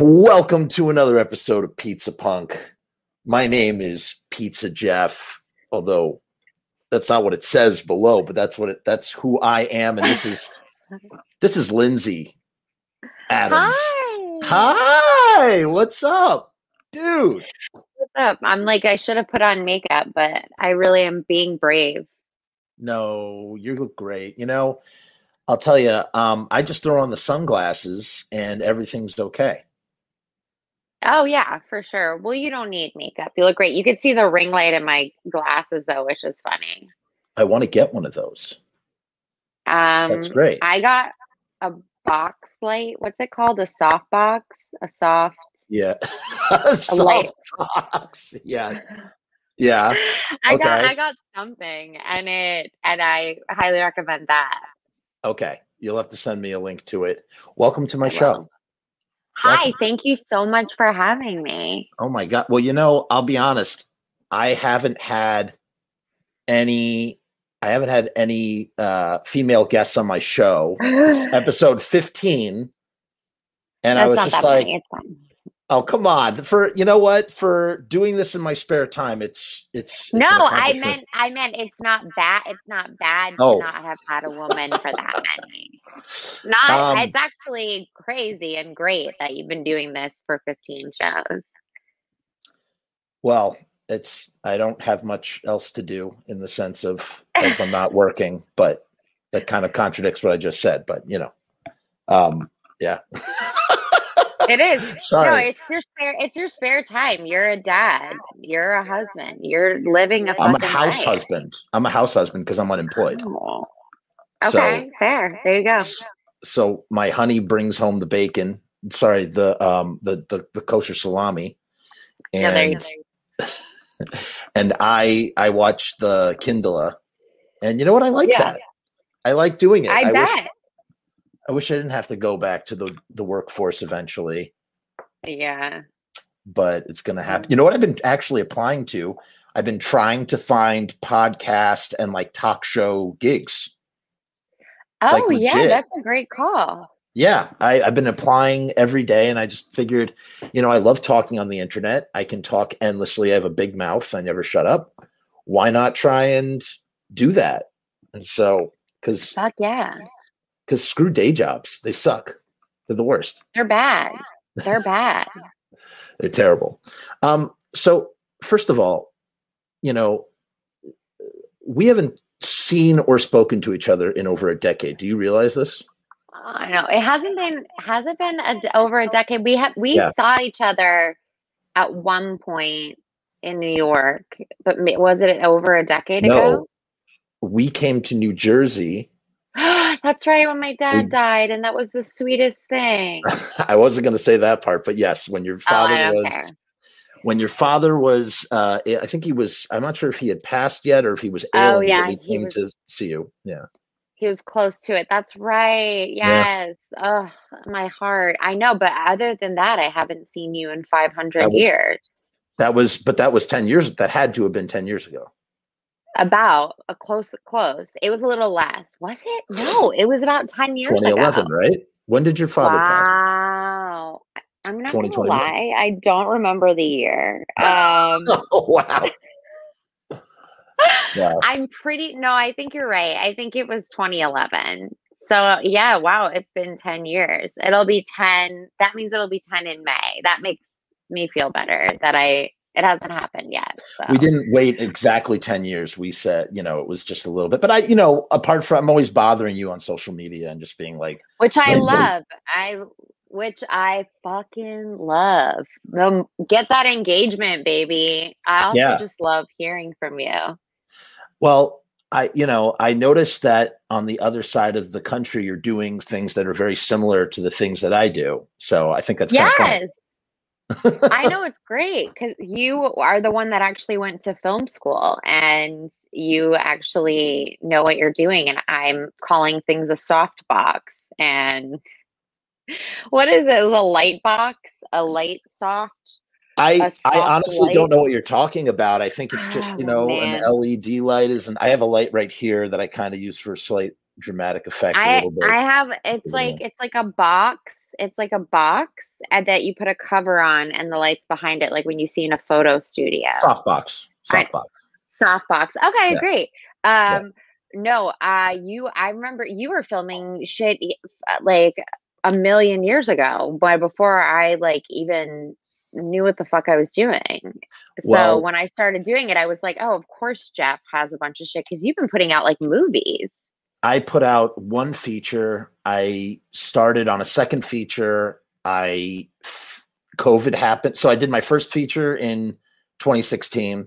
Welcome to another episode of Pizza Punk. My name is Pizza Jeff, although that's not what it says below, but that's what it that's who I am and this is this is Lindsay Adams. Hi. Hi, what's up? Dude. What's up? I'm like, I should have put on makeup, but I really am being brave. No, you look great. You know, I'll tell you, um, I just throw on the sunglasses and everything's okay. Oh, yeah, for sure. Well, you don't need makeup. You look great. You could see the ring light in my glasses, though, which is funny. I want to get one of those. Um, That's great. I got a box light. What's it called? A soft box? A soft. Yeah. a Soft box. Yeah. Yeah. I got I got something and it and I highly recommend that. Okay. You'll have to send me a link to it. Welcome to my I show. will. Hi, Welcome. thank you so much for having me. Oh my god. Well, you know, I'll be honest. I haven't had any I haven't had any uh female guests on my show. It's episode 15. And I was just like, funny. It's fine. Oh come on. For you know what? For doing this in my spare time, it's it's, it's No, I meant I meant it's not bad. It's not bad Oh. to not have had a woman for that many. Not Um, it's actually crazy and great that you've been doing this for 15 shows. Well, it's I don't have much else to do in the sense of if I'm not working, but that kind of contradicts what I just said. But you know, um, yeah. It is. No, Sorry, it's your spare it's your spare time. You're a dad. You're a husband. You're living a I'm a house life. husband. I'm a house husband because I'm unemployed. Oh. So- Okay, fair. There you go. So my honey brings home the bacon. Sorry, the um the the, the kosher salami, Yeah, and and I I watch the Kindle, and you know what? I like Yeah. that. I like doing it. I, wish bet. I wish I didn't have to go back to the the workforce eventually, Yeah. but it's going to happen. Mm. You know what I've been actually applying to? I've been trying to find podcast and like talk show gigs. Oh Like, yeah, that's a great call. Yeah, I, I've been applying every day, and I just figured, you know, I love talking on the internet. I can talk endlessly. I have a big mouth. I never shut up. Why not try and do that? And so, because Fuck yeah. Because screw day jobs, they suck. They're the worst. They're bad. They're bad. They're terrible. Um, so first of all, you know, we haven't seen or spoken to each other in over a decade. Do you realize this? I know. It hasn't been has it been a over a decade? We have we Yeah. saw each other at one point in New York, but was it over a decade No. We came to New Jersey. That's right, when my dad died, and that was the sweetest thing. I wasn't going to say that part, but yes, when your Oh, father don't was care. when your father was uh I I think he was I'm not sure if he had passed yet or if he was ill. Oh, yeah, he he came was- to see you. Yeah. He was close to it. That's right. Yeah. Yes. Oh, my heart. I know, but other than that, I haven't seen you in 500 That was- years. That was but that was 10 years that had to have been 10 years ago. About a close, close. It was a little less. Was it? No, it was about 10 years 2011, right? When did your father pass? Wow. I'm not gonna lie. I don't remember the year. Um, Oh wow. Wow. I'm pretty. No, I think you're right. I think it was 2011. So yeah, wow, it's been 10 years. It'll be 10. That means it'll be 10 in May. That makes me feel better that I. It hasn't happened yet. So. We didn't wait exactly 10 years. We said, you know, it was just a little bit. But I, you know, apart from I'm always bothering you on social media and just being like, which I Lindsay. love. I which I fucking love. The, get that engagement, baby. I also Yeah. just love hearing from you. Well, I, you know, I noticed that on the other side of the country, you're doing things that are very similar to the things that I do. So I think that's kind of yes. I know it's great because you are the one that actually went to film school and you actually know what you're doing. And I'm calling things a soft box. And what is it? A light box? A light soft? I soft honestly light. don't know what you're talking about. I think it's just, ah, you Oh, know, man. an LED light is, and I have a light right here that I kind of use for slight dramatic effect a I little bit. I have it's Yeah. like it's like a box It's like a box and that you put a cover on and the lights behind it, like when you see in a photo studio. Softbox. Softbox. Softbox. Okay, Yeah. great. Yeah. Um, no, uh, you. I remember you were filming shit uh, like a million years ago, but before I like even knew what the fuck I was doing. So Well- when I started doing it, I was like, oh, of course Jeff has a bunch of shit because you've been putting out like movies. I put out one feature. I started on a second feature. I COVID happened, so I did my first feature in 2016.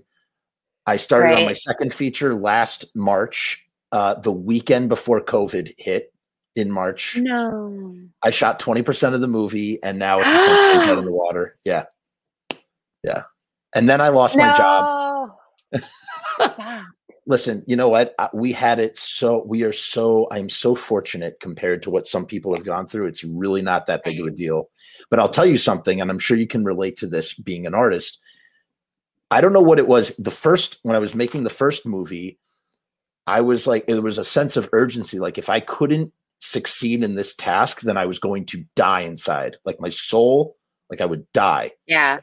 I started on my second feature last March, uh, the weekend before COVID hit in March. No. I shot 20% of the movie, and now it's dead in the water. Yeah, yeah. And then I lost my job. Listen you know what? We had it so we are so i'm so fortunate compared to what some people have gone through. It's really not that big of a deal. But i'll tell you something and i'm sure you can relate to this being an artist. I don't know what it was. The first when i was making the first movie i was like there was a sense of urgency. Like if i couldn't succeed in this task then i was going to die inside. Like my soul like i would die. Yeah.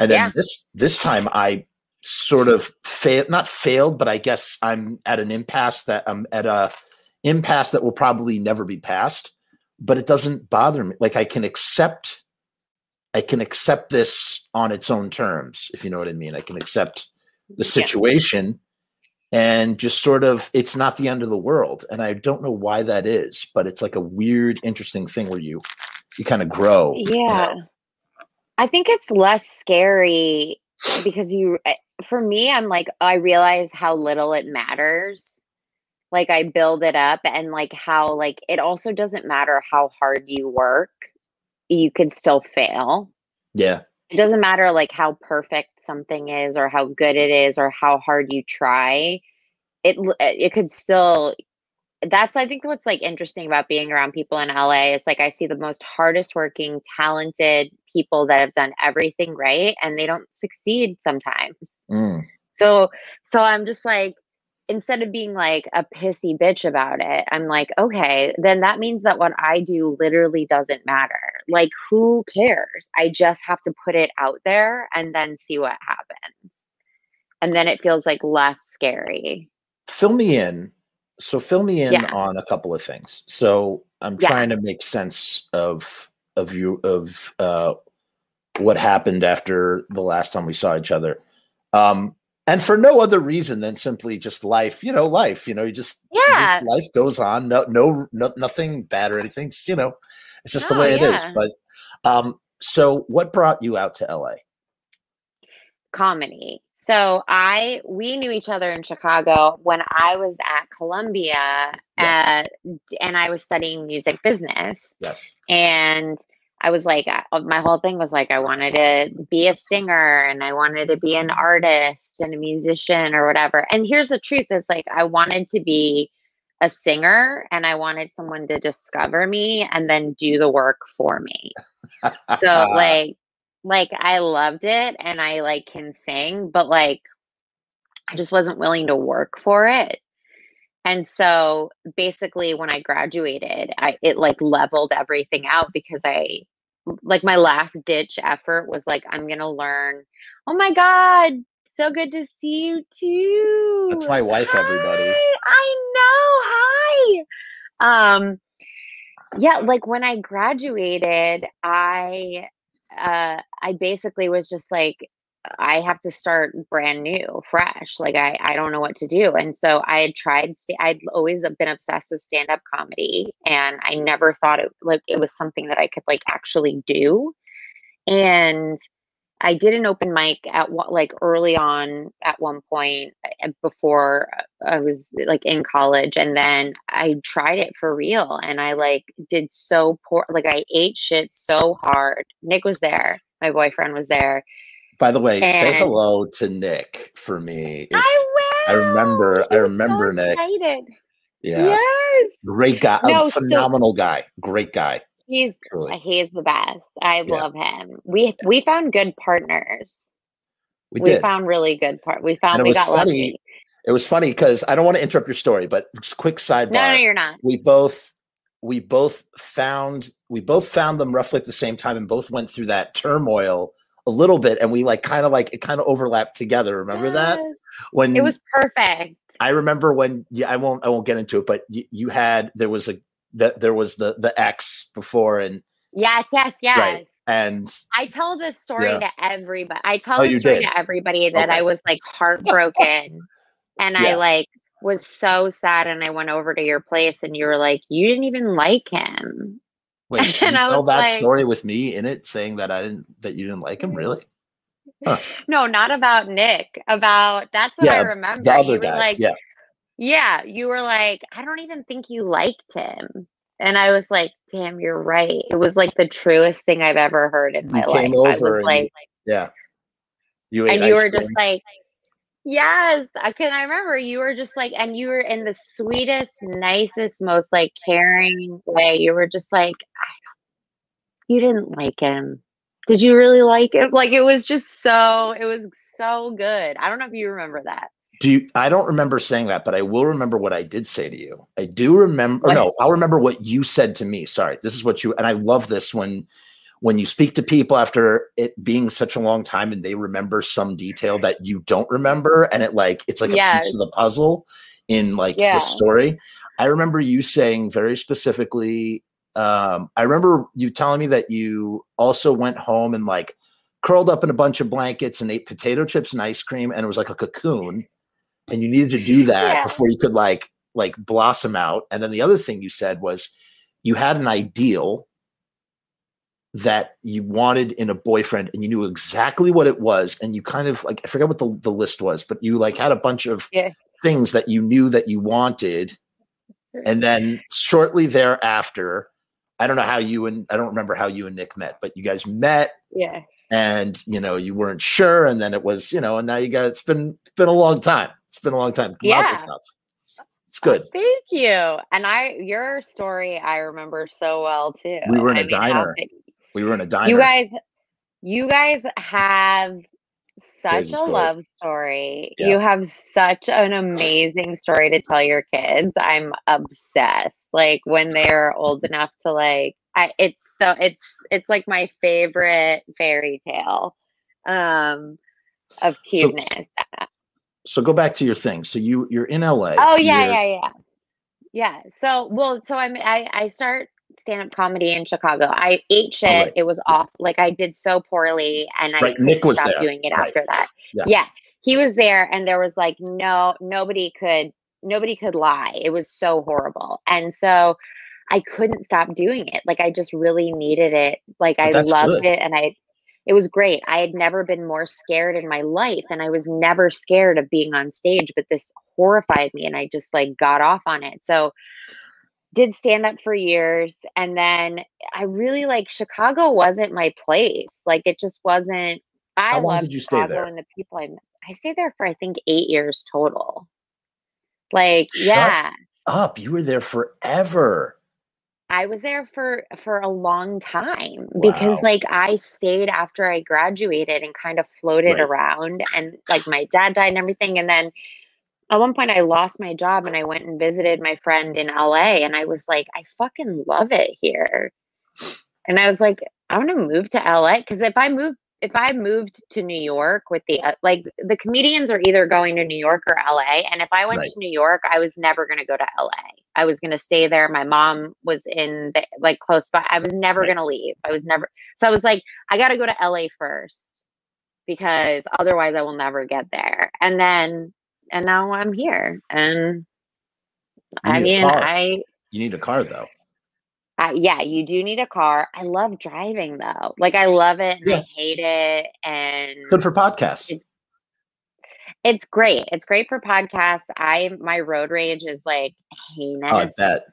and then Yeah. this this time I sort of fail not failed, but I guess I'm at an impasse that I'm at a impasse that will probably never be passed. But it doesn't bother me. Like I can accept, I can accept this on its own terms, if you know what I mean. I can accept the Yeah. situation and just sort of it's not the end of the world. And I don't know why that is, but it's like a weird, interesting thing where you you kind of grow. you Yeah. know? I think it's less scary because you, eh, for me, I'm like, I realize how little it matters. Like, I build it up and like how, like, it also doesn't matter how hard you work, you could still fail. Yeah. It doesn't matter like how perfect something is or how good it is or how hard you try. It, it could still, that's I think what's like interesting about being around people in LA is like I see the most hardest working, talented people that have done everything right and they don't succeed sometimes. Mm. So so I'm just like instead of being like a pissy bitch about it, I'm like, okay, then that means that what I do literally doesn't matter. Like who cares? I just have to put it out there and then see what happens. And then it feels like less scary. fill me in so fill me in Yeah. on a couple of things so i'm Yeah. trying to make sense of of you of uh what happened after the last time we saw each other um and for no other reason than simply just life you know life you know you just you Yeah. just life goes on no no, no nothing bad or anything it's, you know it's just the way it is but um so what brought you out to la comedy. So I we knew each other in Chicago when I was at Columbia Yes. uh, and I was studying music business yes and I was like my whole thing was like I wanted to be a singer and I wanted to be an artist and a musician or whatever. And here's the truth is like I wanted to be a singer and I wanted someone to discover me and then do the work for me so like like i loved it and i like can sing but like i just wasn't willing to work for it. And so basically when i graduated i it like leveled everything out because i like my last ditch effort was like i'm gonna learn oh my god so good to see you too. That's my wife, everybody. I know hi. Um yeah like when i graduated i uh i basically was just like i have to start brand new fresh like i i don't know what to do. And so i had tried i'd always been obsessed with stand up comedy and i never thought it like it was something that i could like actually do. And I did an open mic at what like early on at one point uh, before I was like in college and then I tried it for real and I like did so poor like I ate shit so hard. Nick was there. My boyfriend was there. by the way say hello to nick for me I will. I remember- I was so remember Nick. excited. yeah Yes. Great guy, No, a so- phenomenal guy, great guy. He's Truly, he's the best. I Yeah. love him. We we found good partners. we, We, found really good part. We found we got funny lucky. It was funny because I don't want to interrupt your story, but just quick sidebar. No, no, you're not. we both we both found we both found them roughly at the same time and both went through that turmoil a little bit and we like kind of like it kind of overlapped together remember yes. that when it was perfect i remember when yeah i won't i won't get into it but you, you had there was a that there was the the x before and yes yes yes right. and i tell this story yeah. to everybody i tell oh, this story did? to everybody that okay. i was like heartbroken and yeah. i like was so sad and I went over to your place and you were like, you didn't even like him. Wait, can you tell that like, story with me in it, saying that I didn't that you didn't like him, mm. really? Huh. No, not about Nick. About that's what yeah, I remember. The other you guy. like, yeah. Yeah, you were like, I don't even think you liked him. And I was like, damn, you're right. It was like the truest thing I've ever heard in my life. I was like, you, yeah. You and you were cream. just like, Yes, I can. I remember you were just like, and you were in the sweetest, nicest, most like caring way. You were just like, you didn't like him. Did you really like him? Like it was just so, it was so good. I don't know if you remember that. Do you, I don't remember saying that, but I will remember what I did say to you. I do remember. no, I'll remember what you said to me. Sorry, this is what you. And I love this when when you speak to people after it being such a long time and they remember some detail that you don't remember and it like it's like yes. a piece of the puzzle in like yeah. the story i remember you saying very specifically um, i remember you telling me that you also went home and like curled up in a bunch of blankets and ate potato chips and ice cream and it was like a cocoon and you needed to do mm-hmm. that yeah. before you could like like blossom out and then the other thing you said was you had an ideal that you wanted in a boyfriend and you knew exactly what it was and you kind of like I forget what the, the list was, but you like had a bunch of yeah. things that you knew that you wanted. And then shortly thereafter, I don't know how you and I don't remember how you and Nick met, but you guys met. Yeah. And you know, you weren't sure, and then it was, you know, and now you got it's been it's been a long time. It's been a long time. Yeah. It's good. Oh, thank you. And I your story I remember so well too. We were in I a mean, diner. We were in a diner. You guys, you guys have such a love story. Yeah. You have such an amazing story to tell your kids. I'm obsessed. Like when they're old enough to like I, it's so it's it's like my favorite fairy tale um of cuteness. So, so go back to your thing. So you you're in LA. Oh yeah, yeah, yeah. Yeah. So well, so I'm I I start stand up comedy in Chicago. I ate shit. Oh, right. It was off. Like I did so poorly, and I right. Nick was there. doing it right. after that. Yeah. yeah, he was there, and there was like no nobody could nobody could lie. It was so horrible, and so I couldn't stop doing it. Like I just really needed it. Like I loved good. it, and I it was great. I had never been more scared in my life, and I was never scared of being on stage, but this horrified me, and I just like got off on it. So did stand up for years and then I really like Chicago wasn't my place. Like it just wasn't I How long did you Chicago stay there? and the people I met. I stayed there for I think 8 years total. Like Shut yeah. Up, you were there forever. I was there for for a long time wow. because like I stayed after I graduated and kind of floated right. around and like my dad died and everything and then at one point I lost my job and I went and visited my friend in LA and I was like, I fucking love it here. And I was like, I want to move to LA because if I move if I moved to New York with the uh, like the comedians are either going to New York or LA and if I went right. to New York I was never going to go to LA. I was going to stay there. My mom was in the, like close by. I was never right. going to leave. I was never So I was like I got to go to LA first because otherwise I will never get there. And then and now I'm here. And I mean, I you need a car though. Uh, yeah, you do need a car. I love driving though. Like I love it and yeah. I hate it. And good for podcasts. It's, great. It's great for podcasts. I my road rage is like heinous. Oh, I bet.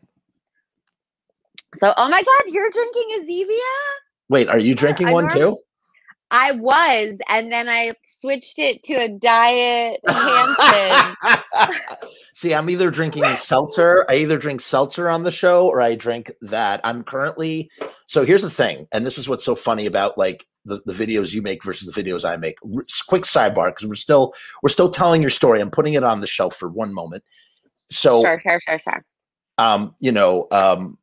So, oh my god, you're drinking a Zevia? Wait, are you drinking one too? I was, and then I switched it to a diet. See, I'm either drinking seltzer. I either drink seltzer on the show or I drink that. I'm currently. So here's the thing, and this is what's so funny about like the, the videos you make versus the videos I make. R- quick sidebar because we're still we're still telling your story. I'm putting it on the shelf for one moment. So sure, sure, sure, sure. Um, you know, um,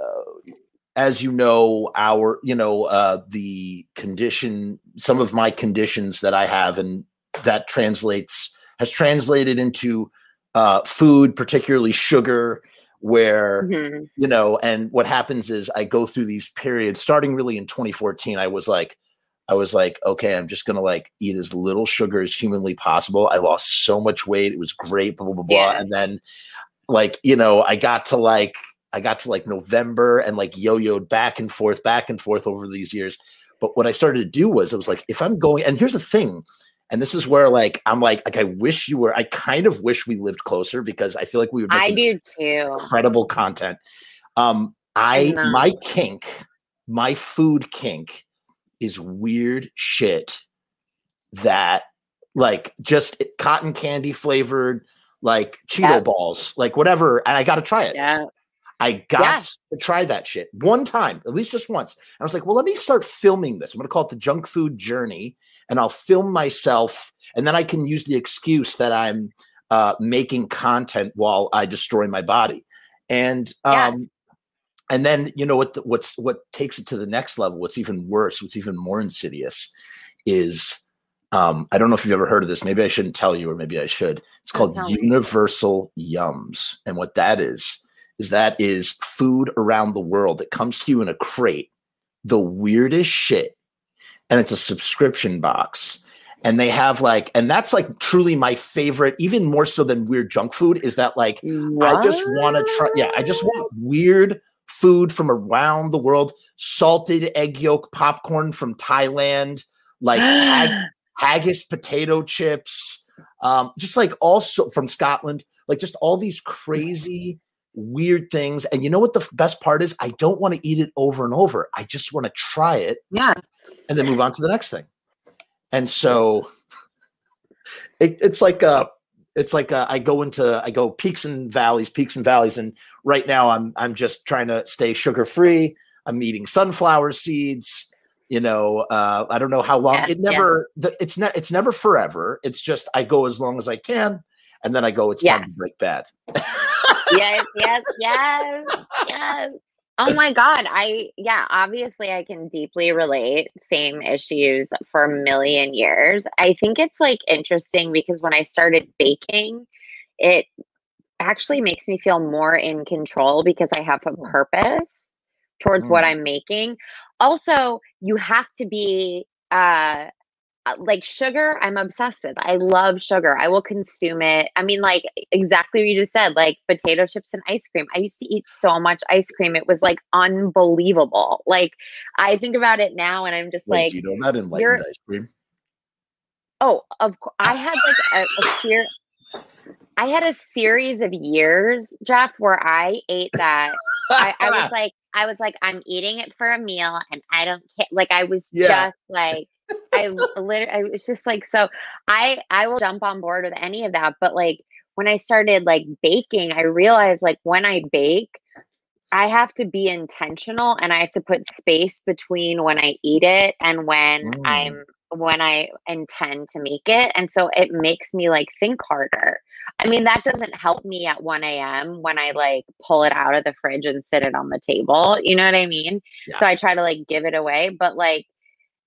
uh, as you know, our you know uh, the condition, some of my conditions that I have, and that translates has translated into uh, food, particularly sugar, where Mhm. you know and what happens is i go through these periods starting really in 2014 i was like i was like okay i'm just gonna like eat as little sugar as humanly possible i lost so much weight it was great blah blah blah blah and then like you know i got to like i got to like november and like yo-yoed back and forth back and forth over these years but what i started to do was i was like if i'm going and here's the thing and this is where like i'm like like i wish you were i kind of wish we lived closer because i feel like we would make I do too. incredible content. Um, I know. my kink, my food kink is weird shit that like just cotton candy flavored like Cheeto Yep. balls, like whatever. And I got to try it. Yeah. I got to try that shit one time, at least just once. And I was like, well, let me start filming this. I'm going to call it the junk food journey and I'll film myself. And then I can use the excuse that I'm uh, making content while I destroy my body. And, um, and then you know what the, what's what takes it to the next level what's even worse what's even more insidious is um i don't know if you've ever heard of this maybe i shouldn't tell you or maybe i should it's called tell me. universal yums and what that is is that is food around the world that comes to you in a crate the weirdest shit and it's a subscription box and they have like and that's like truly my favorite even more so than weird junk food is that like I just want to try. Yeah, I just want weird food from around the world. Salted egg yolk popcorn from Thailand, like hag- haggis potato chips, um, just like also from Scotland, like just all these crazy weird things. And you know what the best part is? I don't want to eat it over and over. I just want to try it yeah. and then move on to the next thing. And so it, it's like uh it's like uh, I go into I go peaks and valleys, peaks and valleys, and right now I'm I'm just trying to stay sugar free. I'm eating sunflower seeds. You know, uh, I don't know how long. Yes, it never. The, it's not. It's never forever. It's just I go as long as I can, and then I go. It's time to break bad. yes, yes, yes, yes. Oh my God. I, yeah, obviously I can deeply relate. Same issues for a million years. I think it's like interesting because when I started baking, it actually makes me feel more in control because I have a purpose towards what Mm. I'm making. Also, you have to be, uh, Uh, like sugar, I'm obsessed with. I love sugar. I will consume it. I mean, like exactly what you just said, like potato chips and ice cream. I used to eat so much ice cream. It was like unbelievable. Like I think about it now and I'm just Wait, like, you know that enlightened ice cream? oh, of course. I had like a, a ser- I had a series of years, Jeff, where I ate that. I, I was like, I was like, I'm eating it for a meal, and I don't care. Like, I was Yeah. just like, I literally, I was just like, so I, I will jump on board with any of that. But like, when I started like baking, I realized like when I bake, I have to be intentional, and I have to put space between when I eat it and when Mm. I'm when I intend to make it. And so it makes me like think harder. I mean, that doesn't help me at 1 a.m. when I like pull it out of the fridge and sit it on the table. You know what I mean? Yeah. So I try to like give it away. But like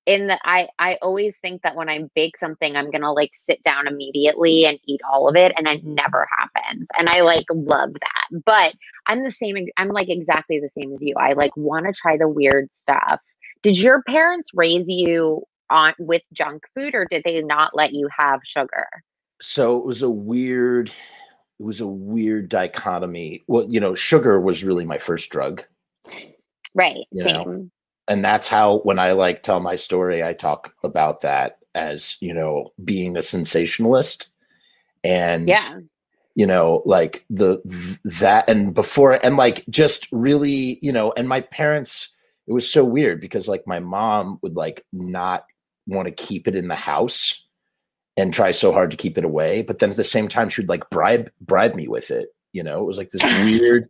in the I I always think that when I bake something, I'm gonna like sit down immediately and eat all of it, and it never happens. And I like love that. But I'm the same, I'm like exactly the same as you. I like want to try the weird stuff. Did your parents raise you on with junk food or did they not let you have sugar? so it was a weird it was a weird dichotomy well you know sugar was really my first drug Right. You know, Same. And that's how when i like tell my story i talk about that as you know being a sensationalist. And Yeah. you know like the that and before and like just really you know and my parents it was so weird because like my mom would like not want to keep it in the house and try so hard to keep it away but then at the same time she would like bribe bribe me with it you know? It was like this weird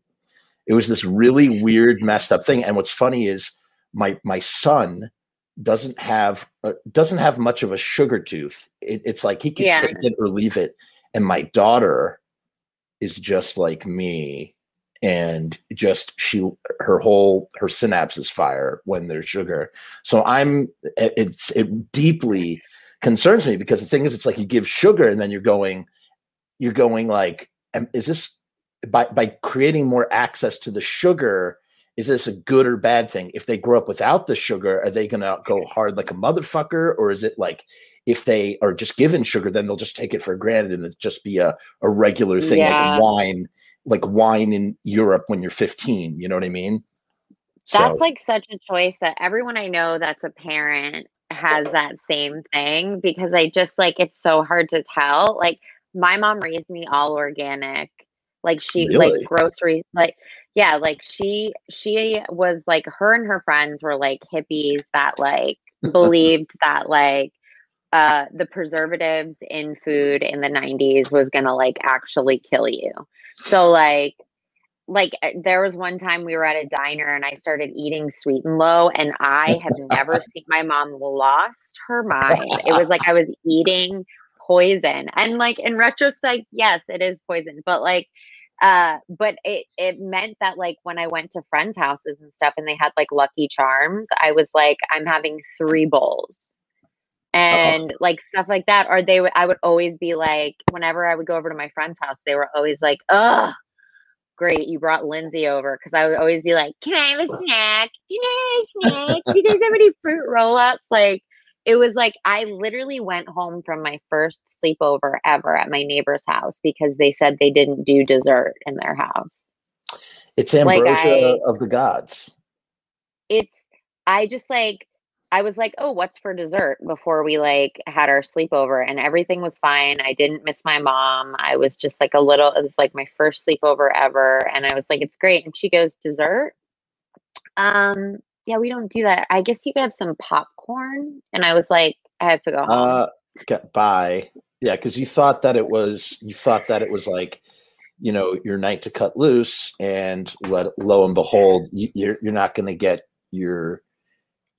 it was this really weird messed up thing. And what's funny is my my son doesn't have uh, doesn't have much of a sugar tooth. It, it's like he can Yeah. take it or leave it. And my daughter is just like me. And just she her whole her synapses fire when there's sugar. So i'm it's it deeply concerns me because the thing is it's like you give sugar and then you're going you're going like is this by by creating more access to the sugar is this a good or bad thing if they grow up without the sugar are they going to go hard like a motherfucker or is it like if they are just given sugar then they'll just take it for granted and it just be a, a regular thing yeah. like wine like wine in Europe when you're 15. You know what I mean? That's so. like such a choice that everyone I know that's a parent has that same thing because I just like it's so hard to tell. Like my mom raised me all organic. Like she really? like grocery like yeah, like she she was like her and her friends were like hippies that like believed that like uh the preservatives in food in the 90s was going to like actually kill you. So like like eh, there was one time we were at a diner and I started eating sweet and low and I have never seen my mom lost her mind. It was like I was eating poison. And like in retrospect, yes, it is poison, but like uh but it it meant that like when I went to friends' houses and stuff and they had like lucky charms, I was like I'm having 3 bowls and oh. like stuff like that. Or they would, I would always be like, whenever I would go over to my friend's house, they were always like, "Oh, great, you brought Lindsay over," because I would always be like, "Can I have a snack? Can I have a snack? Do you guys have any fruit roll-ups?" Like it was like I literally went home from my first sleepover ever at my neighbor's house because they said they didn't do dessert in their house. It's ambrosia like I, of the gods. It's I just like I was like, "Oh, what's for dessert?" before we like had our sleepover and everything was fine. I didn't miss my mom. I was just like a little it was like my first sleepover ever and I was like, "It's great." And she goes, "Dessert?" Um, yeah, we don't do that. I guess you could have some popcorn. And I was like, I have to go home. Uh, get by. Yeah, because you thought that it was you thought that it was like you know your night to cut loose and let, lo and behold you, you're, you're not going to get your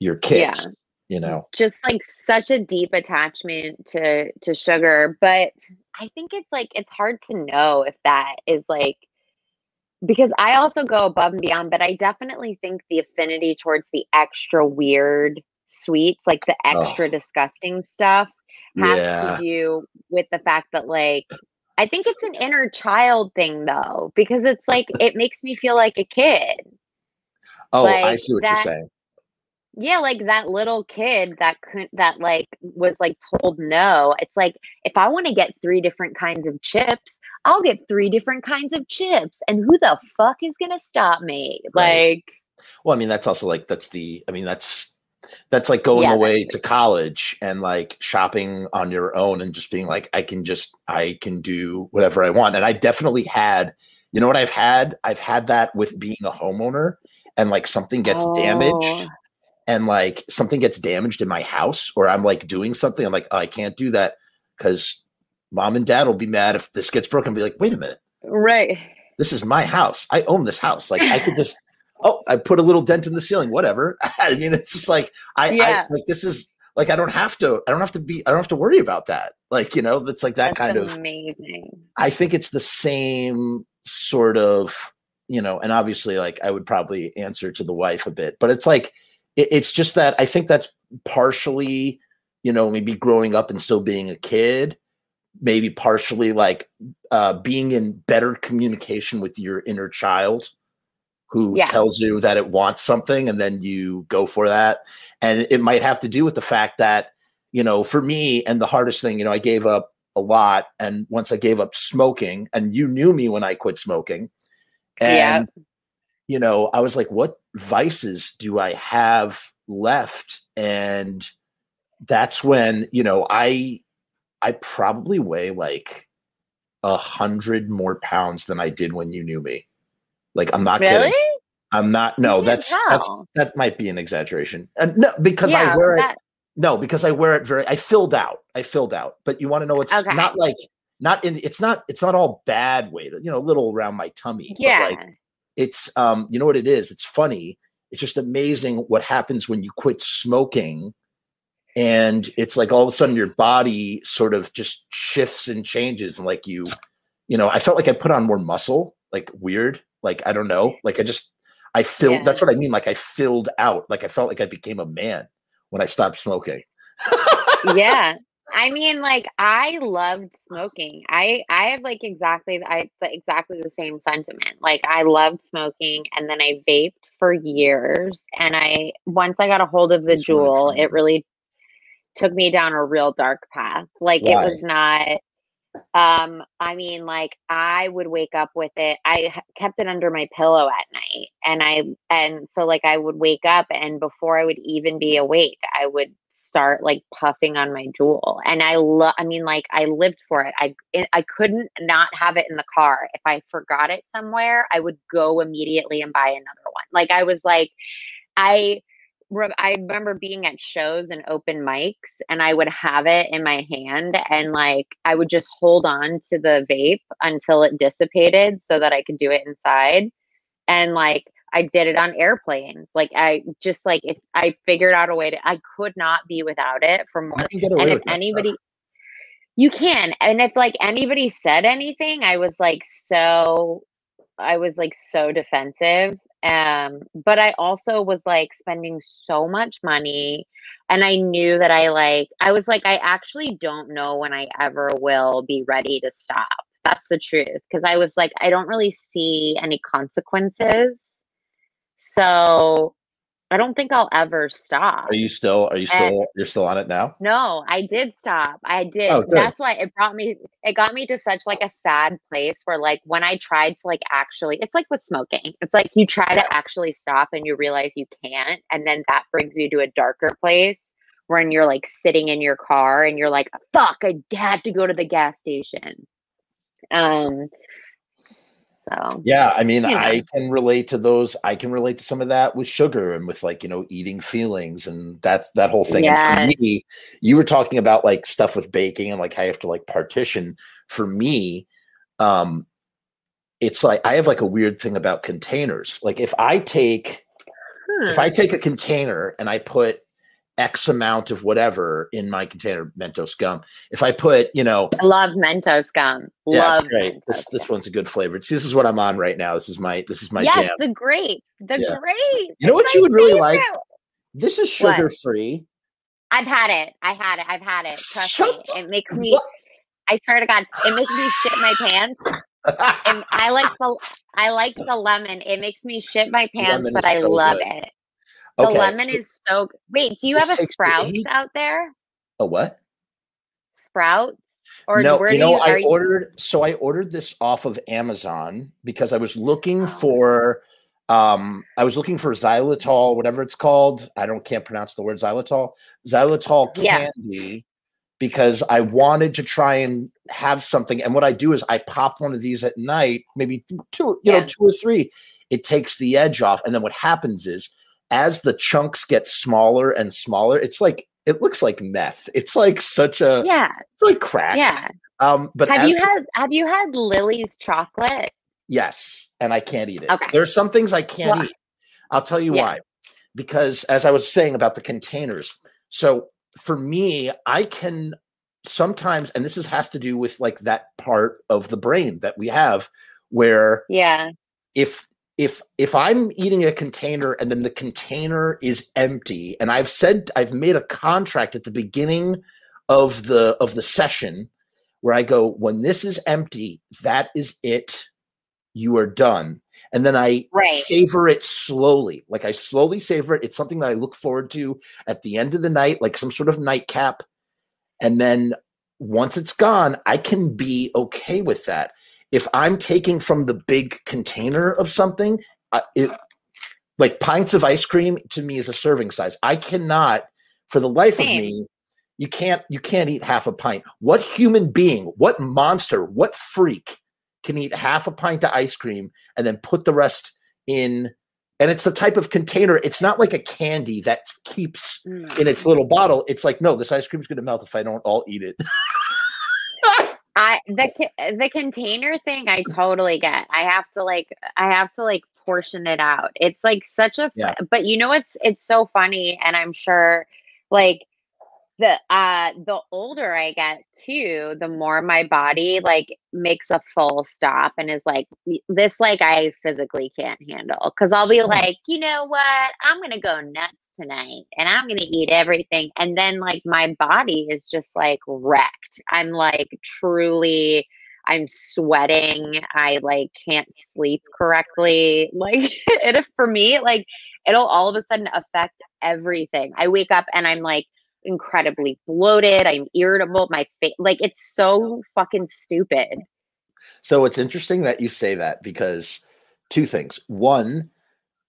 your kicks yeah. you know just like such a deep attachment to to sugar but i think it's like it's hard to know if that is like because i also go above and beyond but i definitely think the affinity towards the extra weird sweets like the extra oh. disgusting stuff has yeah. to do with the fact that like I think it's an inner child thing though, because it's like it makes me feel like a kid. Oh, like, I see what that, you're saying yeah like that little kid that couldn't that like was like told no it's like if i want to get three different kinds of chips i'll get three different kinds of chips and who the fuck is gonna stop me right. like well i mean that's also like that's the i mean that's that's like going yeah, away to college and like shopping on your own and just being like i can just i can do whatever i want and i definitely had you know what i've had i've had that with being a homeowner and like something gets oh. damaged and like something gets damaged in my house or I'm like doing something, I'm like, oh, I can't do that because mom and dad will be mad if this gets broken. Be like, wait a minute. Right. This is my house. I own this house. Like I could just, oh, I put a little dent in the ceiling, whatever. I mean, it's just like, I, yeah. I like, this is like, I don't have to, I don't have to be, I don't have to worry about that. Like, you know, that's like that that's kind amazing. of amazing. I think it's the same sort of, you know, and obviously like I would probably answer to the wife a bit, but it's like, it, it's just that I think that's partially, you know, maybe growing up and still being a kid, maybe partially like uh, being in better communication with your inner child who yeah. tells you that it wants something and then you go for that. And it might have to do with the fact that, you know, for me, and the hardest thing, you know, I gave up a lot. And once I gave up smoking, and you knew me when I quit smoking. And yeah you know, I was like, what vices do I have left? And that's when, you know, I I probably weigh like a hundred more pounds than I did when you knew me. Like I'm not really? kidding. I'm not no, that's that's that might be an exaggeration. And no, because yeah, I wear that- it no, because I wear it very I filled out. I filled out. But you want to know it's okay. not like not in it's not it's not all bad weight, you know, a little around my tummy. Yeah. Like, it's um, you know what it is? It's funny. It's just amazing what happens when you quit smoking. And it's like all of a sudden your body sort of just shifts and changes. And like you, you know, I felt like I put on more muscle, like weird. Like I don't know. Like I just I filled. Yeah. That's what I mean. Like I filled out. Like I felt like I became a man when I stopped smoking. yeah. I mean, like I loved smoking. I I have like exactly I exactly the same sentiment. Like I loved smoking, and then I vaped for years. And I once I got a hold of the That's Juul, it really took me down a real dark path. Like it was not. Um, I mean, like I would wake up with it. I kept it under my pillow at night, and I and so like I would wake up, and before I would even be awake, I would start like puffing on my Juul. And I love. I mean, like I lived for it. I it, I couldn't not have it in the car. If I forgot it somewhere, I would go immediately and buy another one. Like I was like, I I remember being at shows and open mics and I would have it in my hand and like I would just hold on to the vape until it dissipated so that I could do it inside. And like I did it on airplanes. Like I just like if I figured out a way to I could not be without it for more I can get away and if anybody stuff. you can and if like anybody said anything i was like so i was like so defensive um but i also was like spending so much money and i knew that i like i was like i actually don't know when i ever will be ready to stop. That's the truth because i was like i don't really see any consequences. So i don't think i'll ever stop Are you still? Are you And- still? You're still on it now? no, I did stop. I did. Oh. That's why it brought me it got me to such like a sad place where like when I tried to like actually it's like with smoking. It's like you try to actually stop and you realize you can't and then that brings you to a darker place when you're like sitting in your car and you're like fuck, I had to go to the gas station. Um so Yeah, I mean, You know. I can relate to those. I can relate to some of that with sugar and with like you know eating feelings and that's that whole thing. And for me, you were talking about like stuff with baking and like how you have to like partition. For me, um, it's like I have like a weird thing about containers. Like if I take if hmm. I take a container and I put X amount of whatever in my container, Mentos gum. If I put, you know, I love Mentos gum. yeah, love great. Mentos This this one's a good flavor. See, this is what I'm on right now. This is my this is my yes, jam. the grape. The Yeah. grape. You know what you would really like? This is sugar free. I've had it. I had it. I've had it. Trust Shut me. It makes me. What? I swear to God, it makes me shit my pants. And I like the. I like the lemon. It makes me shit my pants, Lemon but I so love good. it. The okay, lemon so- is so. Wait, do you have a the Sprouts out there? a what? Sprouts or no, where you do know, you? I you- ordered so I ordered this off of Amazon because I was looking Oh. for um I was looking for xylitol, whatever it's called. I don't can't pronounce the word xylitol. Xylitol Yeah. candy because I wanted to try and have something. And what I do is I pop one of these at night, maybe two, you know, two or three. It takes the edge off. And then what happens is as the chunks get smaller and smaller, it's like it looks like meth. It's like such a Yeah, it's like crack. yeah. Um, but Have you the- had? Have you had Lily's chocolate? yes, and I can't eat it. Okay. There's some things I can't eat. I'll tell you Yeah. why. Because as I was saying about the containers, so for me, I can sometimes, and this is, has to do with like that part of the brain that we have, where Yeah. if if if I'm eating a container and then the container is empty, and I've said I've made a contract at the beginning of the of the session where I go, when this is empty, that is it. You are done. And then I Right. savor it slowly. Like I slowly savor it. It's something that I look forward to at the end of the night, like some sort of nightcap. And then once it's gone, I can be okay with that. If I'm taking from the big container of something, I, it like pints of ice cream to me is a serving size. I cannot, for the life Same. of me, you can't you can't eat half a pint. What human being, what monster, what freak can eat half a pint of ice cream and then put the rest in? And it's the type of container. It's not like a candy that keeps in its little bottle. It's like, no, this ice cream is gonna melt if I don't all eat it. I the the container thing I totally get. I have to like I have to like portion it out. It's like such a Yeah. but you know it's it's so funny and I'm sure like the uh the older I get too, the more my body like makes a full stop and is like this like I physically can't handle cuz I'll be like, "You know what? I'm going to go nuts tonight and I'm going to eat everything." And then like my body is just like wrecked. I'm like truly I'm sweating. I like can't sleep correctly. Like it for me like it'll all of a sudden affect everything. I wake up and I'm like incredibly bloated. I'm irritable. My face, like, it's so fucking stupid. So it's interesting that you say that because two things. One,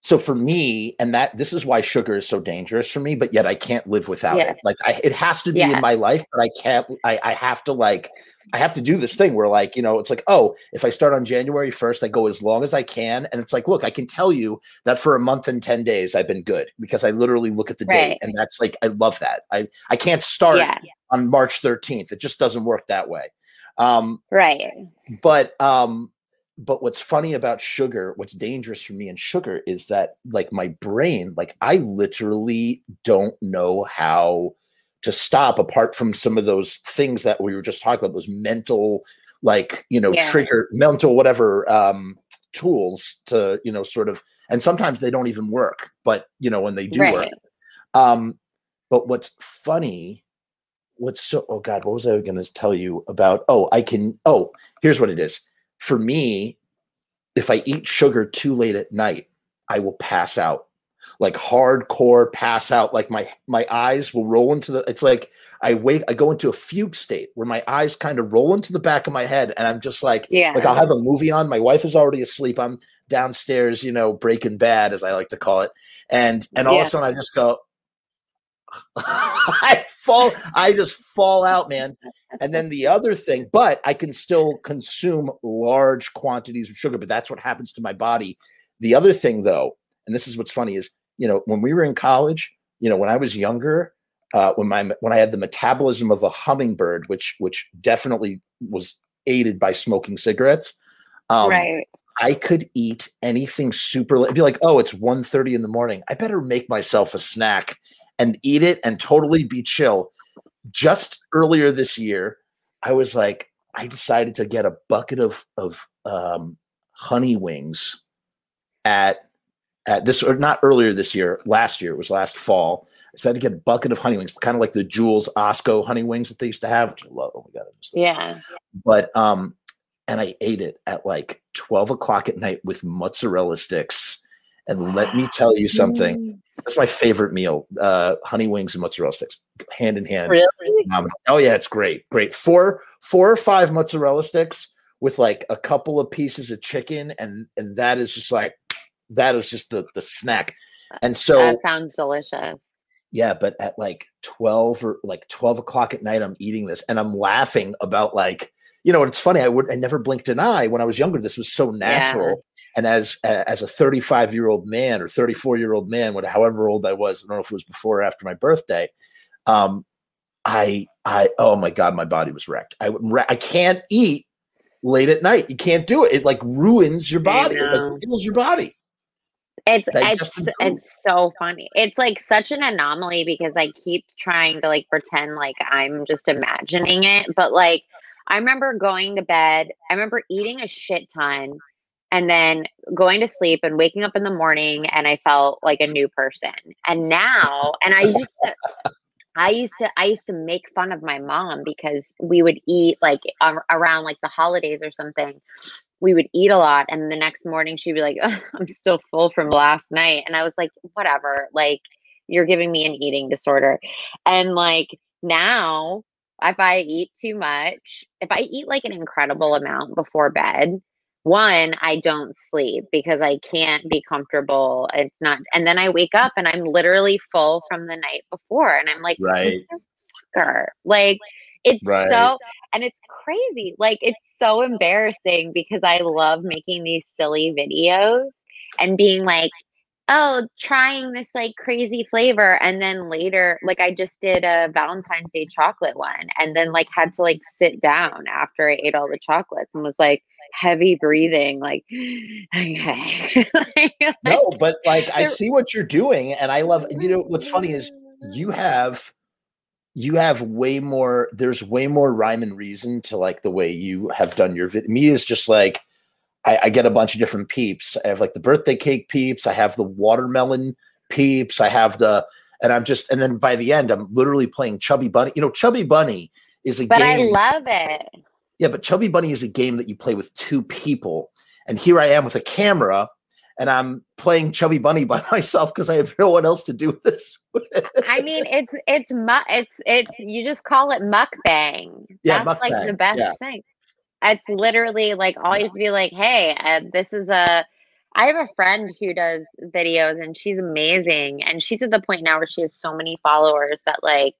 so for me, and that this is why sugar is so dangerous for me, but yet I can't live without yeah. it. Like I, it has to be yeah. in my life, but I can't. I, I have to like I have to do this thing where like, you know, it's like, oh, if I start on January 1st, I go as long as I can. And it's like, look, I can tell you that for a month and 10 days I've been good because I literally look at the right. date. And that's like, I love that. I, I can't start yeah. on March 13th. It just doesn't work that way. Um, right. But um, but what's funny about sugar, what's dangerous for me in sugar is that like my brain, like I literally don't know how to stop apart from some of those things that we were just talking about those mental like you know yeah. trigger mental whatever um tools to you know sort of and sometimes they don't even work but you know when they do right. work um but what's funny what's so oh god what was i going to tell you about oh i can oh here's what it is for me if i eat sugar too late at night i will pass out. Like hardcore pass out. Like my my eyes will roll into the it's like i wake i go into a fugue state where my eyes kind of roll into the back of my head and i'm just like yeah. like i'll have a movie on. My wife is already asleep. I'm downstairs you know breaking bad as i like to call it. And and all yeah. of a sudden i just go I fall, I just fall out, man. And then the other thing, but I can still consume large quantities of sugar, but that's what happens to my body. The other thing, though, and this is what's funny, is you know, when we were in college, you know, when I was younger, uh, when my when I had the metabolism of a hummingbird, which which definitely was aided by smoking cigarettes, um, right. I could eat anything super late. Be like, oh, it's 1.30 in the morning. I better make myself a snack and eat it and totally be chill. Just earlier this year, I was like, I decided to get a bucket of of um, honey wings at at this or not earlier this year, last year, it was last fall. I decided to get a bucket of honey wings, kind of like the Jewels Osco honey wings that they used to have, which I love. Oh my god, yeah. But um, and I ate it at like twelve o'clock at night with mozzarella sticks. And let me tell you something. That's my favorite meal: uh, honey wings and mozzarella sticks, hand in hand. Really? Oh yeah, it's great. Great. Four, four or five mozzarella sticks with like a couple of pieces of chicken, and and that is just like that is just the the snack. And so that sounds delicious. Yeah, but at like 12 or like 12 o'clock at night, I'm eating this and I'm laughing about like, you know, it's funny. I would I never blinked an eye when I was younger. This was so natural. Yeah. And as uh, as a 35 year old man or 34 year old man, whatever however old I was, I don't know if it was before or after my birthday. Um, I I oh my god, my body was wrecked. I I can't eat late at night. You can't do it. It like ruins your body. It like kills your body. It's it's it's so funny. It's like such an anomaly because I keep trying to like pretend like I'm just imagining it, but like I remember going to bed, I remember eating a shit ton and then going to sleep and waking up in the morning and I felt like a new person. And now, and I used to I used to I used to make fun of my mom because we would eat like around like the holidays or something we would eat a lot and the next morning she'd be like i'm still full from last night and i was like whatever like you're giving me an eating disorder and like now if i eat too much if i eat like an incredible amount before bed one i don't sleep because i can't be comfortable it's not and then i wake up and i'm literally full from the night before and i'm like right fucker, like it's right. so and it's crazy. Like it's so embarrassing because I love making these silly videos and being like, oh, trying this like crazy flavor. And then later, like I just did a Valentine's Day chocolate one and then like had to like sit down after I ate all the chocolates and was like heavy breathing, like, okay. no, but like I see what you're doing and I love, you know, what's funny is you have you have way more there's way more rhyme and reason to like the way you have done your me is just like I, I, get a bunch of different peeps i have like the birthday cake peeps i have the watermelon peeps i have the and i'm just and then by the end i'm literally playing chubby bunny you know chubby bunny is a but game But i love it yeah but chubby bunny is a game that you play with two people and here i am with a camera and I'm playing Chubby Bunny by myself because I have no one else to do this. I mean, it's it's mu- it's it's you just call it mukbang. Yeah, That's mukbang. like the best yeah. thing. It's literally like always be like, hey, uh, this is a. I have a friend who does videos and she's amazing, and she's at the point now where she has so many followers that like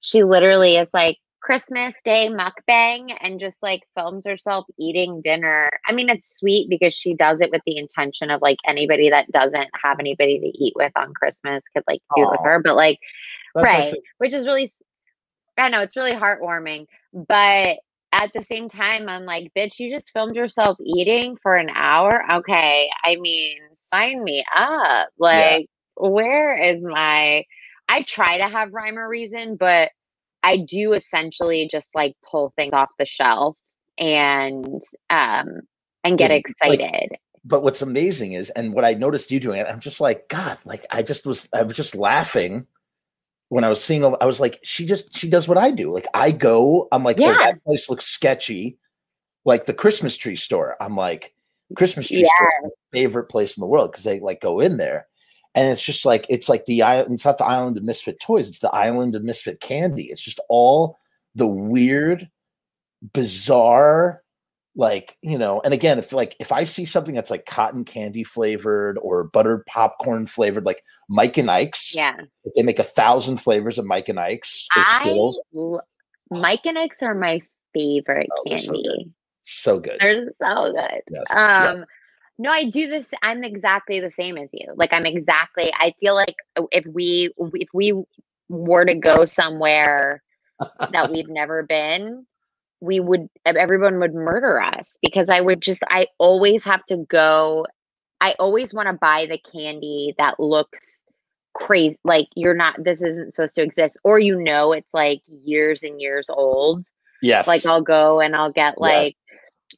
she literally is like, Christmas Day mukbang and just like films herself eating dinner. I mean, it's sweet because she does it with the intention of like anybody that doesn't have anybody to eat with on Christmas could like do it with her. But like, That's right, actually- which is really, I know it's really heartwarming. But at the same time, I'm like, bitch, you just filmed yourself eating for an hour. Okay, I mean, sign me up. Like, where is my? I try to have rhyme or reason, but I do essentially just like pull things off the shelf and um and get Yeah, like- excited. but what's amazing is, and what I noticed you doing, I'm just like, God, like I just was, I was just laughing when I was seeing. I was like, she just, she does what I do. Like I go, I'm like, oh, that place looks sketchy. Like the Christmas tree store, I'm like, Christmas tree store, is my favorite place in the world because they like go in there, and it's just like it's like the island. It's not the island of misfit toys. It's the island of misfit candy. It's just all the weird, bizarre like you know and again if like if i see something that's like cotton candy flavored or buttered popcorn flavored like mike and ike's Yeah. they make a thousand flavors of mike and ike's or I skittles Mike and Ike's are my favorite Oh, they're so good. candy. so good They're so good. Yes, Um no, I do this. I'm exactly the same as you. Like I'm exactly. I feel like if we if we were to go somewhere that we've never been, we would everyone would murder us because I would just I always have to go. I always want to buy the candy that looks crazy. Like you're not. This isn't supposed to exist, or you know, it's like years and years old yes like I'll go and I'll get Yes. like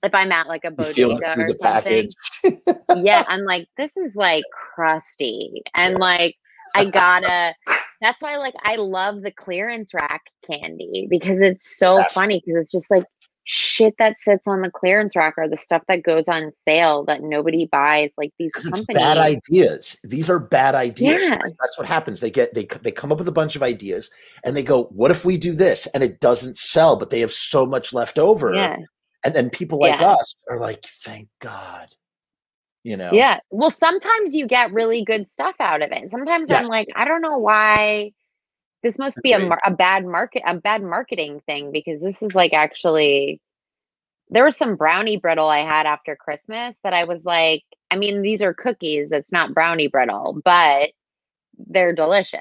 if I'm at like a bodega or something. Yeah, I'm like, this is like crusty. And like I gotta that's why like I love the clearance rack candy because it's so funny because it's just like shit that sits on the clearance rack or the stuff that goes on sale that nobody buys like these companies bad ideas. These are bad ideas. Yeah. Like, that's what happens. They get they they come up with a bunch of ideas and they go, "What if we do this?" And it doesn't sell, but they have so much left over. yeah And then people like Yeah. us are like, "Thank God," you know. Yeah. Well, sometimes you get really good stuff out of it. Sometimes Yes. I'm like, I don't know why this must be a, a bad market, a bad marketing thing because this is like actually there was some brownie brittle I had after Christmas that I was like, I mean, these are cookies. It's not brownie brittle, but they're delicious.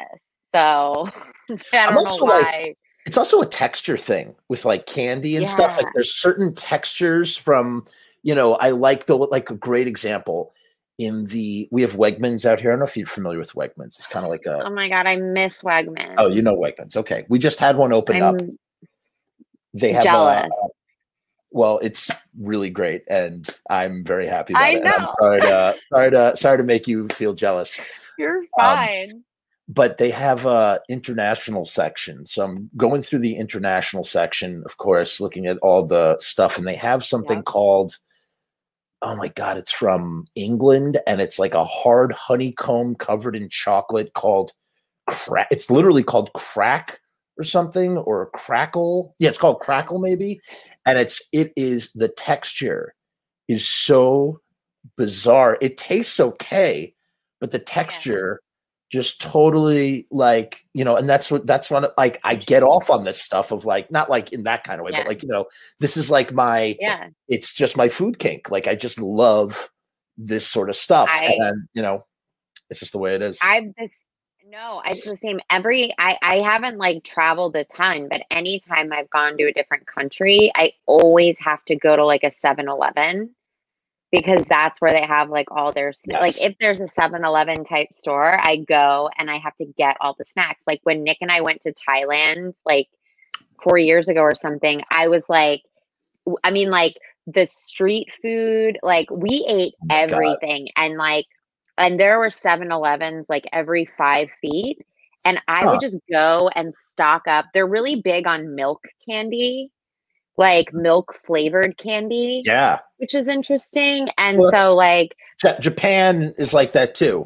So I don't know also like- why. it's also a texture thing with like candy and stuff. Like there's certain textures from, you know, I like the like a great example in the we have Wegmans out here. I don't know if you're familiar with Wegmans. It's kind of like a oh my god, I miss Wegmans. oh, you know Wegmans. Okay. We just had one open up. I'm They have jealous. a well, it's really great, and I'm very happy about I it. and I'm know. sorry to sorry to sorry to make you feel jealous. You're Um, fine. but they have a international section. So I'm going through the international section, of course, looking at all the stuff, and they have something Yep. called oh my god, it's from England, and it's like a hard honeycomb covered in chocolate called crack. It's literally called crack or something or crackle. Yeah, it's called crackle maybe, and it's it is the texture is so bizarre. It tastes okay, but the texture just totally like you know and that's what that's when like i get off on this stuff of like not like in that kind of way Yeah. but like you know this is like my yeah. it's just my food kink like i just love this sort of stuff I- and you know it's just the way it is I've this no, it's the same. Every I I haven't like traveled a ton, but anytime I've gone to a different country, I always have to go to like a 7-Eleven because that's where they have like all their Yes. like if there's a 7-Eleven type store, I go and I have to get all the snacks. Like when Nick and I went to Thailand like 4 years ago or something, I was like I mean like the street food, like we ate Oh my God. everything and like and there were 7-Elevens like every 5 feet and I Huh. would just go and stock up. They're really big on milk candy, like milk flavored candy Yeah. which is interesting. And Well, so, like, Ja- Japan is like that too.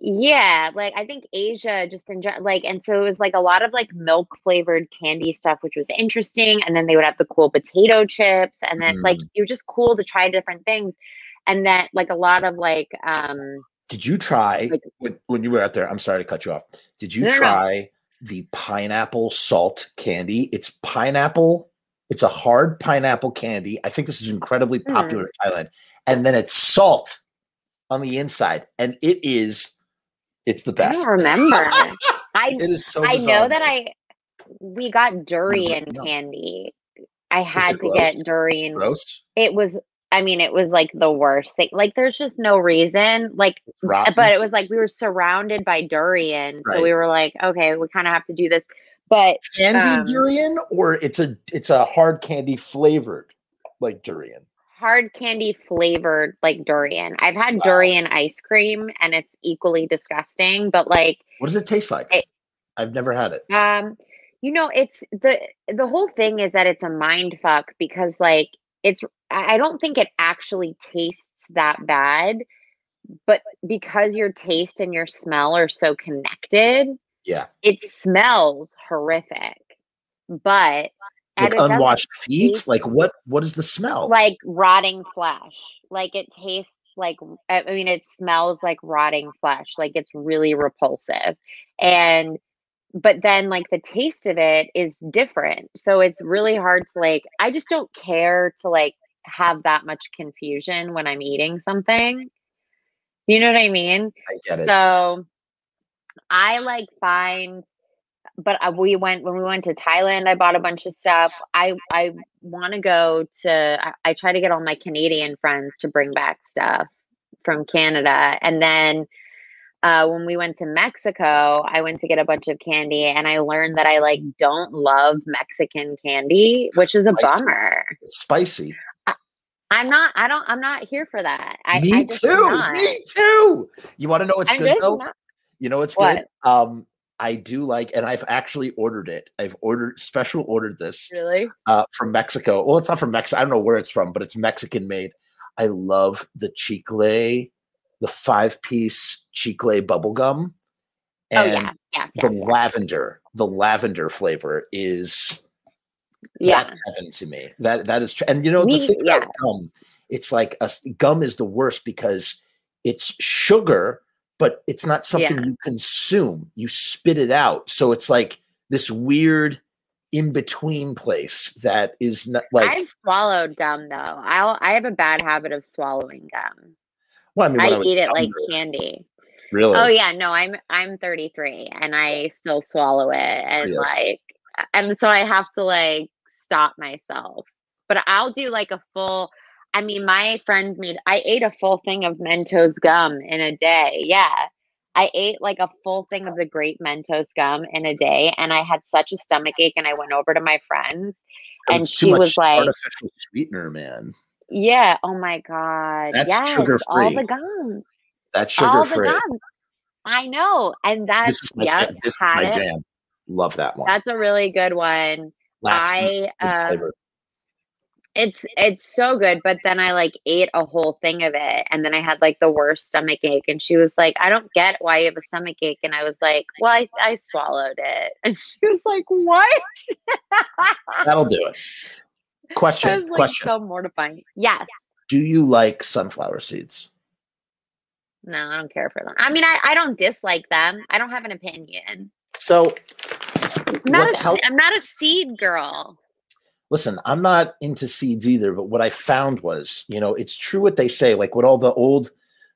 yeah, like I think Asia just in general, like, and so it was like a lot of like milk flavored candy stuff, which was interesting. And then they would have the cool potato chips, and then like Mm. it was just cool to try different things. And that like a lot of like, um, Did you try Like- when, when you were out there? I'm sorry to cut you off. Did you No, no, no. try the pineapple salt candy? It's pineapple. It's a hard pineapple candy. I think this is incredibly popular mm. in Thailand. And then it's salt on the inside, and it is. It's the I best. don't remember. I It is so. I bizarre. know that I we got durian no. candy. I had to get durian gross. it was i mean it was like the worst thing like there's just no reason like but it was like we were surrounded by durian so we were like okay we kind of have to do this but candy um, durian, or it's a it's a hard candy flavored like durian. hard candy flavored like durian i've had Wow. durian ice cream and it's equally disgusting but like What does it taste like? It- I've never had it. um you know it's the the whole thing is that it's a mind fuck because like it's i I don't think it actually tastes that bad but because your taste and your smell are so connected Yeah. it smells horrific but Like unwashed feet. taste Like what? What is the smell? like rotting flesh like it tastes like i I mean it smells like rotting flesh like it's really repulsive and but then like the taste of it is different so it's really hard to like i just don't care to like have that much confusion when i'm eating something you know what i mean I get it. so I like find, but uh, we went when we went to Thailand. I bought a bunch of stuff. I I want to go to. I, I try to get all my Canadian friends to bring back stuff from Canada, and then uh, when we went to Mexico, I went to get a bunch of candy, and I learned that I like don't love Mexican candy, which is a Spicy. bummer. It's spicy. I'm not. I don't. I'm not here for that. I, Me I too. Me too. You want to know what's I'm good though? not. You know what's What? good? Um, I do like, and I've actually ordered it. I've ordered special ordered this Really? uh, from Mexico. Well, it's not from Mexico. I don't know where it's from, but it's Mexican made. I love the chicle, the five piece chicle bubble gum, Oh and yeah. Yes. the Yes. yes. lavender. The lavender flavor is Yeah. that's heaven to me. That that is, tr- and you know the thing yeah. about gum, it's like a gum is the worst because it's sugar, but it's not something Yeah. you consume. You spit it out, so it's like this weird in between place that is not like. I've swallowed gum though. I'll I have a bad habit of swallowing gum. well, I mean, I was eat it like candy. really. Oh yeah, no, I'm I'm 33 and I still swallow it and Yeah. like and so I have to like stop myself. But I'll do like a full I mean my friends made I ate a full thing of Mentos gum in a day. Yeah. I ate like a full thing of the great Mentos gum in a day and I had such a stomach ache and I went over to my friends and she much was like artificial sweetener, man. Yeah. Oh my God. That's yes, sugar-free. All the gums. That's all sugar the free. I know. And This that's is my, yeah, this is my jam. Love that one. That's a really good one. Last I um flavor. It's it's so good, but then I like ate a whole thing of it and then I had like the worst stomach ache and she was like, I don't get why you have a stomach ache. And I was like, Well, I, I swallowed it. And she was like, What? That'll do it. Question. was like question. so mortifying. Yes. Do you like sunflower seeds? No, I don't care for them. I mean, I, I don't dislike them. I don't have an opinion. So, I'm not, a, help- I'm not a seed girl. Listen, I'm not into seeds either, but what I found was, you know, it's true what they say, like what all the old,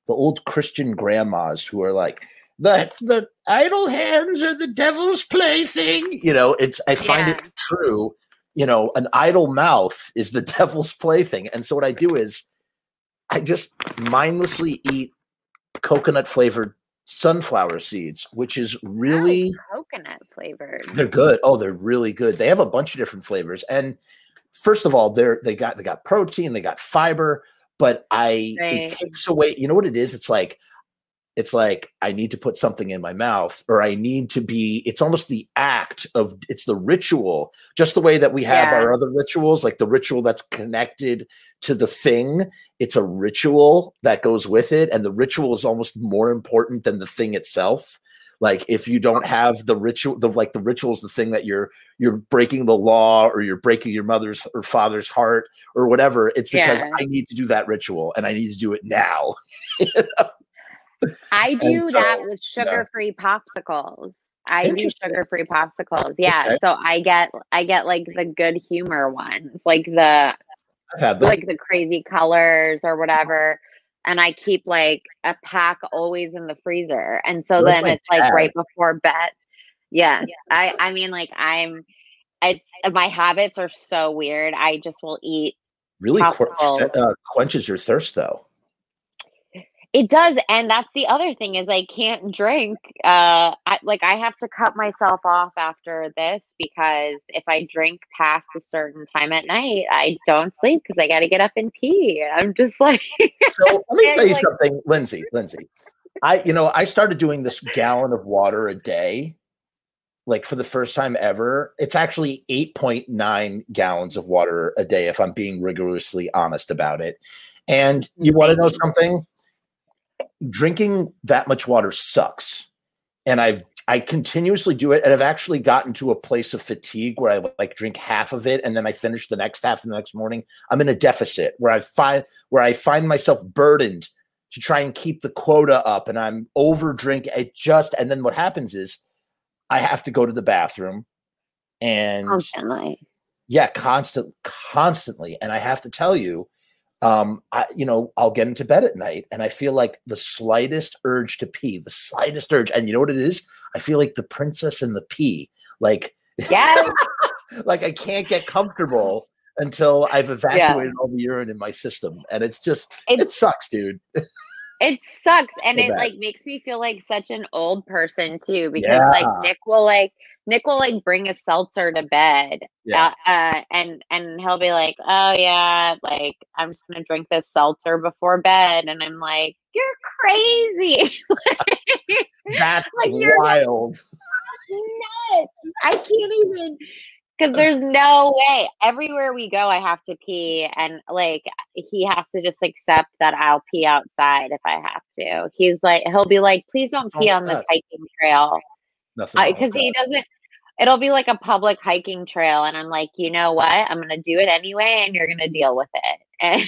the old Christian grandmas who are like, the the idle hands are the devil's plaything. You know, it's I find it true. You know, an idle mouth is the devil's plaything, and so what I do is, I just mindlessly eat coconut flavored sunflower seeds, which is oh, really oh, coconut flavored. They're good. Oh, they're really good. They have a bunch of different flavors. And first of all, they're they got they got protein, they got fiber, but I right. it takes away, you know what it is? It's like it's like I need to put something in my mouth or I need to be it's almost the act of it's the ritual just the way that we have yeah. our other rituals like the ritual that's connected to the thing it's a ritual that goes with it and the ritual is almost more important than the thing itself like if you don't have the ritual the like the ritual is the thing that you're you're breaking the law or you're breaking your mother's or father's heart or whatever it's because yeah. I need to do that ritual and I need to do it now you know? I do so, that with sugar-free yeah. popsicles. I do sugar-free popsicles. Yeah. Okay. So I get I get like the good humor ones, like the like the crazy colors or whatever. And I keep like a pack always in the freezer. And so then it's like right before bed. Yeah. yeah. I I mean like I'm it's my habits are so weird. I just will eat really qu- uh, quenches your thirst though. It does, and that's the other thing is I can't drink. Uh, I, like I have to cut myself off after this because if I drink past a certain time at night, I don't sleep because I got to get up and pee. I'm just like. so let me tell you like, something, Lindsay. Lindsay, I you know I started doing this gallon of water a day, like for the first time ever. It's actually eight point nine gallons of water a day if I'm being rigorously honest about it. And you want to know something? Drinking that much water sucks. And I've I continuously do it, and I've actually gotten to a place of fatigue where I like drink half of it, and then I finish the next half the next morning. I'm in a deficit where I find where I find myself burdened to try and keep the quota up, and I'm over drink. It just and then what happens is I have to go to the bathroom, and constantly, yeah, constant, constantly, and I have to tell you, um, I, you know, I'll get into bed at night and I feel like the slightest urge to pee, the slightest urge. And you know what it is? I feel like the princess and the pee. Like, yeah, like I can't get comfortable until I've evacuated yeah. all the urine in my system. And it's just, it's, it sucks, dude. it sucks. And it bad. like makes me feel like such an old person too, because yeah. like Nick will like, Nick will like bring a seltzer to bed, yeah. uh, uh, and and he'll be like, "Oh yeah, like I'm just gonna drink this seltzer before bed," and I'm like, "You're crazy!" That's like, wild. Nuts! I can't even because there's no way. Everywhere we go, I have to pee, and like he has to just accept that I'll pee outside if I have to. He's like, he'll be like, "Please don't pee on this hiking trail." Nothing. Because he doesn't. It'll be like a public hiking trail, and I'm like, you know what? I'm gonna do it anyway, and you're gonna deal with it. And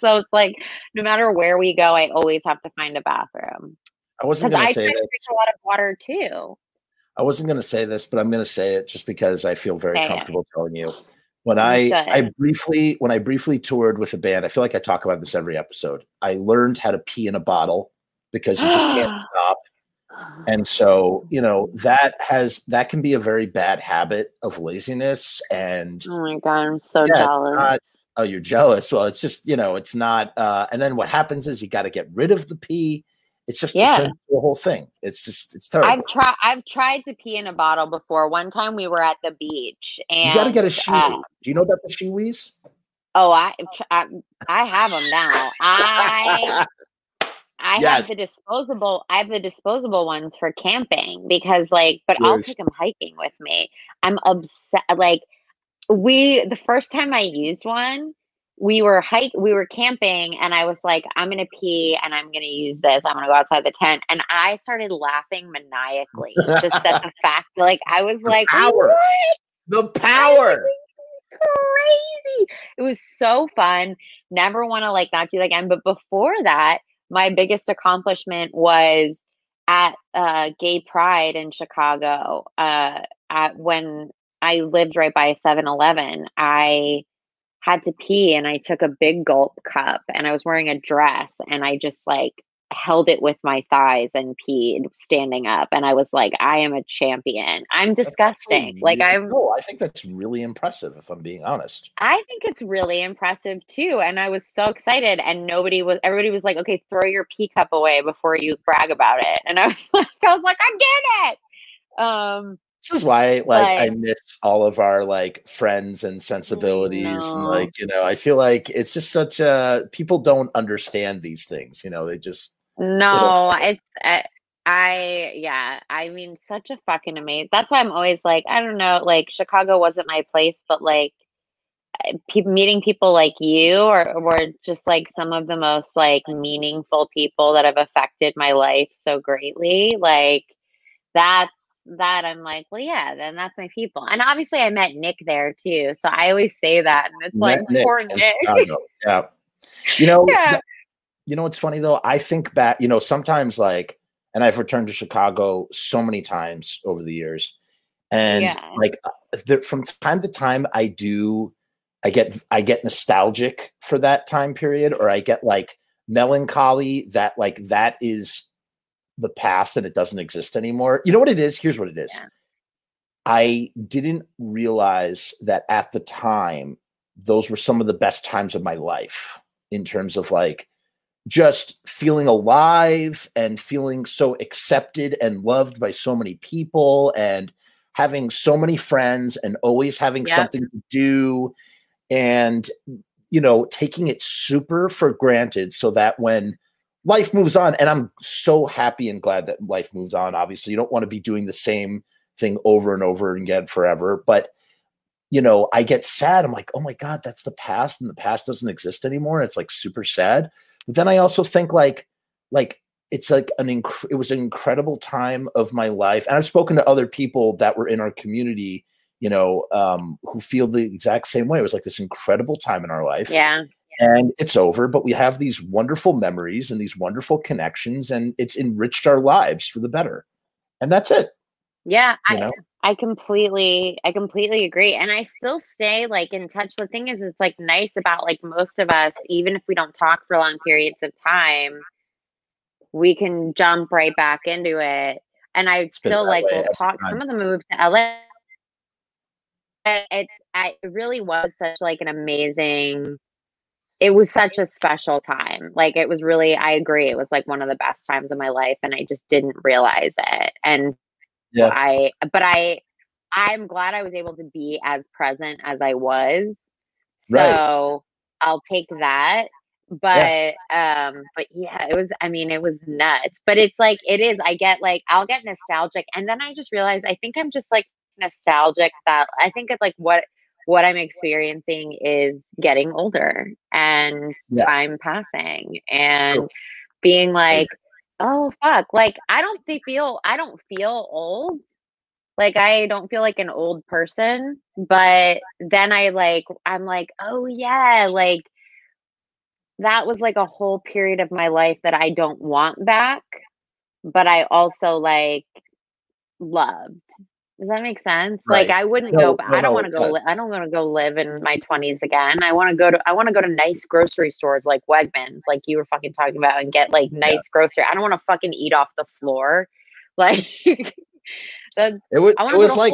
so it's like, no matter where we go, I always have to find a bathroom. I wasn't gonna I say that. I drink a lot of water too. I wasn't going to say this, but I'm going to say it just because I feel very comfortable telling you. When I I briefly when I briefly toured with a band, I feel like I talk about this every episode. I learned how to pee in a bottle because you just can't stop and so you know that has that can be a very bad habit of laziness and oh my god i'm so yeah, jealous not, oh you're jealous well it's just you know it's not uh and then what happens is you got to get rid of the pee it's just yeah. the whole thing it's just it's terrible i've tried i've tried to pee in a bottle before one time we were at the beach and you got to get a she uh, do you know about the Shewees oh I, I i have them now i I yes. have the disposable. I have the disposable ones for camping because, like, but I'll take them hiking with me. I'm obsessed. Like, we the first time I used one, we were hike. We were camping, and I was like, "I'm gonna pee, and I'm gonna use this. I'm gonna go outside the tent." And I started laughing maniacally, just at the fact, like, I was the like, power. "What? The power." Crazy! It was so fun. Never want to like not do that again. But before that, my biggest accomplishment was at uh, Gay Pride in Chicago. Uh, at when I lived right by a 7-Eleven, I had to pee and I took a big gulp cup and I was wearing a dress and I just like held it with my thighs and peed standing up and i was like i am a champion. I'm disgusting Really- like i'm no, I think that's really impressive. If I'm being honest, i think it's really impressive too and i was so excited and nobody was everybody was like okay throw your pee cup away before you brag about it. And i was like i was like i did it. Um this is why like I miss all of our like friends and sensibilities, and like you know, I feel like it's just such a people don't understand these things. You know, they just No, it's uh, I yeah. I mean, such a fucking amazing. That's why I'm always like, I don't know, like Chicago wasn't my place, but like pe- meeting people like you or were just like some of the most like meaningful people that have affected my life so greatly. Like that's that I'm like, well, yeah, then that's my people. And obviously, I met Nick there too, so I always say that, and it's like Nick- poor Nick. Yeah. You know, Yeah. you know what's funny though? I think back, you know, sometimes like, and I've returned to Chicago so many times over the years, and Yeah. like the, from time to time, I do, I get, I get nostalgic for that time period, or I get like melancholy that like that is the past and it doesn't exist anymore. You know what it is? Here's what it is. Yeah. I didn't realize that at the time those were some of the best times of my life in terms of like just feeling alive and feeling so accepted and loved by so many people and having so many friends and always having Yep. something to do and you know taking it super for granted so that when life moves on and i'm so happy and glad that life moves on. Obviously you don't want to be doing the same thing over and over again forever but you know i get sad. I'm like oh my god that's the past and the past doesn't exist anymore it's like super sad. But then i also think like like it's like an inc- it was an incredible time of my life and i've spoken to other people that were in our community you know um who feel the exact same way. It was like this incredible time in our life. Yeah, and it's over but we have these wonderful memories and these wonderful connections and it's enriched our lives for the better and that's it yeah. you I, know I completely I completely agree. And I still stay like in touch. The thing is it's like nice about like most of us, even if we don't talk for long periods of time, we can jump right back into it. And I been still like will talk time. some of them moved to LA. It- It's I, it really was such like an amazing it was such a special time. Like it was really I agree. It was like one of the best times of my life and I just didn't realize it. And Yeah. I but I I'm glad I was able to be as present as I was. Right. So I'll take that. But um but yeah, it was I mean it was nuts. But it's like it is I get like I'll get nostalgic and then I just realize I think I'm just like nostalgic that I think it's like what what I'm experiencing is getting older and Yeah. time passing and True. being like oh fuck. Like i don't feel i don't feel old. Like i don't feel like an old person but then i like i'm like oh yeah. Like that was like a whole period of my life that i don't want back but i also like loved does that make sense like i wouldn't No, go but no, i don't no, want to go li- i don't want to go live in my 20s again i want to go to i want to go to nice grocery stores like wegmans like you were fucking talking about and get like nice grocery i don't want to fucking eat off the floor like that's it was i it was like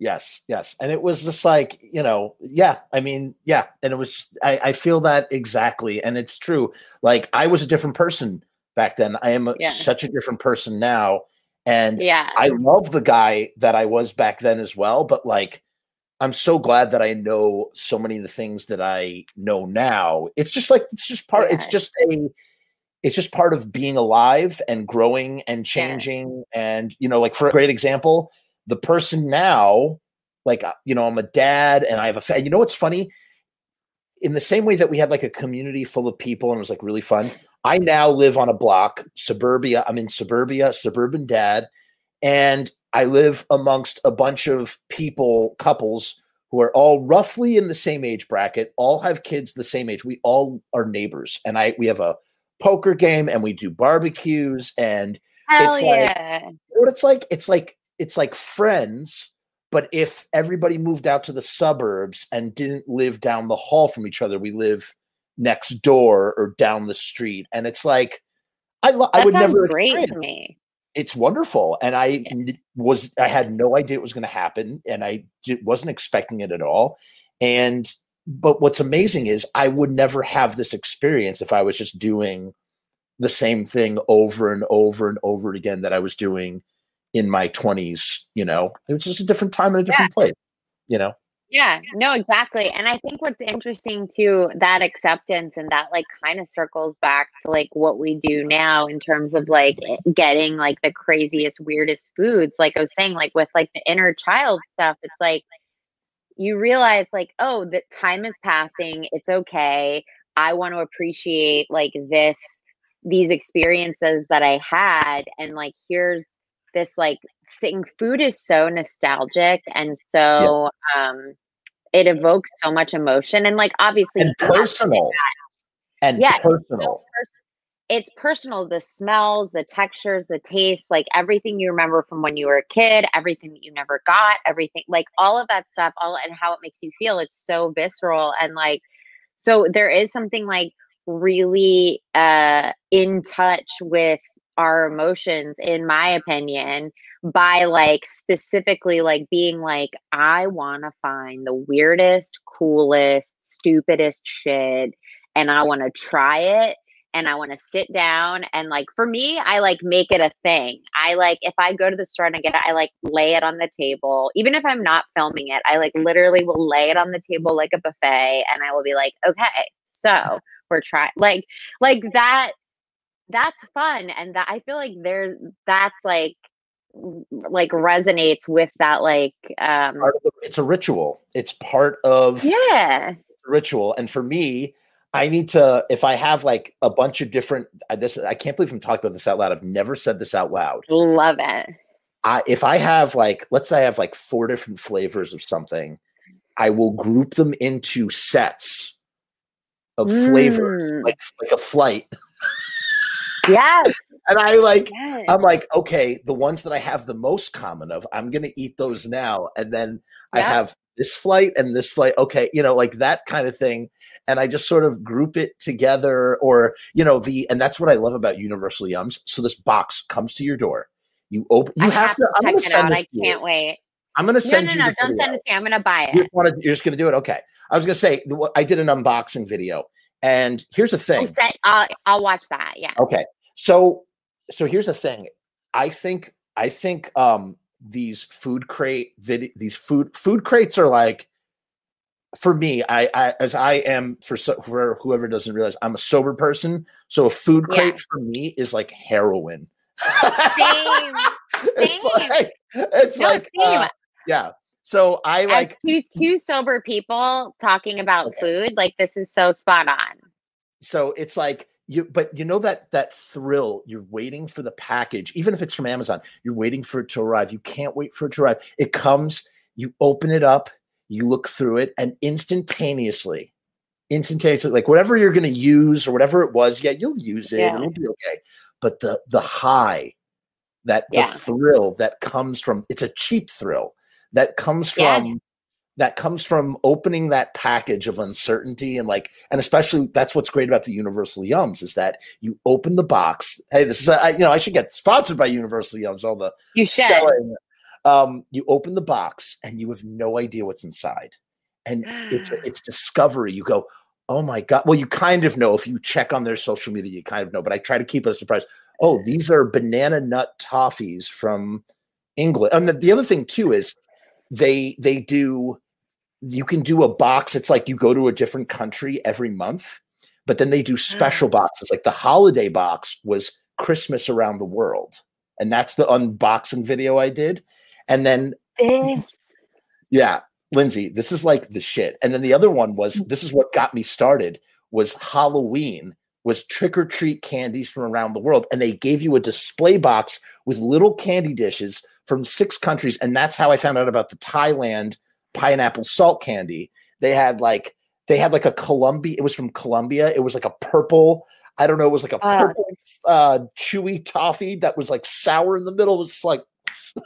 Yes, yes. And it was just like, you know, yeah, I mean, yeah. And it was, I, I feel that exactly. And it's true. Like, I was a different person back then. I am a, Yeah. such a different person now. And yeah I love the guy that I was back then as well. But like, I'm so glad that I know so many of the things that I know now. It's just like, it's just part, it's just a, it's just part of being alive and growing and changing. And, you know, like for a great example, the person now, like, uh, you know, I'm a dad and I have a, fa- you know, what's funny? In the same way that we had like a community full of people and it was like really fun. I now live on a block, suburbia. I'm in suburbia, suburban dad, and I live amongst a bunch of people, couples who are all roughly in the same age bracket, all have kids the same age. We all are neighbors, and I we have a poker game and we do barbecues and hell it's like- what it's like it's like it's like friends but if everybody moved out to the suburbs and didn't live down the hall from each other we live next door or down the street and it's like I lo- I would never great to me. it's wonderful and i Yeah. was i had no idea it was going to happen and I wasn't expecting it at all and but what's amazing is i would never have this experience if i was just doing the same thing over and over and over again that i was doing in my 20s you know it was just a different time and a different place you know Yeah, no, exactly. And I think what's interesting too, that acceptance and that like kind of circles back to like what we do now in terms of like eh, getting like the craziest, weirdest foods. Like I was saying, like with like the inner child stuff, it's like you realize like, oh, the time is passing. It's okay. I want to appreciate like this, these experiences that I had. And like, here's this like thing. Food is so nostalgic and so, um, it evokes so much emotion and like obviously and personal. and Yeah, so personal. pers- it's personal the smells the textures the tastes like everything you remember from when you were a kid everything that you never got everything like all of that stuff all and how it makes you feel it's so visceral and like so there is something like really uh in touch with our emotions in my opinion by like specifically like being like i want to find the weirdest coolest stupidest shit and i want to try it and I want to sit down and like for me, I like make it a thing. I like if I go to the store and I get it, I like lay it on the table. Even if I'm not filming it, I like literally will lay it on the table like a buffet and I will be like, okay, so we're trying like like that that's fun and that I feel like there's that's like like resonates with that like um the, it's a ritual it's part of yeah. ritual and for me i need to if i have like a bunch of different I- this i can't believe i'm talking about this out loud i've never said this out loud. Love it. I, if i have like let's say i have like four different flavors of something i will group them into sets of flavor Mm, like like a flight yes and i like yes i'm like okay the ones that i have the most common of i'm gonna eat those now and then i have this flight and this flight okay you know like that kind of thing and i just sort of group it together or you know the and that's what i love about universal yums so this box comes to your door you open you I have, have to, to i'm check gonna it send out. this I can't wait. i'm gonna No, send no, you no. Don't video. send it to me. I'm gonna buy you it. just wanna, you're just gonna do it okay i was gonna say i did an unboxing video and here's the Oh, thing set, I'll, I'll watch that. Yeah. Okay. So so here's the thing. I think I think um these food crate vid these food food crates are like for me I, I as I am for so, for whoever doesn't realize I'm a sober person so a food Yeah. crate for me is like heroin. Same. it's same. like it's No, like uh, yeah. So I As like two two sober people talking about food, like this is so spot on. so it's like you but you know that that thrill you're waiting for the package even if it's from amazon you're waiting for it to arrive you can't wait for it to arrive it comes you open it up you look through it and instantaneously instantaneously like whatever you're going to use or whatever it was yeah you'll use it Yeah. it'll be okay but the the high that the Yeah. thrill that comes from it's a cheap thrill that comes Yeah. That comes from opening that package of uncertainty and like and especially that's what's great about the universal yums is that you open the box. Hey this is a, I, you know i should get sponsored by universal yums all the You should. selling. Um you open the box and you have no idea what's inside. And it's it's discovery. You go oh my god. Well you kind of know if you check on their social media you kind of know but i try to keep it a surprise. Oh these are banana nut toffees from england. And the, the other thing too is they they do you can do a box it's like you go to a different country every month but then they do special mm. boxes like the holiday box was christmas around the world and that's the unboxing video i did and then This. yeah, Lindsay, this is like the shit. And then the other one was mm. this is what got me started was Halloween was trick or treat candies from around the world and they gave you a display box with little candy dishes from six countries and that's how I found out about the Thailand pineapple salt candy. They had like they had like a Colombia it was from Colombia. It was like a purple I don't know, it was like a Ah. purple uh chewy toffee that was like sour in the middle. It was like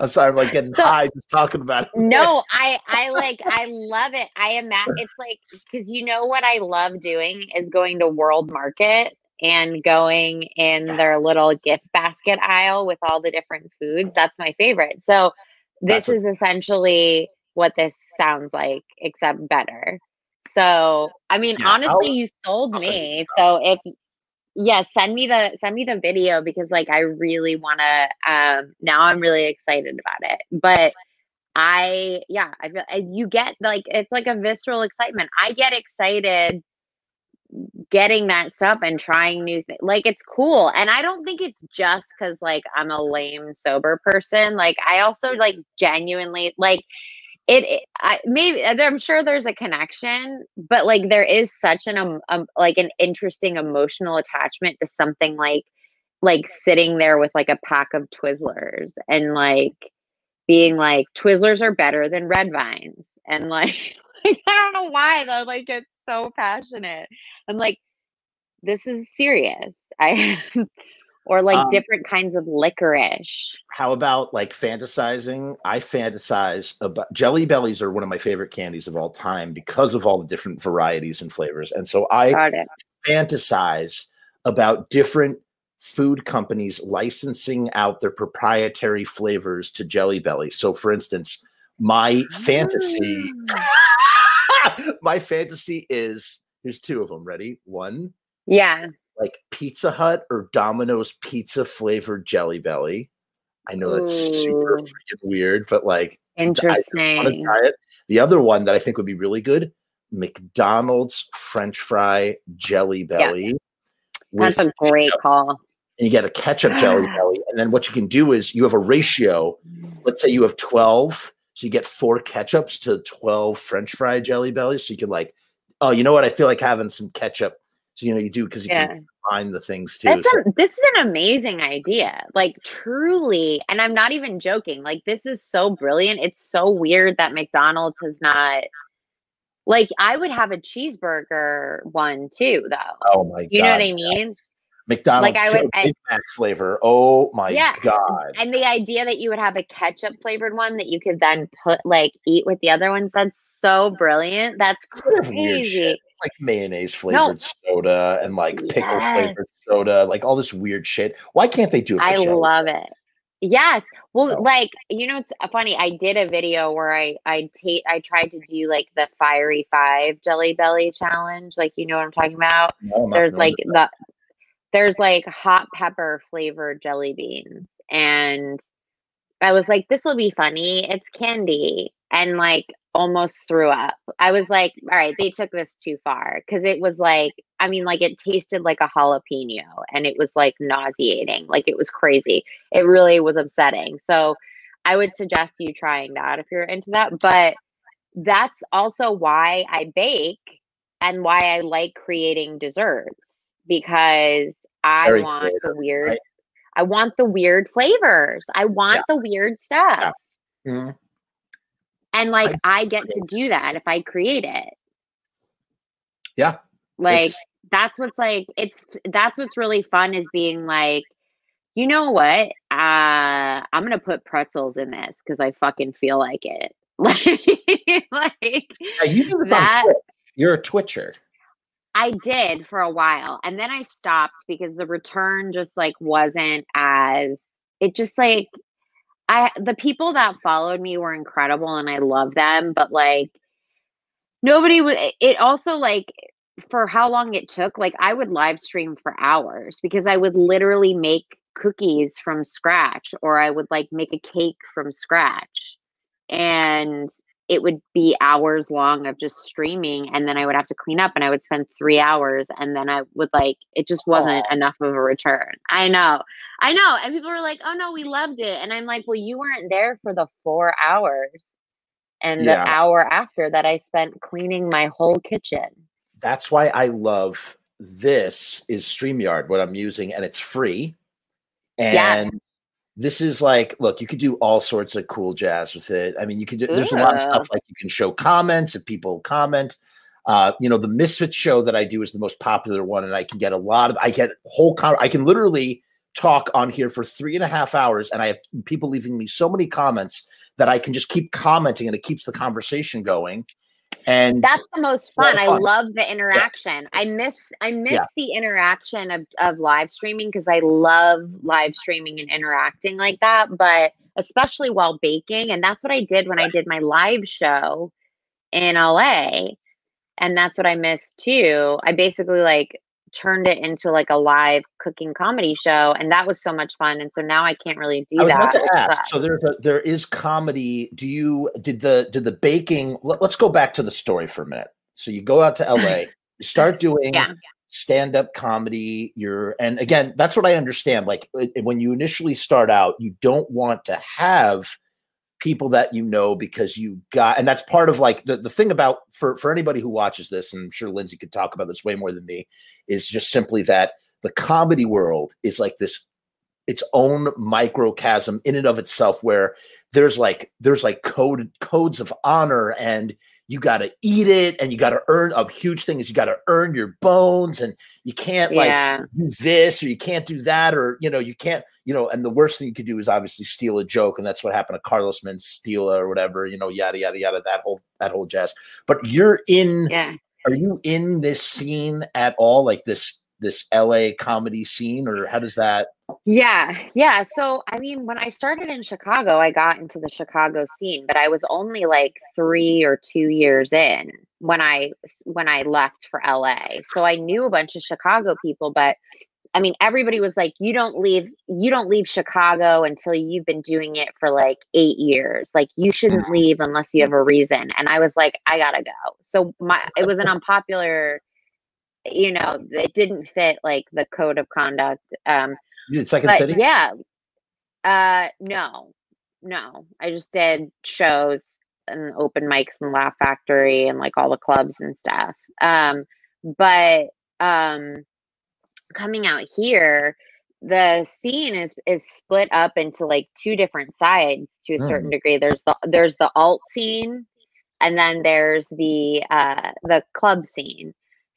I'm sorry, I'm like getting So- high just talking about it. No, I I like I love it. I imagine it's like because you know what I love doing is going to World Market and going in their little gift basket aisle with all the different foods. That's my favorite. So this is essentially what this sounds like, except better. So I mean, yeah, honestly, I'll, you sold I'll me. So if yes, yeah, send me the send me the video because like I really want to. Um, now I'm really excited about it, but. I yeah, I feel you get like it's like a visceral excitement. I get excited getting that stuff and trying new things. Like it's cool. And I don't think it's just cuz like I'm a lame sober person. Like I also like genuinely like it, it I maybe I'm sure there's a connection, but like there is such an um, um like an interesting emotional attachment to something like like sitting there with like a pack of Twizzlers and like being like Twizzlers are better than red vines and like I don't know why though. Like it's so passionate. I'm like, this is serious. I or like um, different kinds of licorice. How about like fantasizing? I fantasize about jelly bellies are one of my favorite candies of all time because of all the different varieties and flavors. And so I fantasize about different food companies licensing out their proprietary flavors to Jelly Belly. So for instance, my fantasy ah. my fantasy is here's two of them. Ready? One. Yeah. Like Pizza Hut or Domino's pizza flavored Jelly Belly. I know that's Ooh. super freaking weird, but like interesting. try it. The other one that I think would be really good: McDonald's French fry Jelly Belly. Yeah. That's a great ketchup. call. And you get a ketchup Jelly Belly, and then what you can do is you have a ratio. Let's say you have twelve so you get four ketchups to 12 French fry jelly bellies. So you can like, oh, you know what? I feel like having some ketchup. So, you know, you do because you yeah. can find the things too. So. A, this is an amazing idea. Like, truly. And I'm not even joking. Like, this is so brilliant. It's so weird that McDonald's has not. Like, I would have a cheeseburger one too, though. Oh my God. You know what I mean? McDonald's like I would, Big Mac flavor. Oh my yeah. god! And the idea that you would have a ketchup flavored one that you could then put like eat with the other ones. That's so brilliant. That's crazy. Like mayonnaise flavored no. soda and like pickle flavored soda, like all this weird shit. Why can't they do it? I love it. Yes. Well, like you know, it's uh, funny. I did a video where I I take I tried to do like the fiery five jelly belly challenge. Like you know what I'm talking about. No, There's like the there's like hot pepper flavored jelly beans. And I was like, this will be funny. It's candy. And like almost threw up. I was like, all right, they took this too far. Cause it was like, I mean, like it tasted like a jalapeno and it was like nauseating. Like it was crazy. It really was upsetting. So I would suggest you trying that if you're into that. But that's also why I bake and why I like creating desserts because I Very want creative, the weird. Right? I want the weird flavors. I want yeah. the weird stuff. Yeah. Mm-hmm. And like I, I get to do that if I create it. Yeah. Like it's, that's what's like it's that's what's really fun is being like you know what? Uh I'm going to put pretzels in this cuz I fucking feel like it. like, yeah, you do that, You're a twitcher. I did for a while and then I stopped because the return just like wasn't as it just like I the people that followed me were incredible and I love them but like nobody would it also like for how long it took like I would live stream for hours because I would literally make cookies from scratch or I would like make a cake from scratch. And it would be hours long of just streaming and then I would have to clean up and I would spend three hours and then I would like it just wasn't Aww. enough of a return. I know. I know. And people were like, oh no, we loved it. And I'm like, well, you weren't there for the four hours and yeah. the hour after that I spent cleaning my whole kitchen. That's why I love this is StreamYard, what I'm using, and it's free. And yeah this is like look you could do all sorts of cool jazz with it. I mean you can do there's yeah. a lot of stuff like you can show comments if people comment. Uh, you know the misfit show that i do is the most popular one and i can get a lot of i get whole con- i can literally talk on here for three and a half hours and i have people leaving me so many comments that i can just keep commenting and it keeps the conversation going and that's the most fun. I love the interaction. Yeah. I miss I miss yeah. the interaction of of live streaming because I love live streaming and interacting like that. But especially while baking, and that's what I did when I did my live show in LA, and that's what I missed too. I basically like turned it into like a live cooking comedy show and that was so much fun and so now i can't really do that ask, so there's a, there is comedy do you did the did the baking let, us go back to the story for a minute so you go out to la you start doing yeah. stand-up comedy you're and again that's what i understand like when you initially start out you don't want to have people that you know because you got and that's part of like the, the thing about for for anybody who watches this and i'm sure lindsay could talk about this way more than me is just simply that the comedy world is like this its own microcosm in and of itself where there's like there's like code codes of honor and you got to eat it and you got to earn a huge thing is you got to earn your bones and you can't yeah. like do this or you can't do that or you know you can't you know and the worst thing you could do is obviously steal a joke and that's what happened to Carlos Mencia or whatever you know yada yada yada that whole that whole jazz but you're in yeah. are you in this scene at all like this this LA comedy scene or how does that Yeah. Yeah, so I mean when I started in Chicago, I got into the Chicago scene, but I was only like 3 or 2 years in when I when I left for LA. So I knew a bunch of Chicago people, but I mean everybody was like you don't leave you don't leave Chicago until you've been doing it for like 8 years. Like you shouldn't mm-hmm. leave unless you have a reason. And I was like I got to go. So my it was an unpopular you know, it didn't fit like the code of conduct. Um, you did Second City? Yeah. Uh, no, no. I just did shows and open mics and Laugh Factory and like all the clubs and stuff. Um, but um, coming out here, the scene is is split up into like two different sides to a mm. certain degree. There's the there's the alt scene, and then there's the uh, the club scene.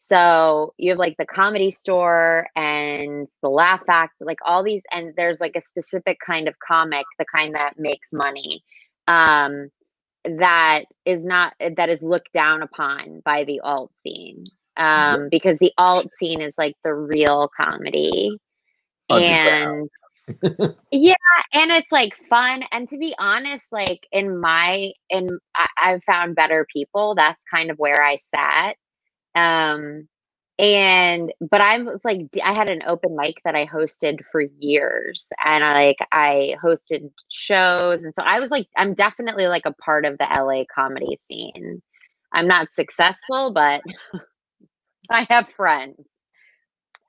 So you have like the comedy store and the laugh act, like all these, and there's like a specific kind of comic, the kind that makes money, um, that is not that is looked down upon by the alt scene. Um, because the alt scene is like the real comedy. And yeah, and it's like fun. And to be honest, like in my in I, I've found better people. That's kind of where I sat um, and but I'm like I had an open mic that I hosted for years, and I like I hosted shows, and so I was like I'm definitely like a part of the LA comedy scene. I'm not successful, but I have friends.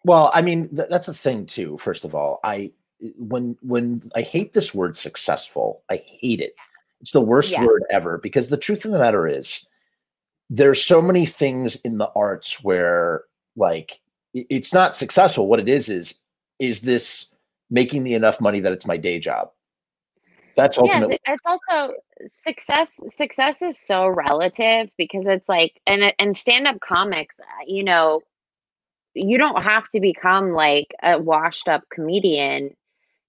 Well, I mean th- that's a thing too. First of all, I when when I hate this word successful, I hate it. It's the worst yeah. word ever because the truth of the matter is there's so many things in the arts where like it's not successful. What it is is is this making me enough money that it's my day job? That's ultimately yeah, it's also success success is so relative because it's like and and stand-up comics uh, you know you don't have to become like a washed up comedian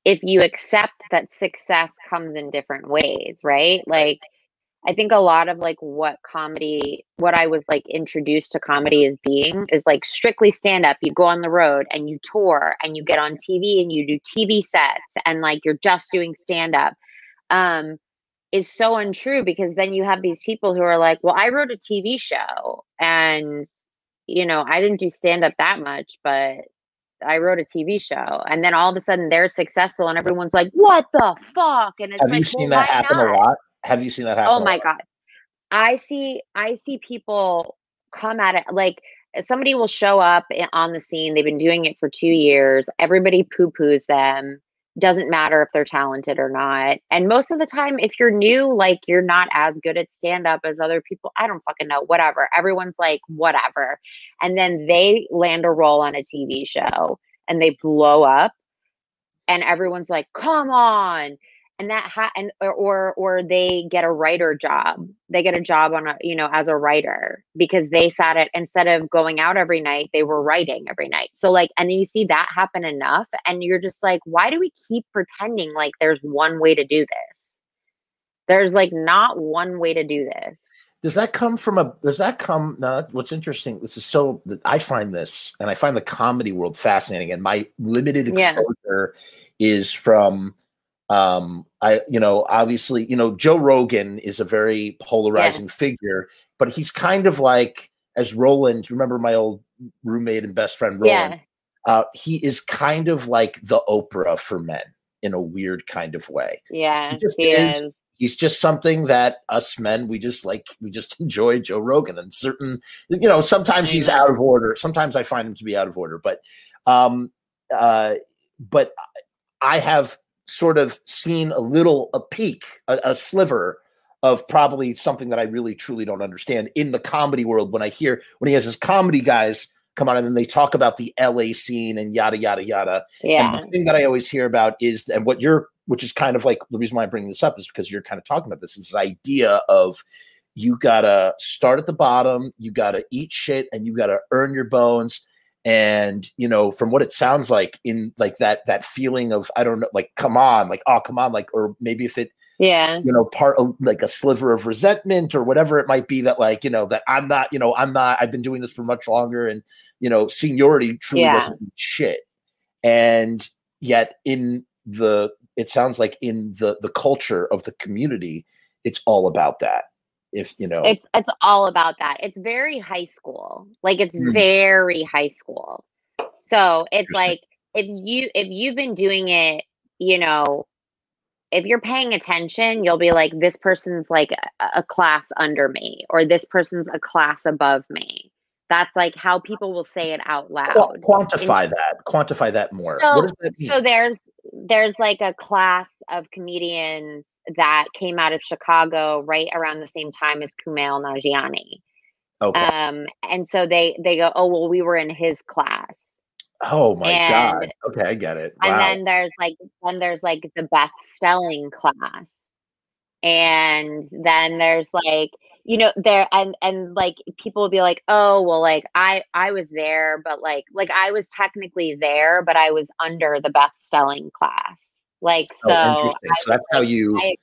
if you accept that success comes in different ways right? Like I think a lot of like what comedy, what I was like introduced to comedy as being is like strictly stand up. You go on the road and you tour and you get on TV and you do TV sets and like you're just doing stand up. Um, is so untrue because then you have these people who are like, well, I wrote a TV show and, you know, I didn't do stand up that much, but I wrote a TV show. And then all of a sudden they're successful and everyone's like, what the fuck? And it's have like, you seen well, that happen not? a lot? Have you seen that oh happen? Oh my god. I see I see people come at it like somebody will show up on the scene. They've been doing it for 2 years. Everybody poo-poos them. Doesn't matter if they're talented or not. And most of the time if you're new like you're not as good at stand up as other people. I don't fucking know, whatever. Everyone's like whatever. And then they land a role on a TV show and they blow up and everyone's like, "Come on." And that ha- and or or they get a writer job. They get a job on a you know as a writer because they sat it instead of going out every night they were writing every night. So like and you see that happen enough and you're just like why do we keep pretending like there's one way to do this? There's like not one way to do this. Does that come from a does that come now what's interesting this is so i find this and i find the comedy world fascinating and my limited exposure yeah. is from um i you know obviously you know joe rogan is a very polarizing yeah. figure but he's kind of like as roland remember my old roommate and best friend roland yeah. uh he is kind of like the oprah for men in a weird kind of way yeah he, he is, is he's just something that us men we just like we just enjoy joe rogan and certain you know sometimes he's out of order sometimes i find him to be out of order but um uh but i have sort of seen a little a peak a, a sliver of probably something that i really truly don't understand in the comedy world when i hear when he has his comedy guys come on and then they talk about the LA scene and yada yada yada. Yeah. And the thing that I always hear about is and what you're which is kind of like the reason why I'm bringing this up is because you're kind of talking about this, this idea of you gotta start at the bottom, you gotta eat shit, and you gotta earn your bones. And you know, from what it sounds like, in like that that feeling of I don't know, like come on, like oh come on, like or maybe if it yeah. you know part of like a sliver of resentment or whatever it might be that like you know that i'm not you know i'm not i've been doing this for much longer and you know seniority truly yeah. doesn't mean shit. And yet in the it sounds like in the the culture of the community it's all about that if you know it's it's all about that it's very high school like it's mm. very high school so it's like if you if you've been doing it you know if you're paying attention you'll be like this person's like a, a class under me or this person's a class above me that's like how people will say it out loud. quantify that. Quantify that more. So, that so there's there's like a class of comedians that came out of Chicago right around the same time as Kumail Nanjiani. Okay. Um, and so they they go, oh well, we were in his class. Oh my and, god. Okay, I get it. Wow. And then there's like then there's like the Beth Stelling class. And then there's like you know there and and like people will be like oh well like i i was there but like like i was technically there but i was under the beth stelling class like oh, so oh, interesting. so that's how you I,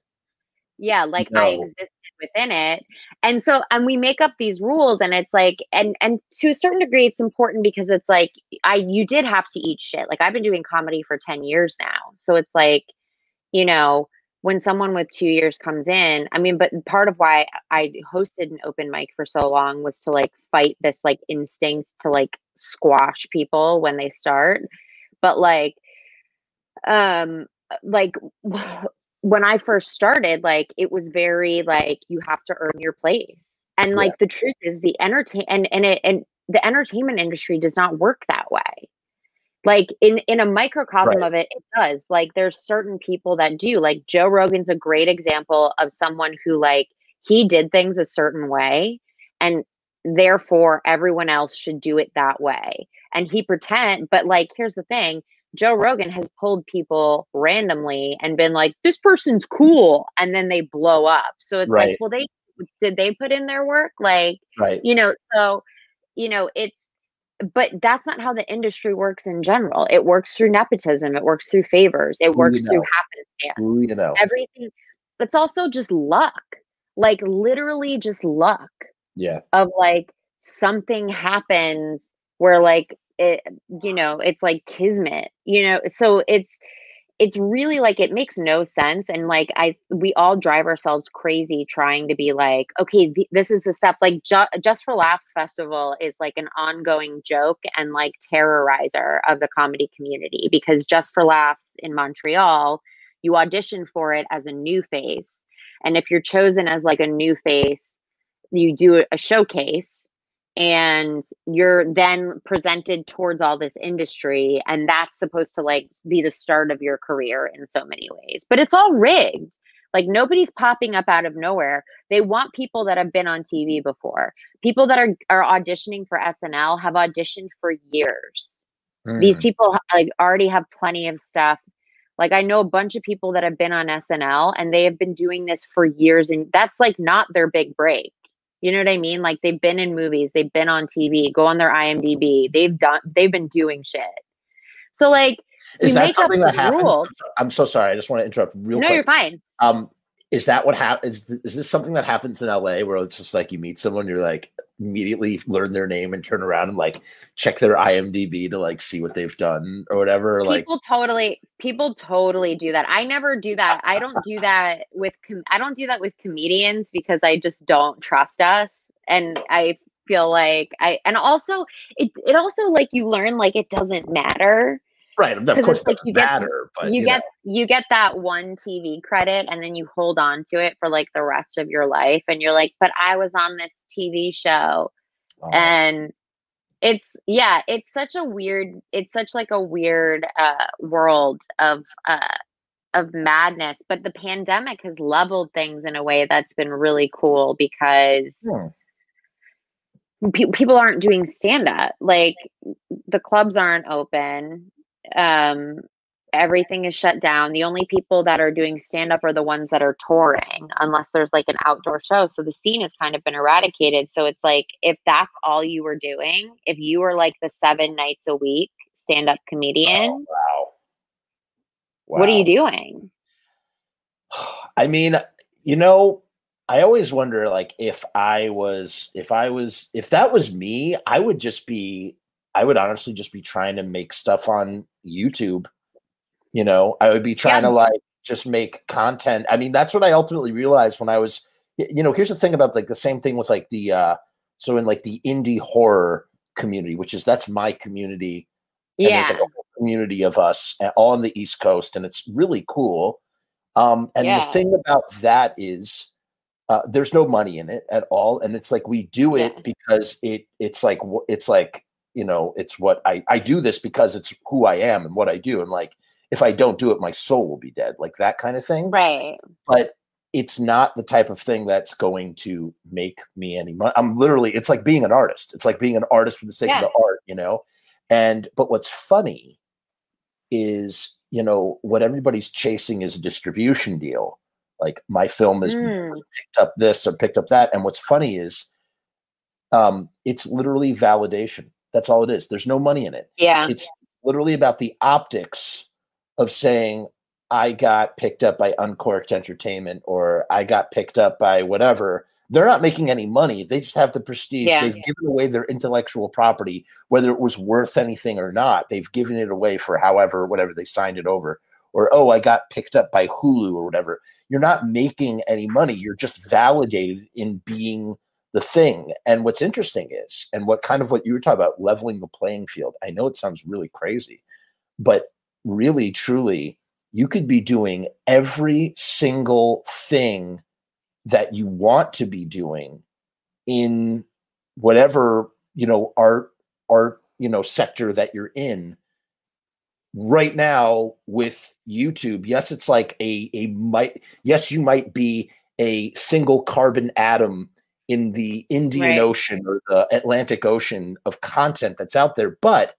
yeah like i existed within it and so and we make up these rules and it's like and and to a certain degree it's important because it's like i you did have to eat shit like i've been doing comedy for 10 years now so it's like you know when someone with two years comes in, I mean, but part of why I hosted an open mic for so long was to like fight this like instinct to like squash people when they start. But like, um, like when I first started, like it was very like you have to earn your place. And like yeah. the truth is the entertain and and it and the entertainment industry does not work that way like in in a microcosm right. of it it does like there's certain people that do like joe rogan's a great example of someone who like he did things a certain way and therefore everyone else should do it that way and he pretend but like here's the thing joe rogan has pulled people randomly and been like this person's cool and then they blow up so it's right. like well they did they put in their work like right you know so you know it's but that's not how the industry works in general. It works through nepotism. It works through favors. It works you know. through happenstance. Ooh, you know everything. It's also just luck, like literally just luck. Yeah. Of like something happens where like it, you know, it's like kismet. You know, so it's it's really like it makes no sense and like i we all drive ourselves crazy trying to be like okay th- this is the stuff like Ju- just for laughs festival is like an ongoing joke and like terrorizer of the comedy community because just for laughs in montreal you audition for it as a new face and if you're chosen as like a new face you do a showcase and you're then presented towards all this industry and that's supposed to like be the start of your career in so many ways. But it's all rigged. Like nobody's popping up out of nowhere. They want people that have been on tv before. People that are are auditioning for snl have auditioned for years. Mm. these people like already have plenty of stuff. Like i know a bunch of people that have been on snl and they have been doing this for years and that's like not their big break you know what I mean? Like they've been in movies, they've been on TV, go on their IMDb, they've done they've been doing shit. So like is that something that happens? Rules. I'm so sorry. I just want to interrupt real no, quick. No, you're fine. Um is that what happens? Is, is this something that happens in LA where it's just like you meet someone, you're like immediately learn their name and turn around and like check their IMDb to like see what they've done or whatever? People like people totally, people totally do that. I never do that. I don't do that with, com- I don't do that with comedians because I just don't trust us. And I feel like I, and also it, it also like you learn like it doesn't matter Right. Of course, like you matter, get, but you, you get know. you get that one TV credit, and then you hold on to it for like the rest of your life, and you're like, "But I was on this TV show," oh. and it's yeah, it's such a weird, it's such like a weird uh, world of uh, of madness. But the pandemic has leveled things in a way that's been really cool because. Hmm people aren't doing stand up like the clubs aren't open um, everything is shut down. The only people that are doing stand up are the ones that are touring, unless there's like an outdoor show. So the scene has kind of been eradicated. So it's like if that's all you were doing, if you were like the seven nights a week stand up comedian, oh, wow. wow. What are you doing? I mean, you know, I always wonder like if I was if I was if that was me, I would just be I would honestly just be trying to make stuff on YouTube. You know, I would be trying yeah. to like just make content. I mean, that's what I ultimately realized when I was, you know, here's the thing about like the same thing with like the, uh, so in like the indie horror community, which is that's my community. Yeah. there's like a community of us all on the East Coast, and it's really cool. Um, and yeah. the thing about that is, uh, there's no money in it at all, and it's like we do it yeah. because it it's like it's like you know it's what i i do this because it's who i am and what i do. And like if i don't do it my soul will be dead like that kind of thing. Right. But it's not the type of thing that's going to make me any money i'm literally it's like being an artist. It's like being an artist for the sake yeah. of the art you know? And but what's funny is you know what everybody's chasing is a distribution deal. Like my film is mm. picked up this or picked up that. And what's funny is um it's literally validation that's all it is. There's no money in it. Yeah. It's literally about the optics of saying, I got picked up by Uncorked Entertainment or I got picked up by whatever. They're not making any money. They just have the prestige. Yeah. They've given away their intellectual property, whether it was worth anything or not. They've given it away for however, whatever they signed it over. Or, oh, I got picked up by Hulu or whatever. You're not making any money. You're just validated in being the thing. And what's interesting is, and what kind of what you were talking about, leveling the playing field. I know it sounds really crazy, but really, truly, you could be doing every single thing that you want to be doing in whatever you know art art you know sector that you're in right now with YouTube. Yes, it's like a a might yes, you might be a single carbon atom in the Indian right. Ocean or the Atlantic Ocean of content that's out there. But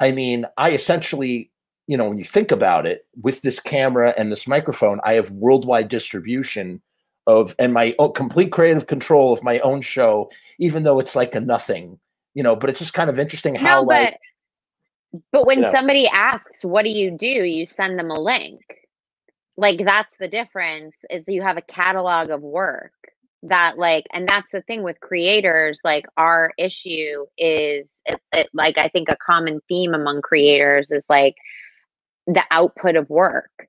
I mean, I essentially, you know, when you think about it, with this camera and this microphone, I have worldwide distribution of and my own, complete creative control of my own show, even though it's like a nothing, you know. But it's just kind of interesting how no, but, like. But when you know, somebody asks, "What do you do?" you send them a link. Like that's the difference. Is you have a catalog of work that like and that's the thing with creators like our issue is it, it, like i think a common theme among creators is like the output of work.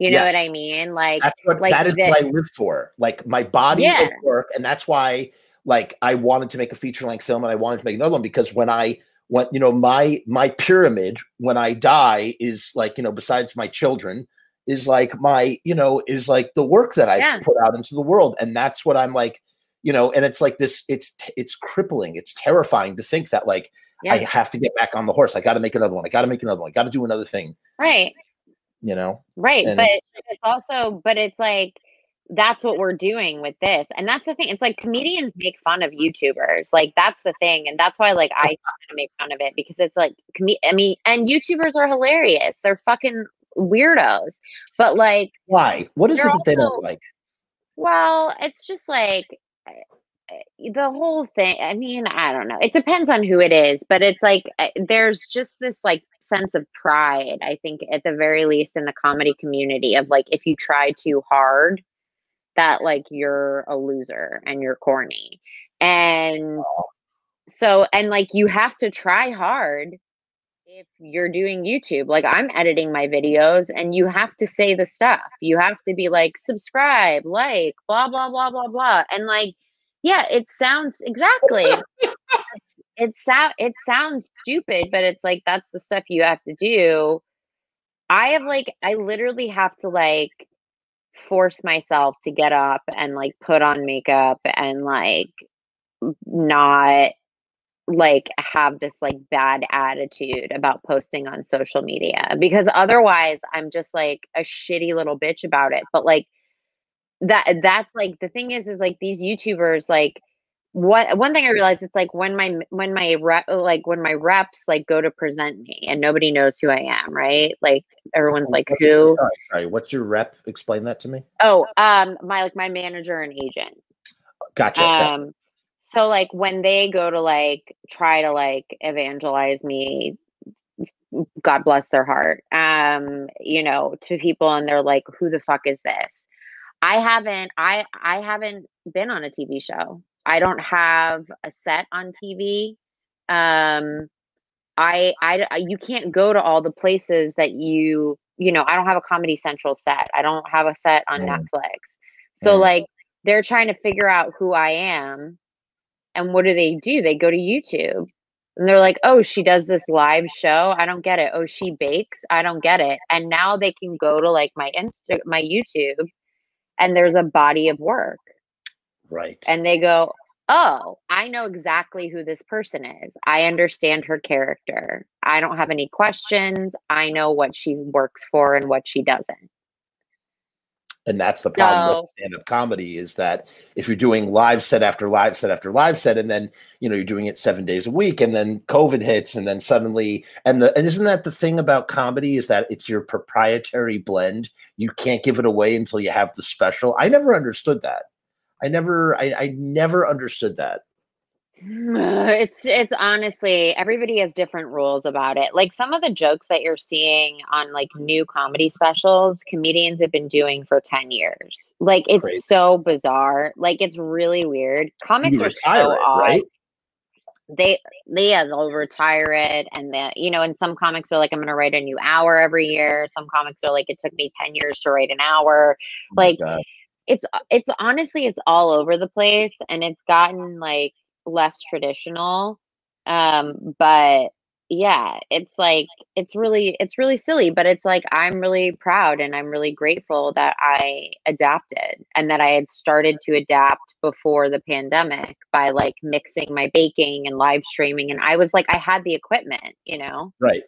You know what i mean? Like that's what like that is the, what i live for. Like my body yeah. is work and that's why like i wanted to make a feature length film and i wanted to make another one because when i when you know my my pyramid when i die is like you know besides my children is like my, you know, is like the work that I've yeah. put out into the world. And that's what I'm like, you know, and it's like this, it's, it's crippling. It's terrifying to think that like, yeah. I have to get back on the horse. I got to make another one. I got to make another one. I got to do another thing. Right. You know? Right. And, but it's also, but it's like, that's what we're doing with this. And that's the thing. It's like comedians make fun of YouTubers. Like that's the thing. And that's why like I make fun of it because it's like com- I mean, and YouTubers are hilarious. They're fucking weirdos. But like, why? What is it that they don't like? Well, it's just like eh, the whole thing. I mean, I don't know. It depends on who it is, but it's like eh, there's just this like sense of pride, I think, at the very least in the comedy community of like if you try too hard, that like you're a loser and you're corny. And so and like you have to try hard if you're doing YouTube. Like I'm editing my videos and you have to say the stuff. You have to be like subscribe, like, blah blah blah blah blah. And like yeah, it sounds exactly. it sound it sounds stupid, but it's like that's the stuff you have to do. I have like I literally have to like force myself to get up and like put on makeup and like not like have this like bad attitude about posting on social media because otherwise I'm just like a shitty little bitch about it. But like that that's like the thing is is like these YouTubers like what one thing I realized it's like when my when my rep like when my reps like go to present me and nobody knows who I am, right? Like everyone's like what's who? Your, sorry, sorry, what's your rep? Explain that to me. Oh, um, my like my manager and agent. Gotcha. Um, gotcha. So like when they go to like try to like evangelize me, God bless their heart, um, you know, to people and they're like, who the fuck is this? I haven't I I haven't been on a TV show. I don't have a set on TV. Um, I, I, you can't go to all the places that you, you know, I don't have a Comedy Central set. I don't have a set on mm. Netflix. So mm. like they're trying to figure out who I am. And what do they do? They go to YouTube and they're like, oh, she does this live show. I don't get it. Oh, she bakes. I don't get it. And now they can go to like my Insta, my YouTube, and there's a body of work. Right. And they go, Oh, I know exactly who this person is. I understand her character. I don't have any questions. I know what she works for and what she doesn't. And that's the problem so, with stand-up comedy is that if you're doing live set after live set after live set, and then you know you're doing it seven days a week, and then COVID hits, and then suddenly, and the and isn't that the thing about comedy is that it's your proprietary blend. You can't give it away until you have the special. I never understood that. I never, I, I never understood that. Uh, it's it's honestly everybody has different rules about it. Like some of the jokes that you're seeing on like new comedy specials, comedians have been doing for 10 years. Like it's Crazy. so bizarre. Like it's really weird. Comics are so it, odd. Right? They they yeah, they'll retire it and the you know, and some comics are like, I'm gonna write a new hour every year. Some comics are like, it took me 10 years to write an hour. Oh like it's it's honestly it's all over the place and it's gotten like less traditional um but yeah it's like it's really it's really silly but it's like i'm really proud and i'm really grateful that i adapted and that i had started to adapt before the pandemic by like mixing my baking and live streaming and i was like i had the equipment you know? Right.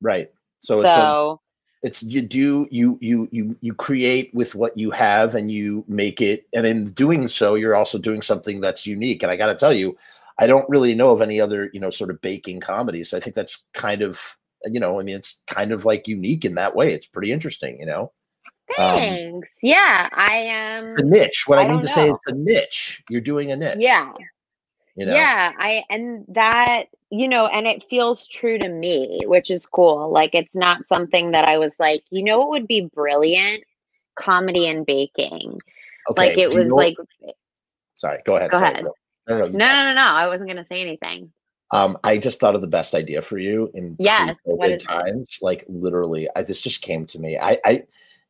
Right. So, so it's you do you you you you create with what you have and you make it. And in doing so you're also doing something that's unique. And i got to tell you i don't really know of any other you know sort of baking comedies. I think that's kind of you know i mean it's kind of like unique in that way. It's pretty interesting you know? Um, thanks. Um, yeah i am um, a niche. What i, I mean to know. say is a niche. You're doing a niche. Yeah you know? Yeah, I and that, you know, and it feels true to me, which is cool. Like it's not something that I was like, you know it would be brilliant? Comedy and baking. Okay. Like it was like Sorry, go ahead. Go Sorry, ahead. Go. No, no, no, no, no, I wasn't gonna say anything. Um, I just thought of the best idea for you in yes, COVID times. It? Like literally, I, this just came to me. I, I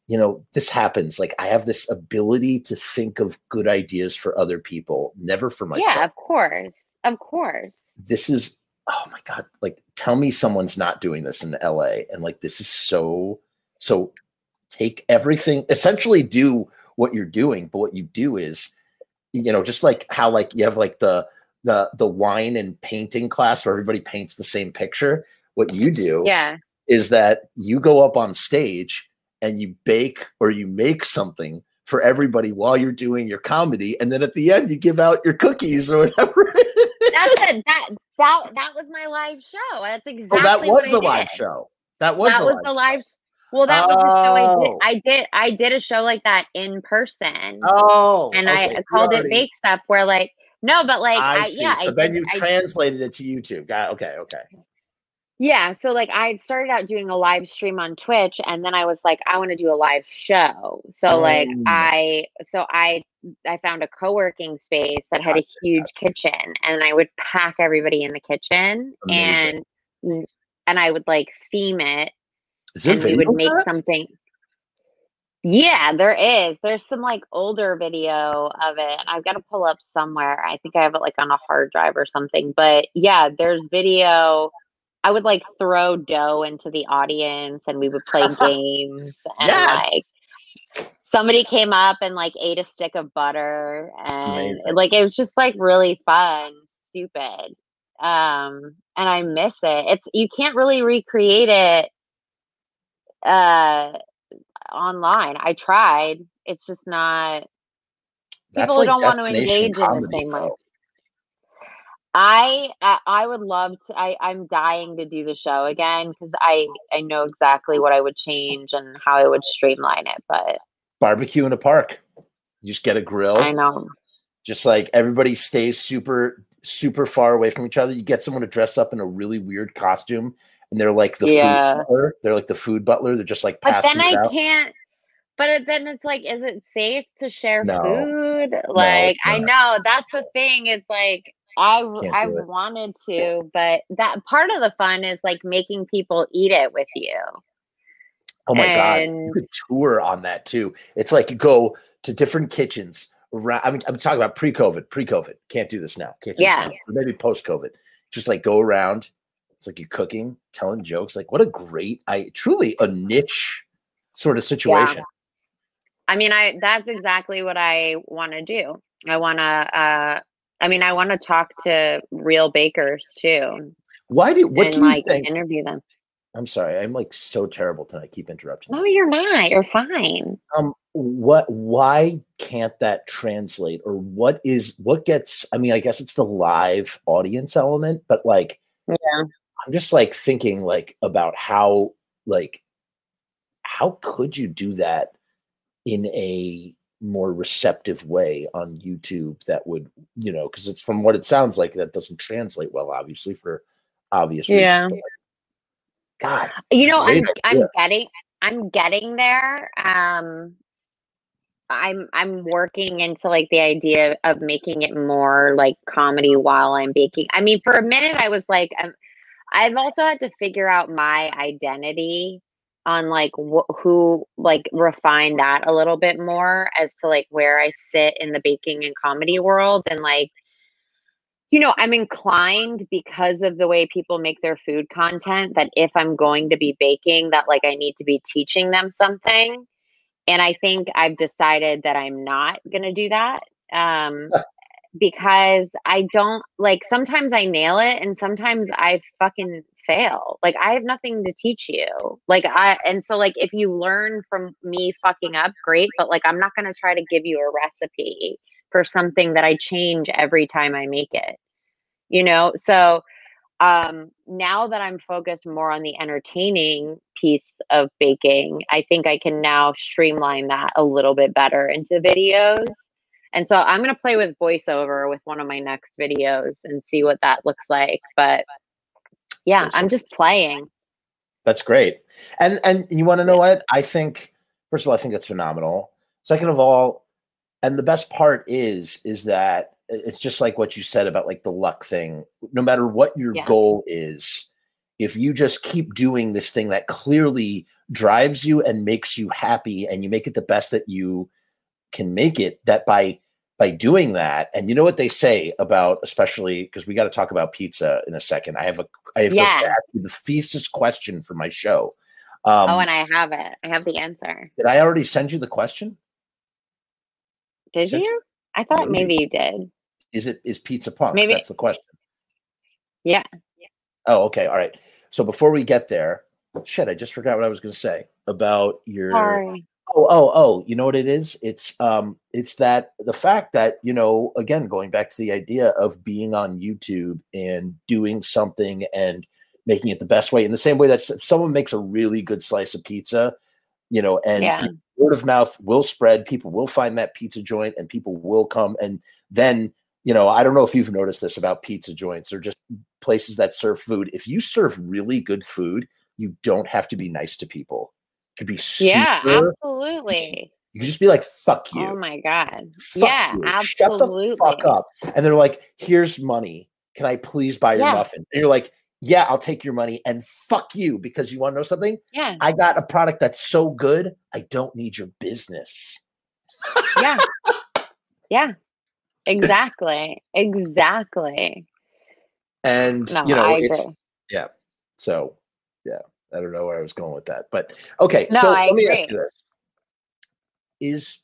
you know, this happens. Like I have this ability to think of good ideas for other people, never for myself. Yeah, of course. Of course. This is oh my god, like tell me someone's not doing this in LA and like this is so so take everything essentially do what you're doing, but what you do is you know, just like how like you have like the the the wine and painting class where everybody paints the same picture, what you do yeah. is that you go up on stage and you bake or you make something for everybody while you're doing your comedy, and then at the end you give out your cookies or whatever. That's it. That that that was my live show. That's exactly. Oh, that was the live show. That was that the was live the live. Show. Well, that was the show I did. Oh. I did. I did a show like that in person. Oh, and okay. I called already... it Bake Stuff, where like no, but like I, I yeah. So I then did, you translated it to YouTube. Got okay, okay. Yeah, so like I started out doing a live stream on Twitch and then I was like I want to do a live show. So like Oh. I so I I found a co-working space that had a huge kitchen and I would pack everybody in the kitchen Amazing. and and I would like theme it and we would make that? something yeah, there is. There's some like older video of it. I've got to pull up somewhere. I think I have it like on a hard drive or something. But yeah, there's video. I would like throw dough into the audience and we would play games and Yes. like somebody came up and like ate a stick of butter and Amazing. like it was just like really fun, stupid. Um and I miss it. It's you can't really recreate it uh online. I tried. It's just not That's people like don't want to engage in the same way. I I would love to. I I'm dying to do the show again because I I know exactly what I would change and how I would streamline it. But Barbecue in a park. You just get a grill. I know. just like everybody stays super super far away from each other. You get someone to dress up in a really weird costume, and they're like the Yeah. food butler. They're like the food butler. They're just like But then I out. can't. But then it's like, is it safe to share No. food? Like I know that's the thing. It's like I I wanted to, but that part of the fun is like making people eat it with you. Oh my god, you tour on that too. It's like you go to different kitchens. Around, I mean, I'm talking about pre-COVID. Pre-COVID, can't do this now. Can't do Yeah. this now. Maybe post-COVID. Just like go around. It's like you're cooking, telling jokes. Like what a great, I truly a niche sort of situation. I mean, I that's exactly what I want to do. I want to. uh I mean, I want to talk to real bakers too, Why do what and do you like think? interview them. I'm sorry, I'm like so terrible tonight. I keep interrupting. No, you're not. You're fine. um what why can't that translate or what is what gets i mean i guess it's the live audience element but like Yeah. i'm just like thinking like about how like how could you do that in a more receptive way on youtube that would you know because it's from what it sounds like that doesn't translate well obviously for obvious reasons Yeah. god You know, I'm Great I'm getting I'm getting there. Um I'm I'm working into like the idea of making it more like comedy while I'm baking. I mean, for a minute I was like um, I've also had to figure out my identity on like wh- who like refine that a little bit more as to like where I sit in the baking and comedy world and like you know, I'm inclined because of the way people make their food content that if I'm going to be baking, that like I need to be teaching them something. And I think I've decided that I'm not going to do that um, because I don't like sometimes I nail it and sometimes I fucking fail. Like I have nothing to teach you. Like I, and so like if you learn from me fucking up, great. But like I'm not going to try to give you a recipe for something that I change every time I make it you know so um now that i'm focused more on the entertaining piece of baking i think i can now streamline that a little bit better into videos and so i'm going to play with voiceover with one of my next videos and see what that looks like but yeah i'm just playing That's great. And and you want to know what? I think first of all, I think that's phenomenal. Second of all, and the best part is is that it's just like what you said about like the luck thing. No matter what your Yeah. goal is, if you just keep doing this thing that clearly drives you and makes you happy and you make it the best that you can make it, that by by doing that, and you know what they say about especially because we got to talk about pizza in a second. I have a I have Yeah. to ask you the thesis question for my show. Um, oh and i have it i have the answer did I already send you the question? did Since- you i thought Maybe. maybe you did Is it is pizza punk? Maybe- That's the question. yeah Oh, okay. All right. So before we get there, shit, I just forgot what I was going to say about your. sorry Oh, oh, oh. You know what it is? It's um, it's that the fact that you know, again, going back to the idea of being on YouTube and doing something and making it the best way, in the same way that someone makes a really good slice of pizza, you know, and yeah word of mouth will spread. People will find that pizza joint, and people will come. And then, you know, I don't know if you've noticed this about pizza joints or just places that serve food, if you serve really good food, you don't have to be nice to people. Could be super, yeah, absolutely. You can just be like, fuck oh you. Oh my God. Fuck yeah, you. absolutely. Shut the fuck up. And they're like, here's money. Can I please buy your Yeah. muffin? And you're like, yeah, I'll take your money and fuck you because you want to know something? Yeah, I got a product that's so good, I don't need your business. yeah, yeah. Exactly. Exactly. And No, you know, I it's agree. yeah. So yeah, I don't know where I was going with that. But okay, No, so I let me ask agree. you this. Is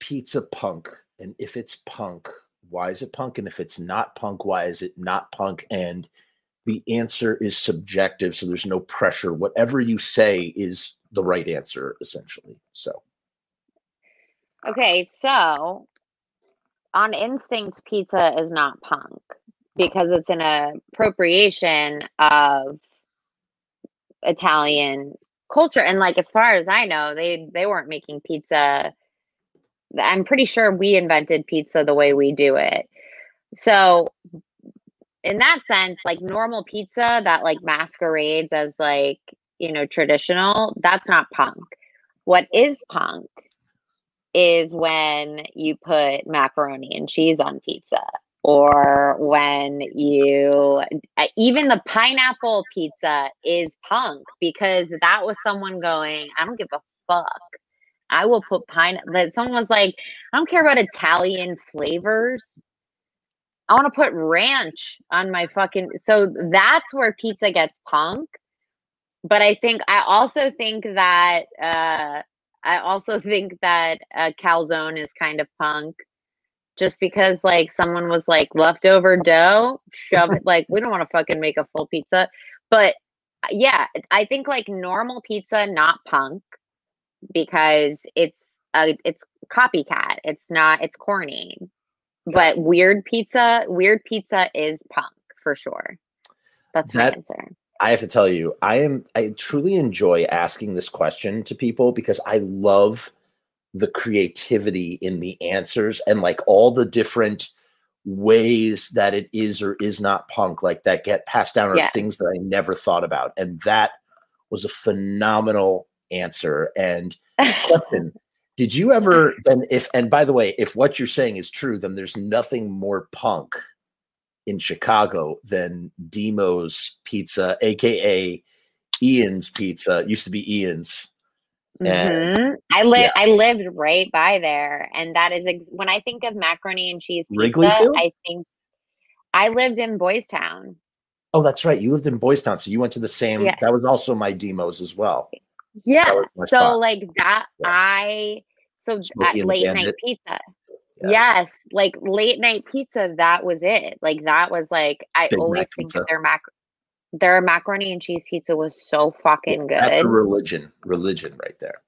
pizza punk? And if it's punk, why is it punk? And if it's not punk, why is it not punk? And the answer is subjective, so there's no pressure. Whatever you say is the right answer, essentially. So Okay, so on instinct, pizza is not punk because it's an appropriation of Italian culture. And like as far as I know, they they weren't making pizza. I'm pretty sure we invented pizza the way we do it. So in that sense, like normal pizza that like masquerades as like, you know, traditional, that's not punk. What is punk is when you put macaroni and cheese on pizza or when you uh, even the pineapple pizza is punk because that was someone going i don't give a fuck. I will put pine that someone was like i don't care about italian flavors. I want to put ranch on my fucking so that's where pizza gets punk. But i think i also think that uh I also think that a calzone is kind of punk just because like someone was like leftover dough, shove it like we don't want to fucking make a full pizza. But uh, yeah, I think like normal pizza, not punk, because it's a, it's copycat. It's not it's corny. But weird pizza, weird pizza is punk for sure. That's That- my answer. I have to tell you, I am I truly enjoy asking this question to people because I love the creativity in the answers and like all the different ways that it is or is not punk like that get passed down or Yeah. things that I never thought about. And that was a phenomenal answer. And question, did you ever then if and by the way, if what you're saying is true, then there's nothing more punk in Chicago than Dimo's Pizza, aka Ian's Pizza. It used to be Ian's. Mhm. I live. yeah. I lived right by there, and that is ex- when I think of macaroni and cheese pizza. I think I lived in Boys Town. Oh, that's right. You lived in Boys Town, so you went to the same. Yeah. That was also my Dimo's as well. Yeah. So spot. like that, Yeah. I so Smokey at and the late night pizza. Yeah. Yes, like late night pizza. That was it. Like that was like I Big always think pizza. that their mac, their macaroni and cheese pizza was so fucking That's good. a religion, religion right there.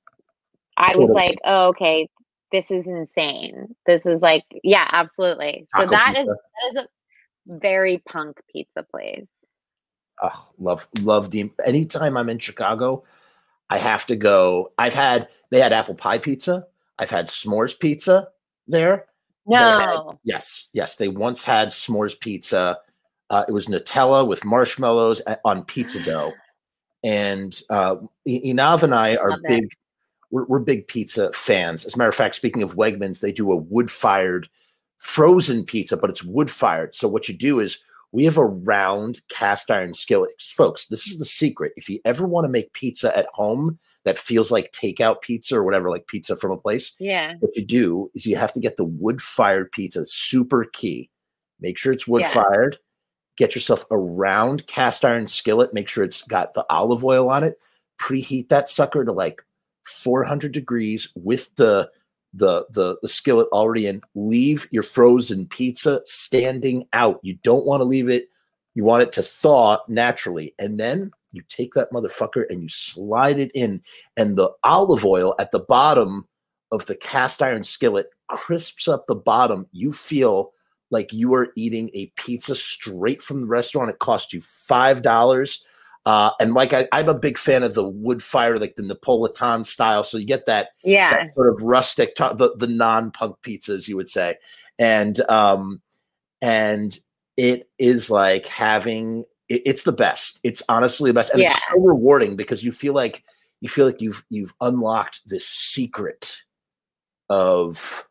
I was like, oh, okay, this is insane. This is like, yeah, absolutely. So that is pizza. that is a very punk pizza place. Oh, love love the anytime I'm in Chicago, I have to go. I've had they had apple pie pizza. I've had s'mores pizza there. They had- No, yes, yes. They once had s'mores pizza. Uh, it was Nutella with marshmallows a- on pizza dough. And uh, Inav and I are Love big. We're, we're big pizza fans. As a matter of fact, speaking of Wegmans, they do a wood-fired frozen pizza, but it's wood-fired. So what you do is we have a round cast iron skillet, folks. This is the secret. If you ever want to make pizza at home that feels like takeout pizza or whatever, like pizza from a place, yeah, what you do is you have to get the wood fired pizza super key make sure it's wood Yeah. Get yourself a round cast iron skillet make sure it's got the olive oil on it preheat that sucker to like 400 degrees with the the the, the skillet already in leave your frozen pizza standing out you don't want to leave it you want it to thaw naturally and then you take that motherfucker and you slide it in and the olive oil at the bottom of the cast iron skillet crisps up the bottom. You feel like you are eating a pizza straight from the restaurant. It cost you five dollars. Uh, and like I, I'm a big fan of the wood fire, like the Napolitan style. So you get that yeah. that sort of rustic, to- the the non punk pizzas, you would say, and um, and it is like having it, it's the best. It's honestly the best, and Yeah. it's so rewarding because you feel like you feel like you've you've unlocked this secret of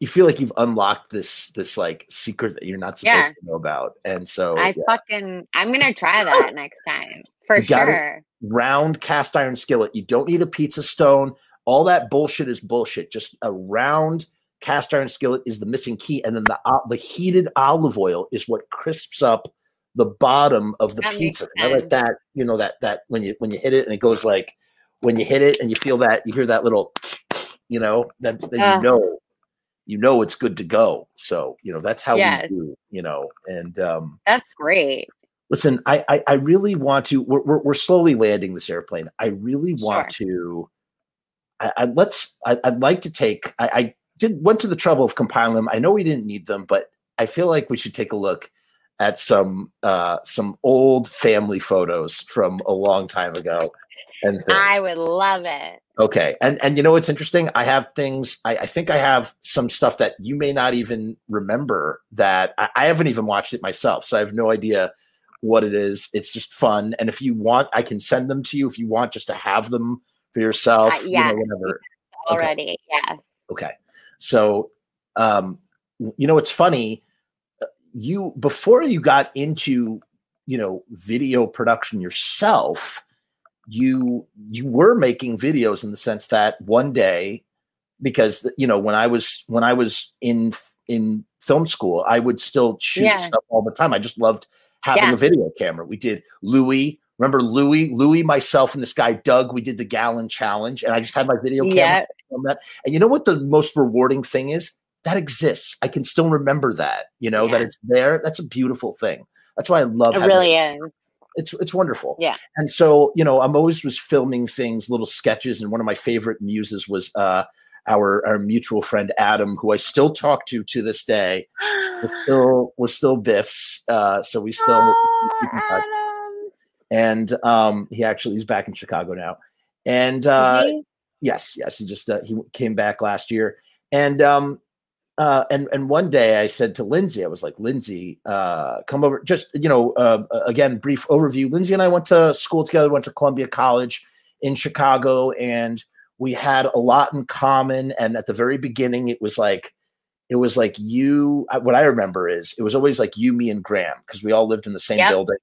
you feel like you've unlocked this this like secret that you're not supposed Yeah. to know about, and so I yeah. fucking I'm gonna try that next time for You sure. round cast iron skillet. You don't need a pizza stone. All that bullshit is bullshit. Just a round cast iron skillet is the missing key, and then the o- the heated olive oil is what crisps up the bottom of the That pizza. I like that. You know that that when you when you hit it and it goes like when you hit it and you feel that you hear that little, you know that, that you know you know it's good to go. So you know that's how Yes. we do. You know, and um, That's great. listen I, I i really want to we're, we're, we're slowly landing this airplane i really want to I, I let's I, i'd like to take I, I did went to the trouble of compiling them i know we didn't need them but i feel like we should take a look at some uh some old family photos from a long time ago and things. I would love it. Okay. And and you know what's interesting? I have things I, I think I have some stuff that you may not even remember that I, I haven't even watched it myself. So I have no idea what it is. It's just fun. And if you want, I can send them to you if you want just to have them for yourself. Uh, yeah. You know, whatever. Okay. Already, yes. Okay. So um you know it's funny uh, you before you got into you know video production yourself you you were making videos in the sense that one day because you know when I was when I was in in film school I would still shoot Yeah. stuff all the time I just loved having Yeah. a video camera we did Louis remember Louis Louis myself and this guy Doug we did the gallon challenge and I just had my video camera Yeah. on that. And you know what the most rewarding thing is? That exists. I can still remember that, you know, that it's there. That's a beautiful thing. That's why I love It really is. It's it's wonderful. Yeah. And so, you know, I'm always was filming things, little sketches, and one of my favorite muses was uh our our mutual friend Adam, who I still talk to to this day. We're still we're still biffs. Uh so we still Oh, and um he actually he's back in Chicago now. And uh Really? Yes, yes. He just uh, he came back last year, and um, uh, and and one day I said to Lindsay, I was like, Lindsay, uh, come over. Just you know, uh, again, brief overview. Lindsay and I went to school together. Went to Columbia College in Chicago, and we had a lot in common. And at the very beginning, it was like. It was like you. What I remember is it was always like you, me, and Graham because we all lived in the same Yep. building,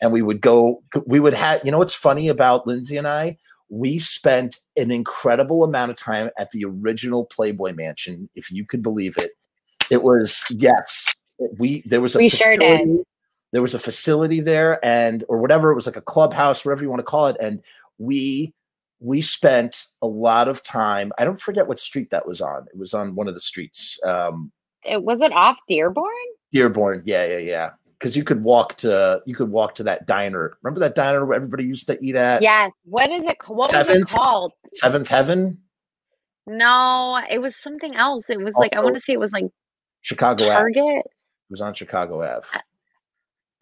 and we would go. We would have. You know what's funny about Lindsay and I? We spent an incredible amount of time at the original Playboy Mansion, if you could believe it. It was yes, we there was a We sure did. There was a facility there, and or whatever it was like a clubhouse, whatever you want to call it, and we we spent a lot of time. I don't forget what street that was on. It was on one of the streets. Um, It, was it off Dearborn? Dearborn, yeah, yeah, yeah. Because you could walk to you could walk to that diner. Remember that diner where everybody used to eat at? Yes. What is it? What was it Seventh? called? Seventh Heaven, No, it was something else. It was like I want to say it was like Chicago Ave. Target. It was on Chicago Ave. Uh,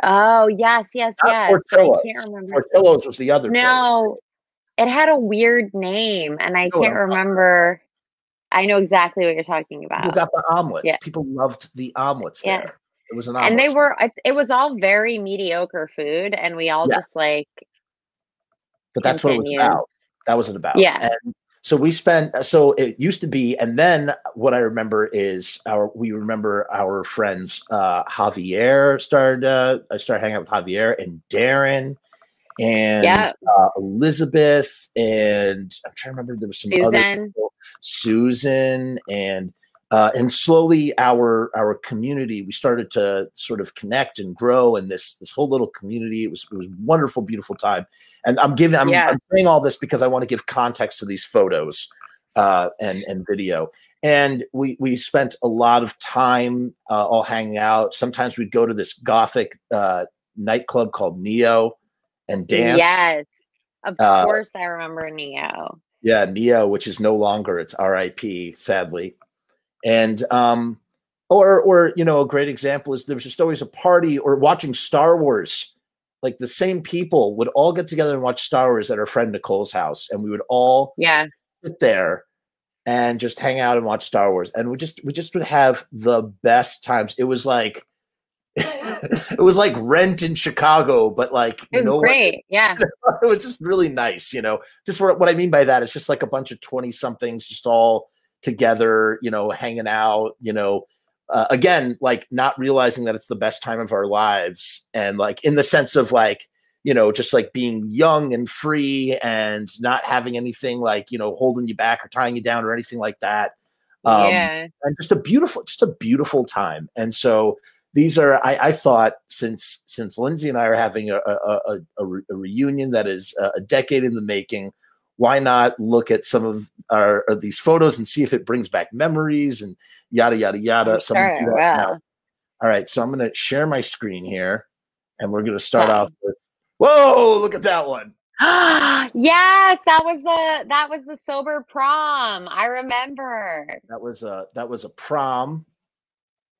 oh yes, yes, Not yes. I Portillo's. can't remember. Portillo's was the other place. No, it had a weird name, and I can't remember. I know exactly what you're talking about. You got the omelets. Yeah. People loved the omelets Yeah. there. It was an. And they were. it- was all very mediocre food, and we all Yeah. just like but that's what it was about. That was it about. Yeah. And so we spent so it used to be, and then what I remember is our we remember our friends uh Javier started uh I started hanging out with Javier and Darren and Yeah. uh, Elizabeth and I'm trying to remember there was some other people, Susan and uh, and slowly our our community we started to sort of connect and grow and this this whole little community it was it was wonderful beautiful time and I'm giving I'm, Yeah. I'm saying all this because I want to give context to these photos uh, and and video and we we spent a lot of time uh, all hanging out sometimes we'd go to this gothic uh, nightclub called Neo and dance Yes, of Uh, course I remember Neo. yeah, Neo, which is no longer it's RIP, sadly. And um, or or you know, a great example is there was just always a party or watching Star Wars. Like the same people would all get together and watch Star Wars at our friend Nicole's house, and we would all Yeah, sit there and just hang out and watch Star Wars. And we just we just would have the best times. It was like it was like rent in Chicago, but like it was no one- great. Yeah. it was just really nice, you know. Just what, what I mean by that is just like a bunch of 20 somethings just all together, you know, hanging out, you know. Uh, again, like not realizing that it's the best time of our lives and like in the sense of like, you know, just like being young and free and not having anything like, you know, holding you back or tying you down or anything like that. Um, yeah. and just a beautiful, just a beautiful time. And so these are, I, I thought since since Lindsay and I are having a a, a, a re- a reunion that is a decade in the making, why not look at some of our of these photos and see if it brings back memories and yada yada yada. I'm So I'm gonna sure do that now. All right, so I'm going to share my screen here, and we're going to start off with. Whoa! Look at that one. yes, that was the that was the sober prom. I remember. That was a that was a prom,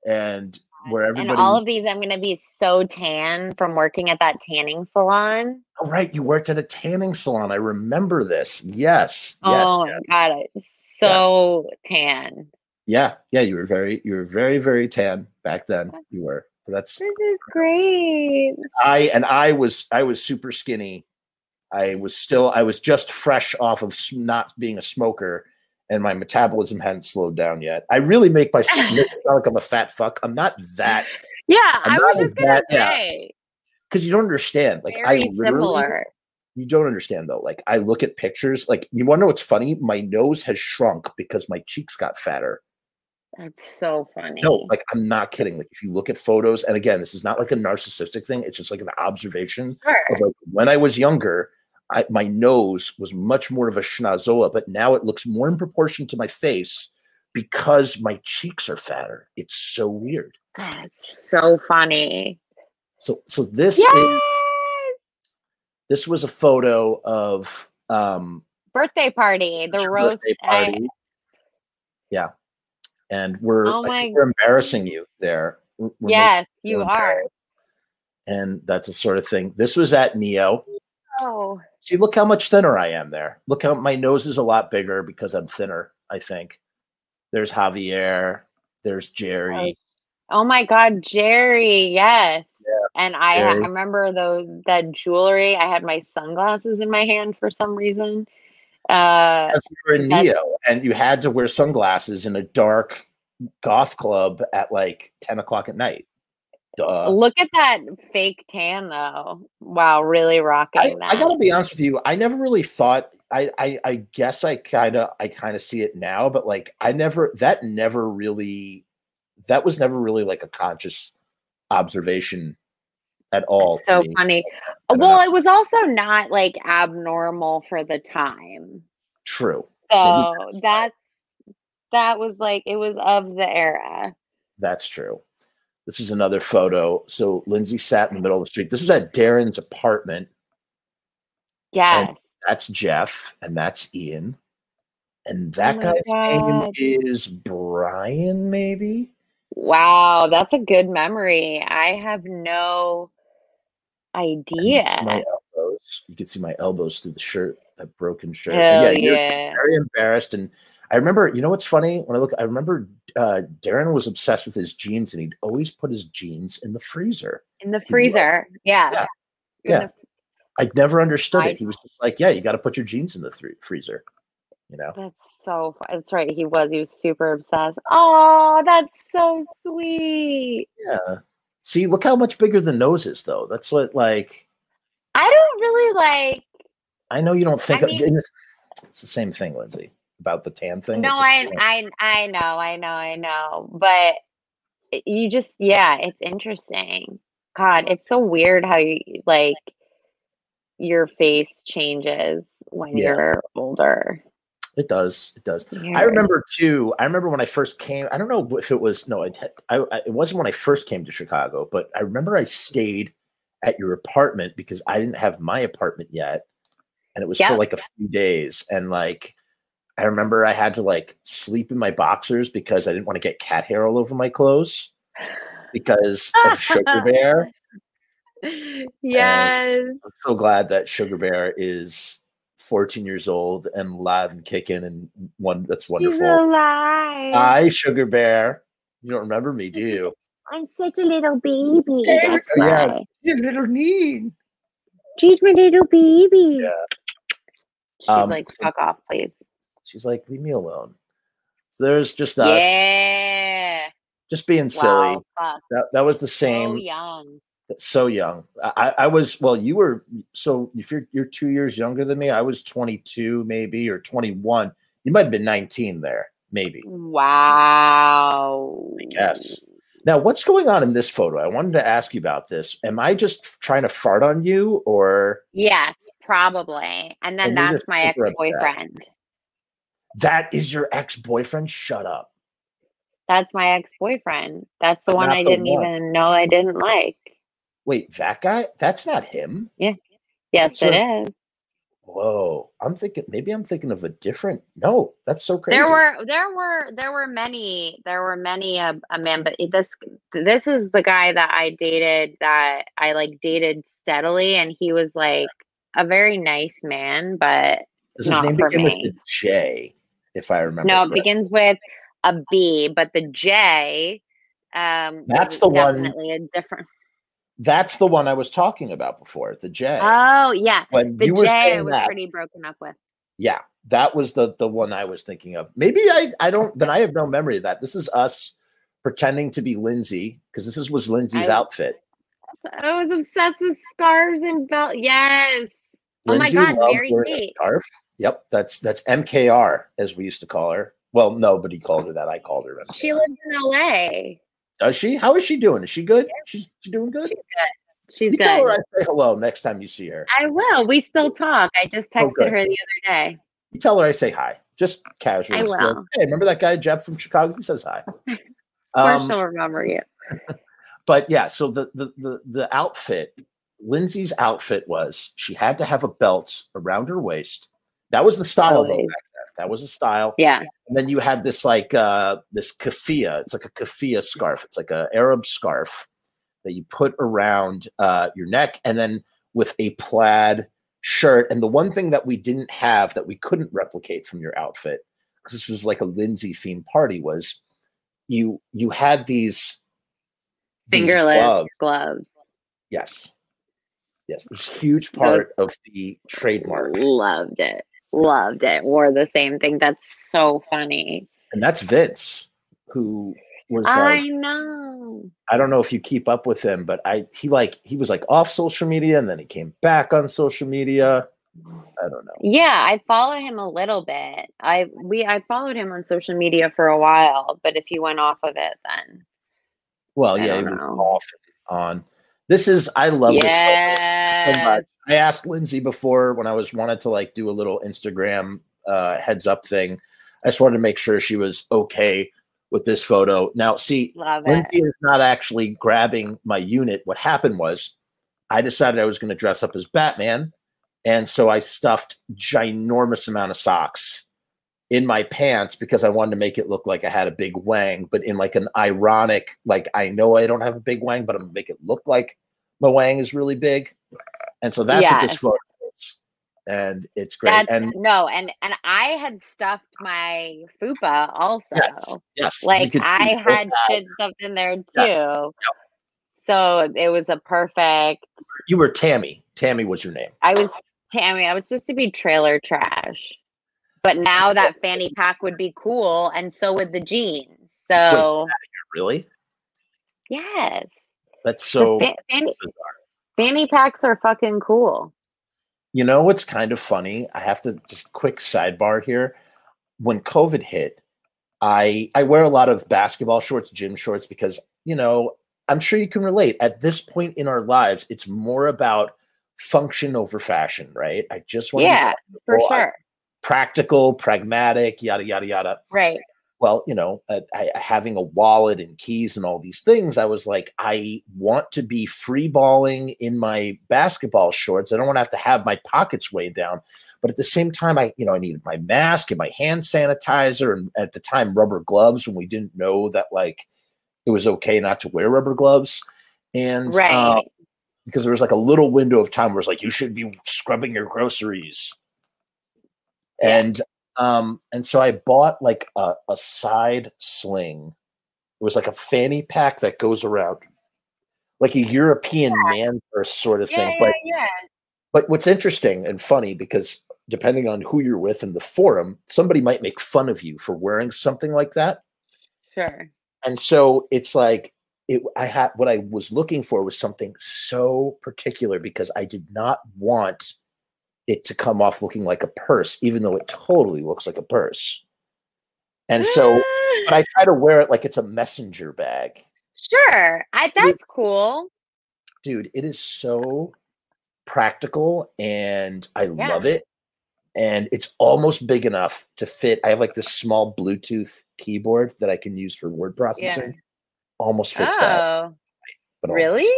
and where And all of these, I'm going to be so tan from working at that tanning salon. oh, right, you worked at a tanning salon. I remember this. Yes. Yes. oh yes. my god, so tan. Yeah. Yeah. You were very you were very very tan back then. You were. But that's This is great. I and I was I was super skinny. I was still I was just fresh off of not being a smoker, and my metabolism hadn't slowed down yet. I really make my make like I'm a fat fuck. I'm not that Yeah, I'm I was just gonna yeah. say because you don't understand. Like I literally, similar. you don't understand though. Like I look at pictures. Like you want to know what's funny? My nose has shrunk because my cheeks got fatter. That's so funny. No, like I'm not kidding. Like if you look at photos, and again, this is not like a narcissistic thing. It's just like an observation Sure. of like when I was younger, I, my nose was much more of a schnozoa, but now it looks more in proportion to my face because my cheeks are fatter. It's so weird. That's so funny. So, so this Yes! is this was a photo of um Birthday party. The your roast. birthday I- party. yeah, and we're Oh I my think we're embarrassing you there. We're- yes, you are. and that's the sort of thing. This was at Neo. Oh, See, look how much thinner I am there. Look how my nose is a lot bigger because I'm thinner, I think. There's Javier, there's Jerry. oh my God, Jerry. Yes. and I, I remember those that jewelry. I had my sunglasses in my hand for some reason. Uh, you were in Neo and you had to wear sunglasses in a dark goth club at like 10 o'clock at night. Duh. look at that fake tan though. Wow, really rocking I, that. I gotta be honest with you. I never really thought I I, I guess I kind of I kind of see it now, but like I never that never really that was never really like a conscious observation at all. So funny. Well, know. it was also not like abnormal for the time. True. So that's that was like it was of the era. That's true. This is another photo. So Lindsay sat in the middle of the street. This was at Darren's apartment. Yes. That's Jeff, and that's Ian. And that oh my guy's name is Brian, maybe? Wow, that's a good memory. I have no And see My idea. elbows. You can see my elbows through the shirt, that broken shirt. Hell And yeah, you're yeah. very embarrassed. And I remember, you know what's funny? When I look, I remember uh, Darren was obsessed with his jeans, and he'd always put his jeans in the freezer. In the freezer. Yeah. Yeah, In yeah. the- I never understood I- it. He was just like, "Yeah, you got to put your jeans in the thr freezer." You know, That's so that's right. He was. He was super obsessed. Oh, that's so sweet. yeah. See, look how much bigger the nose is, though. That's what, like, I don't really like I know you don't think I mean- it's, it's the same thing, Lindsay, about the tan thing. No, I, I, I know, I know, I know. But you just, yeah, it's interesting. God, it's so weird how you like your face changes when Yeah. you're older. it does. It does. I remember too. I remember when I first came. I don't know if it was no. It, I, I, it wasn't when I first came to Chicago, but I remember I stayed at your apartment because I didn't have my apartment yet, and it was for like a few days. And like, I remember I had to like sleep in my boxers because I didn't want to get cat hair all over my clothes because of Sugar Bear. yes. I'm so glad that Sugar Bear is 14 years old and live and kicking, and one that's He's wonderful. alive. Hi, Sugar Bear. You don't remember me, do you? I'm such a little baby. Hey, That's yeah. You little need. She's my little baby. Yeah. She's Um, like, so- fuck off, please. She's like, leave me alone. So there's just us, Yeah. just being silly. Wow. That that was the same. So young. so young. I, I was well. You were so if you're you're two years younger than me. I was 22, maybe or 21. You might have been 19 there, maybe. Wow. I guess. Now, what's going on in this photo? I wanted to ask you about this. Am I just trying to fart on you, or Yes, probably. And then And that's my ex boyfriend. that is your ex boyfriend? Shut up. That's my ex boyfriend. That's the But one not I the didn't one. even know I didn't like. Wait, that guy? That's not him. Yeah. Yes, So- it is. Whoa, I'm thinking maybe I'm thinking of a different. No, that's so crazy. There were there were there were many there were many a, a man, but this this is the guy that I dated that I like dated steadily, and he was like a very nice man, but Does his not name for begin with me. the J? If I remember. no, it correctly? begins with a B, but the J. Um, That's the one- definitely a different. That's the one I was talking about before. The J. Oh yeah, when the you were J I saying was that, pretty broken up with. yeah, that was the the one I was thinking of. Maybe I I don't. Then I have no memory of that. This is us pretending to be Lindsay because this is was Lindsay's I- outfit. I was obsessed with scarves and belt. Yes. Oh my God, Mary Kate. scarf. Yep, that's that's MKR as we used to call her. Well, nobody called her that. I called her. MKR. She lives in LA. Does she? How is she doing? Is she good? She's she doing good. She's good. She's You good. tell her I say hello next time you see her. I will. We still talk. I just Oh, texted good. her the other day. You tell her I say hi, just casually. I Just be like, will. hey, remember that guy Jeff from Chicago? He says hi. Of Um, she'll remember you. but yeah, so the the the the outfit, Lindsay's outfit was she had to have a belt around her waist. That was the style though. Always. Back then. That was the style. Yeah. And then you had this like uh this kafia. It's like a kafia scarf. It's like a Arab scarf that you put around uh your neck, and then with a plaid shirt. And the one thing that we didn't have that we couldn't replicate from your outfit, because this was like a Lindsay themed party, was you you had these these Fingerless gloves. gloves. Yes. Yes. It was a huge part of the trademark. Loved it. Loved it. Wore the same thing. That's so funny. And that's Vince, who was I like, know. I don't know if you keep up with him, but I he like he was like off social media and then he came back on social media. I don't know. Yeah, I follow him a little bit. I we I followed him on social media for a while, but if he went off of it, then Well, I yeah, he was know. off on. This is I love this photo so yeah, much. I asked Lindsay before when I was wanted to like do a little Instagram uh, heads up thing. I just wanted to make sure she was okay with this photo. Now, see. Lindsay is not actually grabbing my unit. What happened was I decided I was going to dress up as Batman. And so I stuffed ginormous amount of socks in my pants because I wanted to make it look like I had a big wang, but in like an ironic, like I know I don't have a big wang, but I'm gonna make it look like my wang is really big. And so that's what this Yes. photo is. And it's great. That's and no, and and I had stuffed my fupa also. yes, yes. Like I had shit stuffed in there too. So it was a perfect. you were Tammy. Tammy was your name. I was Tammy. I was supposed to be trailer trash, but now that fanny pack would be cool, and so would the jeans. So Really? yes, That's so fa- fanny, fanny packs are fucking cool. You know what's kind of funny? I have to just quick sidebar here. When COVID hit, I I wear a lot of basketball shorts, gym shorts because, you know, I'm sure you can relate. At this point in our lives, it's more about function over fashion, right? I just want Yeah, to For sure. Practical, pragmatic, yada yada yada. Right. Well, you know, uh, I, having a wallet and keys and all these things, I was like, I want to be free balling in my basketball shorts. I don't want to have to have my pockets weighed down. But at the same time, I, you know, I needed my mask and my hand sanitizer and at the time rubber gloves when we didn't know that like it was okay not to wear rubber gloves. And Right. um, because there was like a little window of time where it's like you should be scrubbing your groceries. Yeah. And um and so I bought like a, a side sling It was like a fanny pack that goes around, like a European man purse sort of Yeah, thing. yeah, But yeah. but what's interesting and funny because depending on who you're with in the forum, somebody might make fun of you for wearing something like that. Sure. And so it's like it I had what I was looking for was something so particular because I did not want it to come off looking like a purse, even though it totally looks like a purse. And so but I try to wear it like it's a messenger bag. sure. I that's cool. Dude, it is so practical and I Yeah. love it. And it's almost big enough to fit. I have like this small Bluetooth keyboard that I can use for word processing. Almost fits that. Oh, But really?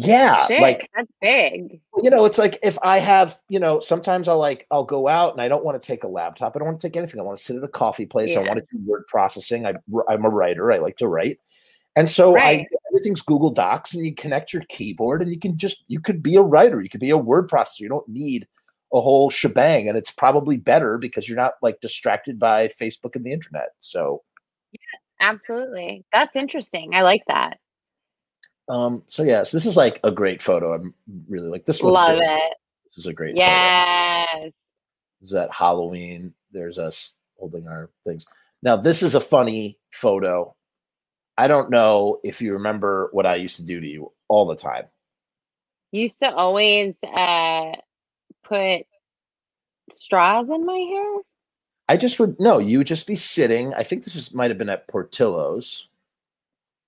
Yeah. Shit, Like that's big. you know, it's like if I have, you know, sometimes I'll like I'll go out and I don't want to take a laptop. I don't want to take anything. I want to sit at a coffee place. I want to do word processing. I, I'm a writer. I like to write, and so Right. I everything's Google Docs, and you connect your keyboard, and you can just you could be a writer. You could be a word processor. You don't need a whole shebang, and it's probably better because you're not like distracted by Facebook and the internet. So, yeah Absolutely. That's interesting. I like that. Um, so yes, this is like a great photo. I'm really like this one. Love it. This is a great. photo. Yes. is at Halloween. There's us holding our things. Now, this is a funny photo. I don't know if you remember what I used to do to you all the time. Used to always uh put straws in my hair. I just would no, you would just be sitting. I think this was, might have been at Portillo's,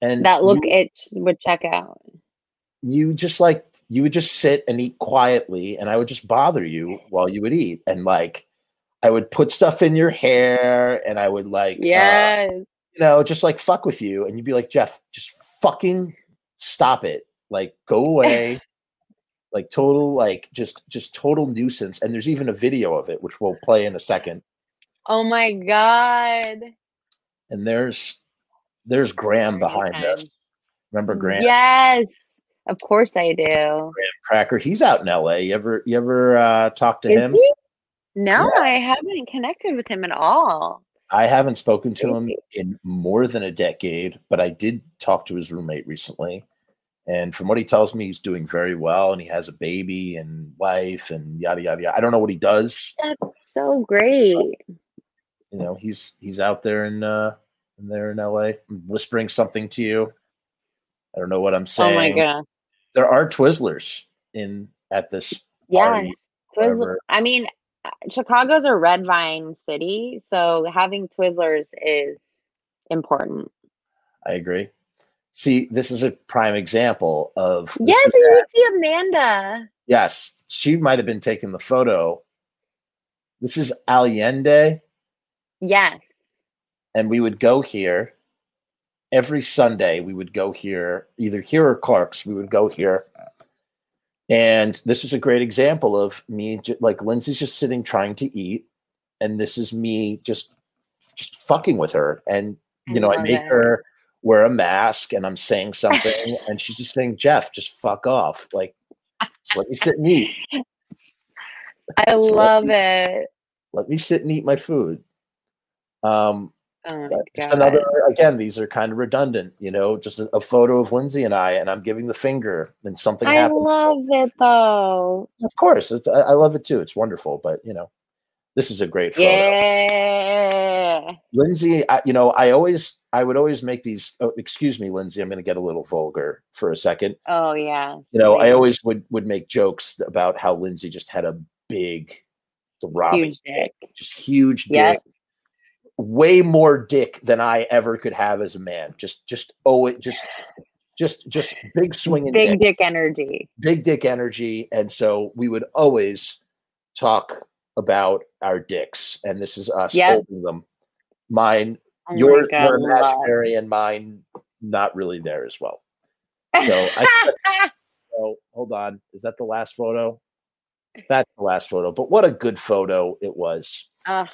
and That look you, it would check out. you just like you would just sit and eat quietly, and I would just bother you while you would eat, and like I would put stuff in your hair, and I would like uh, Yes. you know, just like fuck with you, and you'd be like, Jeff, just fucking stop it, like go away, like total, like just just total nuisance. And there's even a video of it, which we'll play in a second. oh my god. And there's there's Graham behind us. Remember Graham, Yes. Of course I do. Graham Cracker? He's out in L.A. You ever you ever uh, talk to Is him? he? No, I haven't connected with him at all. I haven't spoken to him in more than a decade, but I did talk to his roommate recently. And from what he tells me, he's doing very well and he has a baby and wife and yada yada yada. I don't know what he does. That's so great. You know, he's he's out there in uh there in LA. I'm whispering something to you. I don't know what I'm saying. Oh my god. There are Twizzlers in at this yeah. Twizzler. I mean, uh, Chicago's a red vine city, so having Twizzlers is important. I agree. See, this is a prime example of Yes, you see Amanda. Yes, she might have been taking the photo. This is Allende, Yes. And we would go here every Sunday. We would go here, either here or Clark's. We would go here, and this is a great example of me. Like Lindsay's just sitting trying to eat, and this is me just just fucking with her. And I you know, I make her wear a mask, and I'm saying something, and she's just saying, "Jeff, just fuck off." Like, let me sit and eat. I let love me- it. let me sit and eat my food. Um, Oh just another again, these are kind of redundant, you know, just a, a photo of Lindsay and I, and I'm giving the finger, and something I happens. love it though. Of course, it's, I, I love it too. It's wonderful, but you know, this is a great photo. Yeah. Lindsay, I, you know, I always, I would always make these. Oh, excuse me, Lindsay, I'm going to get a little vulgar for a second. Oh yeah. You know, I always would would make jokes about how Lindsay just had a big, throbbing Huge dick. just huge dick. Way more dick than I ever could have as a man. Just, just oh, it just, just, just big swinging Big dick, dick energy. big dick energy, and so we would always talk about our dicks, and this is us Yep. holding them. Mine, Oh yours God, were imaginary, and mine not really there as well. So I so hold on, is that the last photo? That's the last photo, but what a good photo it was. Ugh,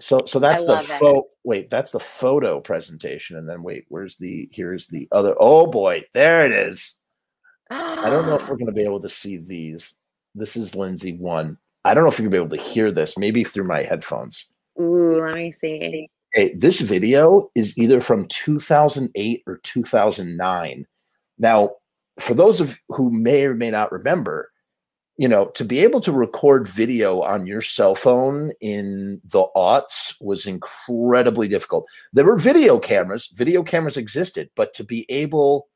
So so that's the photo. Wait, that's the photo presentation, and then wait, where's the? Here's the other. Oh boy, there it is. I don't know if we're going to be able to see these. This is Lindsay one. I don't know if you're going to be able to hear this. Maybe through my headphones. Ooh, let me see. Hey, this video is either from 2008 or 2009. Now, for those of who may or may not remember, you know, to be able to record video on your cell phone in the aughts was incredibly difficult. There were video cameras, video cameras existed, but to be able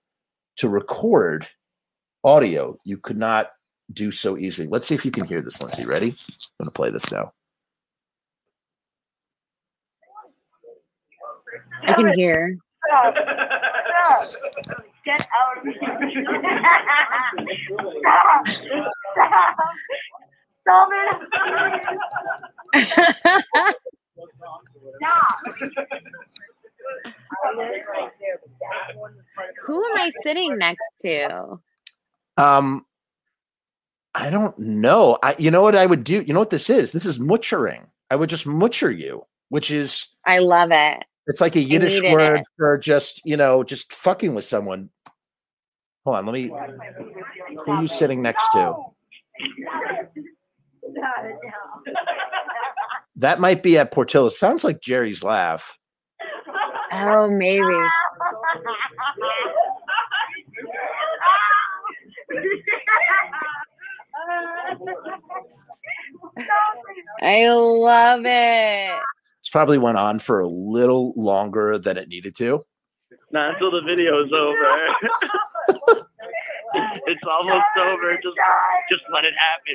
to record audio, you could not do so easily. Let's see if you can hear this, Lindsay. Ready? I'm going to play this now. I can hear. Stop. Stop. Get out of here. Stop. Stop it. Who am I sitting next to? Um, I don't know. I, you know what I would do? You know what this is? This is mutchering. I would just mutcher you, which is I love it. it's like a Yiddish word it. for just you know just fucking with someone. Hold on, let me. Who are you sitting next to? That might be at Portillo. Sounds like Jerry's laugh. Oh, maybe. I love it. It's probably went on for a little longer than it needed to. Not until the video is over. it's almost over. Just, just let it happen.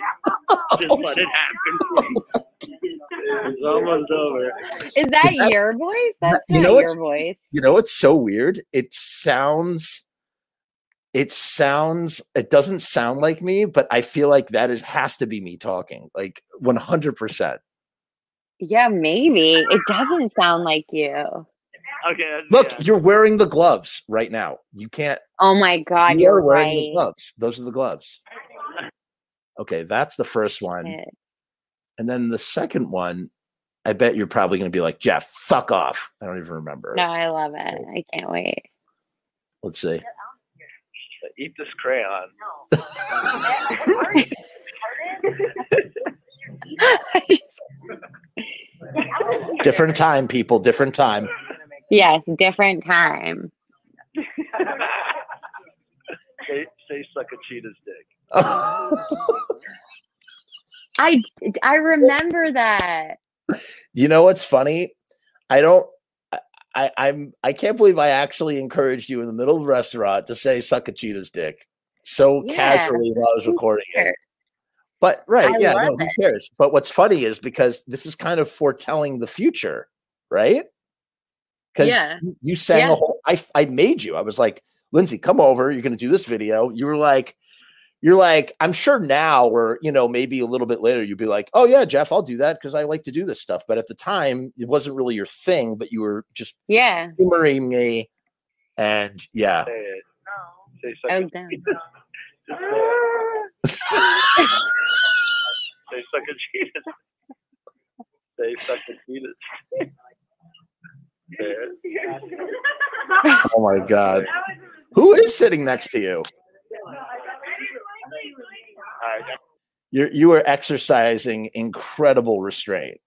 Just let it happen. it's almost over. Is that that- your voice? That's you know what's- your voice. You know what's so weird? It sounds it sounds it doesn't sound like me, but I feel like that is has to be me talking. Like 100%. Yeah, maybe. It doesn't sound like you. Okay. Look, yeah. you're wearing the gloves right now. You can't Oh my God, you you're are wearing the gloves. Those are the gloves. Okay, that's the first one. And then the second one, I bet you're probably going to be like, Jeff, fuck off. I don't even remember. No, I love it. I can't wait. Let's see. Eat this crayon. Different time, people. Different time. Yes, different time. say, say suck a cheetah's dick. I I remember that. you know what's funny? I don't. I- I, I'm. I can't believe I actually encouraged you in the middle of the restaurant to say "suck a cheetah's dick" so Yeah. casually while I was recording it. But right, I yeah, no, love who cares? But what's funny is because this is kind of foretelling the future, right? Because Yeah. you, you sang Yeah. a whole. I I made you. I was like, Lindsay, come over. You're going to do this video. You were like, you're like, I'm sure now, or you know, maybe a little bit later, you'd be like, oh yeah, Jeff, I'll do that because I like to do this stuff. But at the time, it wasn't really your thing. But you were just Yeah, humoring me, and yeah, Say it. Say suck I a was down. Say it. Say suck a cheetah's. Say suck a cheetah's. Oh my god, who is sitting next to you? You you were exercising incredible restraint.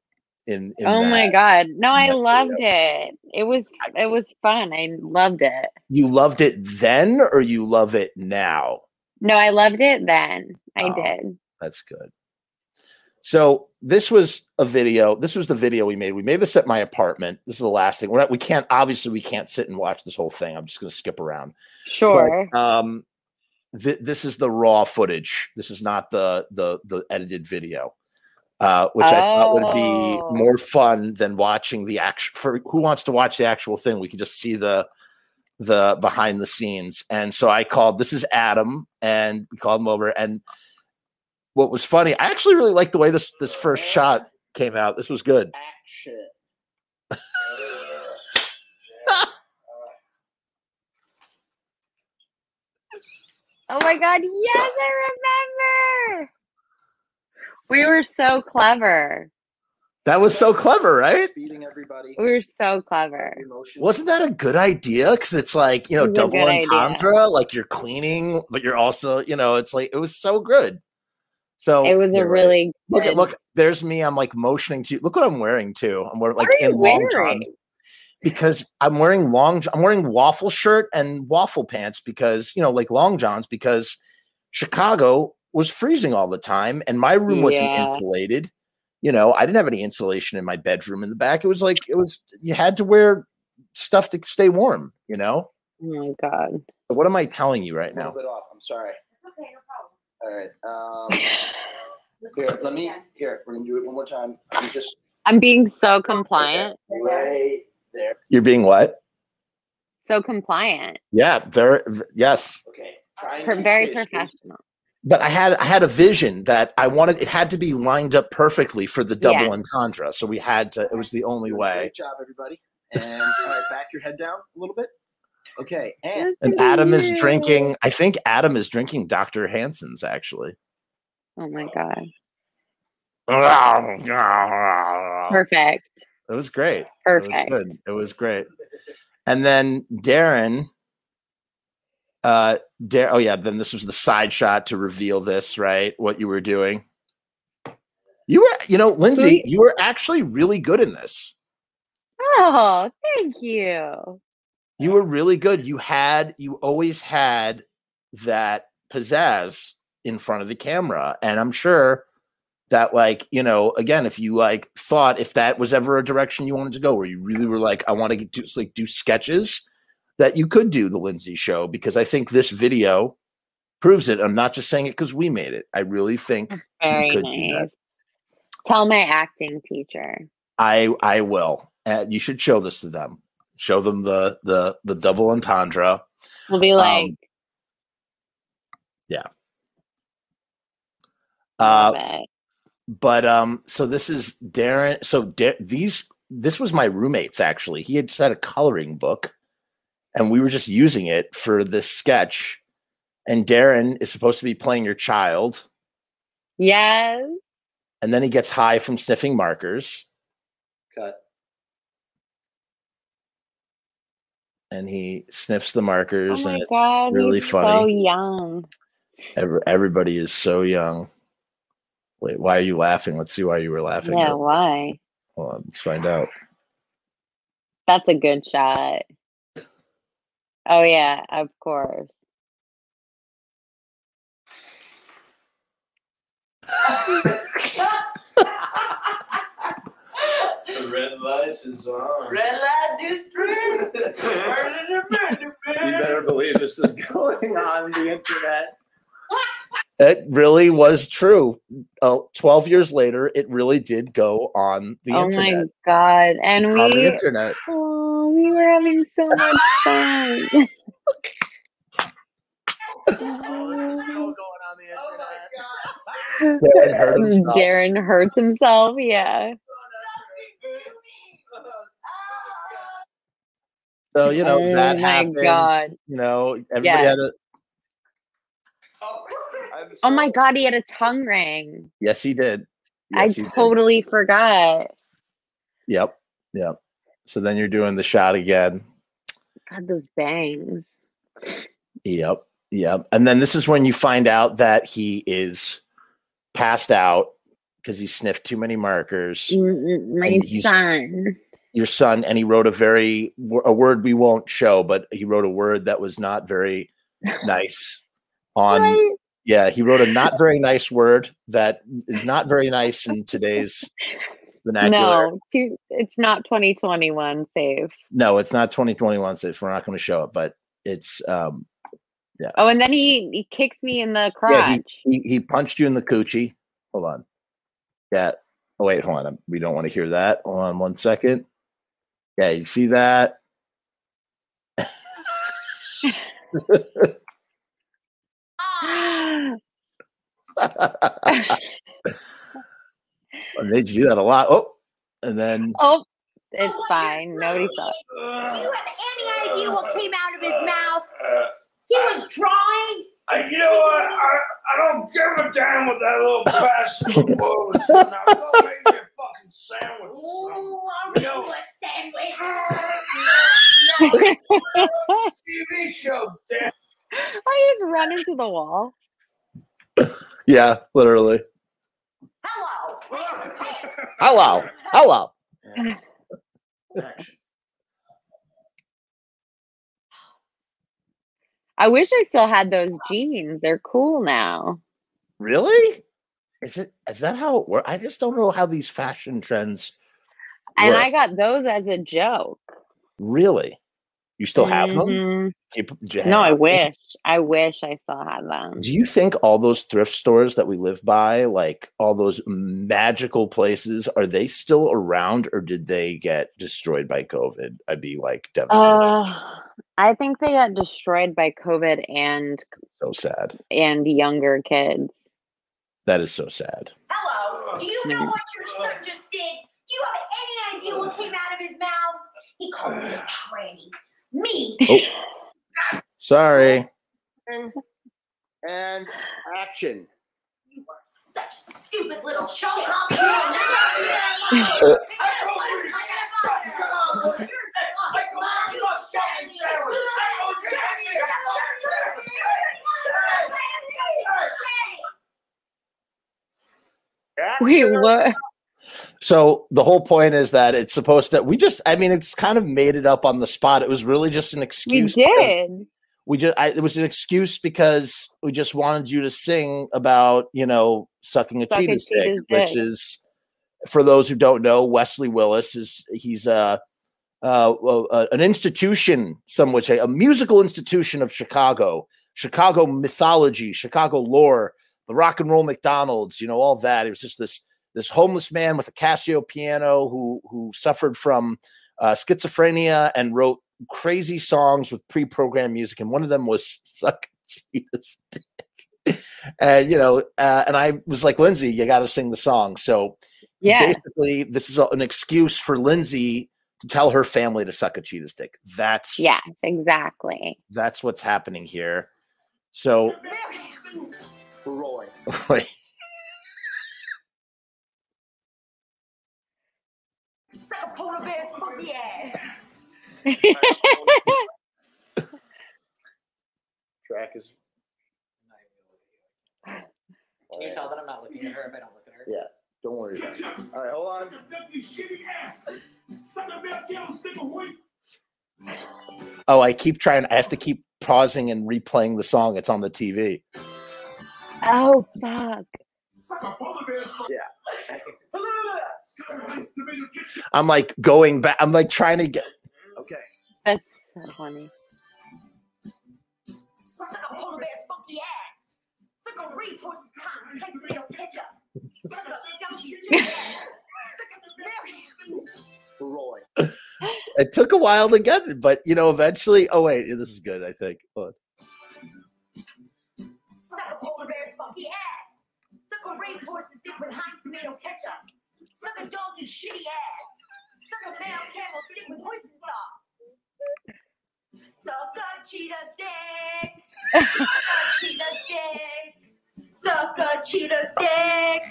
In, in Oh my. God. No, I that loved it. It was it was fun. I loved it. You loved it then, or you love it now? No, I loved it then. I Oh. did. That's good. So this was a video. This was the video we made. We made this at my apartment. This is the last thing. We're not. We can't. Obviously, we can't sit and watch this whole thing. I'm just going to skip around. Sure. But, um, th- this is the raw footage. This is not the the the edited video, uh, which I thought would Oh. be more fun than watching the action. For who wants to watch the actual thing, we can just see the the behind the scenes. And so I called. This is Adam, and we called him over. And what was funny, I actually really liked the way this this first shot came out. This was good. oh my God. Yes, I remember. We were so clever. That was so clever, right? Feeding everybody. We were so clever. Wasn't that a good idea? Because it's like you know It double good idea. entendre. Like you're cleaning, but you're also you know it's like it was so good. So It was you're a right. really look at look. There's me. I'm like motioning to you. Look what I'm wearing too. I'm wearing like in you long wearing? johns. because I'm wearing long I'm wearing waffle shirt and waffle pants because you know like long johns because Chicago was freezing all the time and my room wasn't Yeah. insulated. You know, I didn't have any insulation in my bedroom in the back. It was like it was you had to wear stuff to stay warm, you know? Oh my god. What am I telling you right A little now? bit off. I'm sorry. Okay, no problem. All right. Um, here, let me. Here, we're gonna do it one more time. I'm just I'm being so compliant. right there. You're being what? So compliant. Yeah, very yes. Okay. Try and Per- very space, professional. But I had I had a vision that I wanted it had to be lined up perfectly for the double Yeah. entendre. So we had to it was the only way. Great job, everybody. And all right, back your head down a little bit. Okay, and And Adam is drinking. I think Adam is drinking Dr. Hanson's actually. Oh my god. Perfect. It was great. It was Perfect. good. It was great. And then Darren, uh, Dar- oh yeah, then this was the side shot to reveal this, right? What you were doing. You were, you know, Lindsay, you were actually really good in this. Oh, thank you. You were really good. You had, you always had that pizzazz in front of the camera. And I'm sure that, like, you know, again, if you like thought if that was ever a direction you wanted to go, where you really were like, I want to do like do sketches, that you could do the Lindsay show because I think this video proves it. I'm not just saying it because we made it. I really think Very could do that. nice. Tell my acting teacher. I I will. Uh, you should show this to them. Show them the the the double entendre. We'll be like, Um, Uh, but um so this is darren so da- these this was my roommate's actually he had just had a coloring book and we were just using it for this sketch and darren is supposed to be playing your child Yes. and then he gets high from sniffing markers cut. And he sniffs the Oh markers my and it's god. really he's So young. Every, everybody is so young wait why are you laughing let's see why you were laughing Yeah, why? Hold on, let's find out That's a good shot. Oh yeah, of course. The red light is on. Red light district. You better believe this is going on the internet. It really was true. Uh, 12 years later, it really did go on the oh internet. Oh my god. And on the we internet. oh, we were having so much fun. Oh, it's going on the Oh internet. Darren hurt himself. Darren hurts himself, yeah. So, you know, oh that my happened. god. You know, everybody Yeah. had a. I'm Oh my god, he had a tongue ring. Yes, he did. Yes, he I did. totally forgot. Yep. Yep. So then you're doing the shot again. God, those bangs. Yep. Yep. And then this is when you find out that he is passed out because he sniffed too many markers. Mm, mm, My son. Your son, and he wrote a very a word we won't show, but he wrote a word that was not very nice on Right? Yeah, he wrote a not very nice word that is not very nice in today's vernacular. No, it's not 2021 safe. No, it's not 2021 safe. We're not going to show it, but it's um yeah. Oh, and then he, he kicks me in the yeah, crotch. he, he he punched you in the coochie. Hold on. Yeah. Oh wait, hold on. We don't want to hear that. Hold on one second. Yeah, you see that? I made you do that a lot. Oh, and then oh, oh, it's what fine. Nobody saw it. Do you have any idea what uh, came out of his uh, mouth? He was drawing. I, you know what? I, I don't give a damn what that little bastard was sandwich. Ooh, I'm going to a sandwich. no, no, no, TV show, damn. I just run into the wall. Yeah, literally. Hello. Hello. Hello. I wish I still had those jeans. They're cool now. Really? Is it? Is that how it works? I just don't know how these fashion trends. And work. I got those as a joke. Really? You still have them? Mhm. Keep- did you No, I them? wish. I wish I still had them. Do you think all those thrift stores that we live by, like all those magical places, are they still around or did they get destroyed by COVID? I'd be like devastated. Uh, I think they got destroyed by COVID and so sad. and younger kids. That is so sad. Hello. Do you know what your son just did? Do you have any idea what came out of his mouth? He called me a tranny. Me. Oh, sorry. And action. You are such a stupid little uh. shit. Wait, what? So the whole point is that it's supposed to. We just. I mean, it's kind of made it up on the spot. It was really just an excuse. because- did. we just I, it was an excuse because we just wanted you to sing about you know sucking a Suck a cheetah's dick, cheetah's which is for those who don't know wesley willis is he's a uh, well, uh, an institution some would say a musical institution of chicago chicago mythology chicago lore the rock and roll mcdonald's you know all that it was just this this homeless man with a casio piano who who suffered from uh, schizophrenia and wrote crazy songs with pre-programmed music, and one of them was "Suck a Cheetah's Dick." and you know, uh, and I was like, Lindsay, you got to sing the song. So Yeah. basically, this is a- an excuse for Lindsay to tell her family to suck a cheetah's dick. That's Yes, exactly. that's what's happening here. So Roy. wait, Suck a polar bear's funky ass. Track is. Can you tell that I'm not looking at her if I don't look at her? Yeah. Don't worry about it. All right, hold on. oh, I keep trying. I have to keep pausing and replaying the song. It's on the TV. Oh fuck. Yeah. I'm like going back. I'm like trying to get. Okay. That's so funny. Suck a polar bear's funky ass. Suck a racehorse's cock. Takes me to ketchup. Suck a donkey's shit ass. Suck a berry. Roy. It took a while to get it, but you know, eventually. Oh wait, this is good. I think. Hold on. Suck a polar bear's funky ass. Suck a racehorse's dick with Heinz tomato ketchup. Suck a donkey's shitty ass. Suck a male camel's dick with oyster sauce. Suck a cheetah's dick. Suck a cheetah's dick. Suck a cheetah's dick.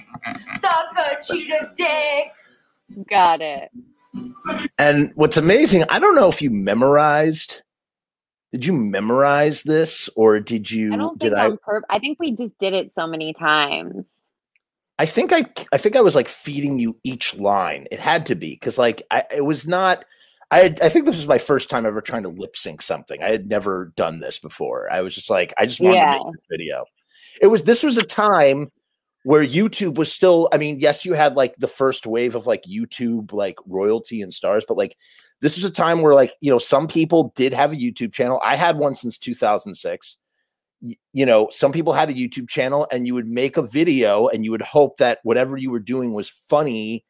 Suck a cheetah's dick. Got it. And what's amazing, I don't know if you memorized. Did you memorize this, or did you? I don't did think I? on purpose. I think we just did it so many times. I think I. I think I was like feeding you each line. It had to be because like I. It was not. I. Had, I think this was my first time ever trying to lip sync something. I had never done this before. I was just like, I just wanted Yeah. to make this video. It was. This was a time where YouTube was still. I mean, yes, you had like the first wave of like YouTube like royalty and stars, but like this was a time where like you know some people did have a YouTube channel. I had one since 2006. Y- You know, some people had a YouTube channel and you would make a video and you would hope that whatever you were doing was funny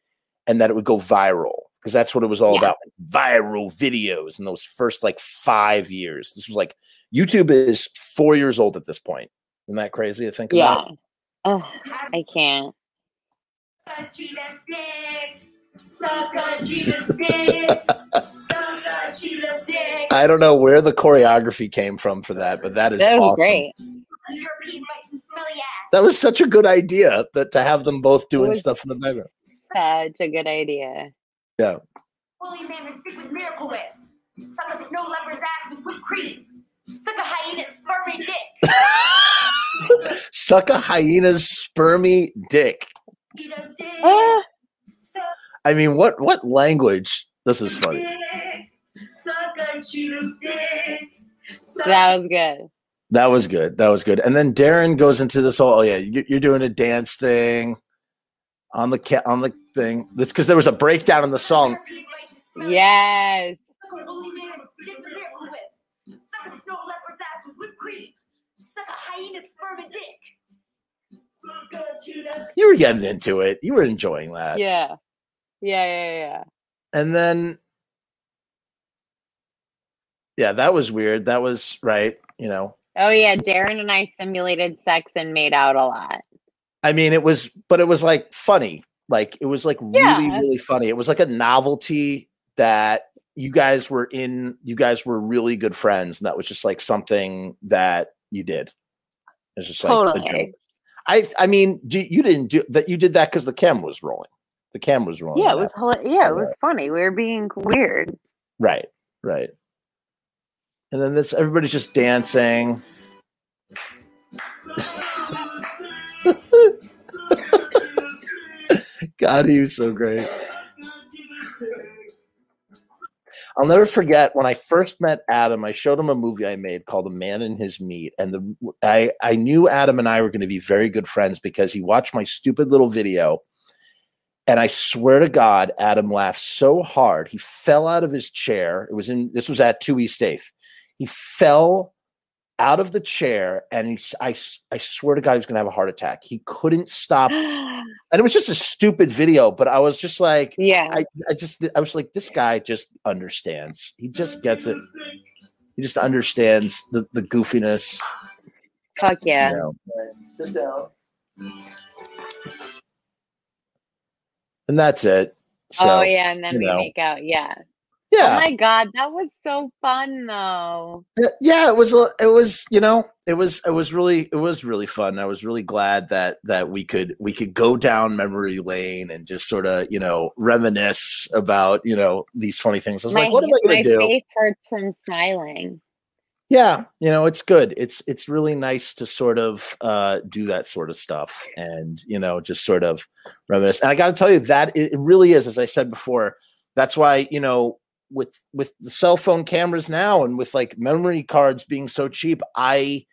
and that it would go viral because that's what it was all Yeah. about like, viral videos in those first like five years. This was like YouTube is four years old at this point. Isn't that crazy to think Yeah. about? Ugh, I can't. I don't know where the choreography came from for that, but that is That was awesome. great. European rice and smelly ass. That was such a good idea that to have them both doing stuff in the background. Such a good idea. Yeah. Woolly mammoth stick with Miracle Whip. Suck a snow leopard's ass with whipped cream. Suck a hyena's spermy dick. Suck a hyena's spermy dick. Cheetah's dick. Ah, Suck I mean, what what language? This is funny. That was good. That was good. That was good. And then Darren goes into this whole, oh yeah, you- you're doing a dance thing on the ca- on the thing. That's because there was a breakdown in the song. Therapy advice is smelly. Yes. Suck a bully man and stick the miracle whip. Suck a snow leopard's ass with whipped cream. Suck a hyena's sperm and dick. Suck a cheetah's You were getting into it. You were enjoying that. Yeah. Yeah, yeah, yeah. And then, yeah, that was weird. That was right. You know, Oh yeah, Darren and I simulated sex and made out a lot. I mean, it was, but it was like funny. Like it was like really, Yeah. really funny. It was like a novelty that you guys were in. You guys were really good friends, and that was just like something that you did. It's just like. Totally. I, I mean, do, you didn't do that. You did that because the camera was rolling. The camera was rolling. Yeah, it was yeah, it was funny. We were being weird. Right, right. And then this everybody's just dancing. God, he was so great. I'll never forget when I first met Adam. I showed him a movie I made called "A Man in His Meat," and the I I knew Adam and I were going to be very good friends because he watched my stupid little video, and I swear to God, Adam laughed so hard he fell out of his chair. It was in this was at Two East Eighth. He fell out of the chair, and he, s- I s- I swear to God, he was going to have a heart attack. He couldn't stop, and it was just a stupid video. But I was just like, yeah. I, I just I was like, this guy just understands. He just gets it. He just understands the, the goofiness. Fuck yeah. You know? Sit down. And that's it. So, oh yeah, and then you we know. make out. Yeah. Yeah. Oh my god, that was so fun though. Yeah, it was. It was. You know, it was. It was really. It was really fun. I was really glad that that we could we could go down memory lane and just sort of you know reminisce about you know these funny things. I was my like, what am I going to do? face hurts from smiling. yeah you know it's good it's it's really nice to sort of uh do that sort of stuff and you know just sort of reminisce and i got to tell you that it really is as i said before that's why you know with with the cell phone cameras now and with like memory cards being so cheap i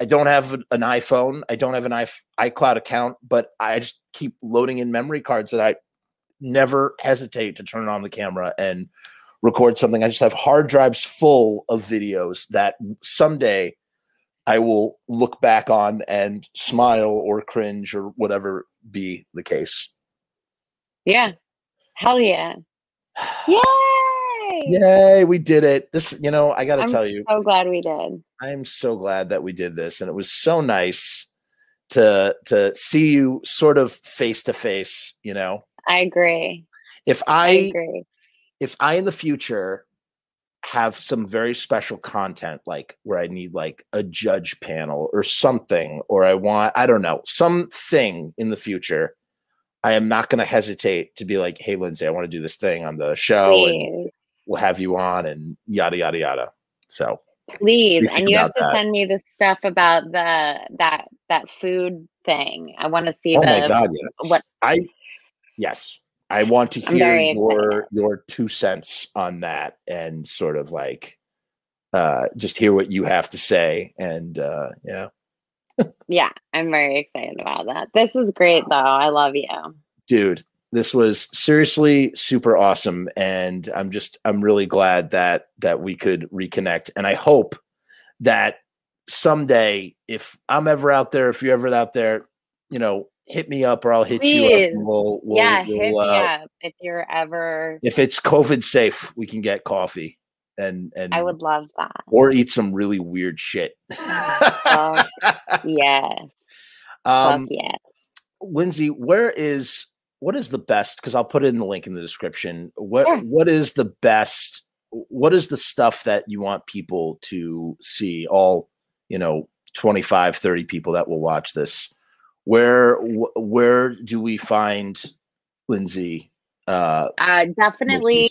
i don't have an iphone i don't have an i icloud account but i just keep loading in memory cards that i never hesitate to turn on the camera and record something. I just have hard drives full of videos that someday I will look back on and smile or cringe or whatever be the case. Yeah. Hell yeah. yeah. Yay! Yay, we did it. This, you know, I got to I'm tell you, So glad we did. I am so glad that we did this and it was so nice to to see you sort of face to face, you know. I agree. If I, I agree. if I in the future have some very special content, like where I need like a judge panel or something, or I want, I don't know, something in the future, I am not going to hesitate to be like, hey, Lindsay, I want to do this thing on the show and Please. We'll have you on and yada, yada, yada. So, Please. And you have to that. send me the stuff about the that that food thing. I want to see oh the my God, yes. what- I, yes. I want to hear your your two cents on that and sort of like uh just hear what you have to say and uh yeah Yeah, I'm very excited about that. This is great though. I love you. dude this was seriously super awesome and i'm just i'm really glad that that we could reconnect and i hope that someday if i'm ever out there if you're ever out there you know hit me up or i'll hit you up and we'll, we'll, yeah, we'll, hit me uh, up if you're ever if it's covid safe we can get coffee and and I would love that. or eat some really weird shit Oh, Yeah. um yeah. Lindsay, where is what is the best? Because I'll put it in the link in the description. What Sure. what is the best? What is the stuff that you want people to see? All you know, 25, 30 people that will watch this. Where wh- where do we find Lindsay? Uh, Uh definitely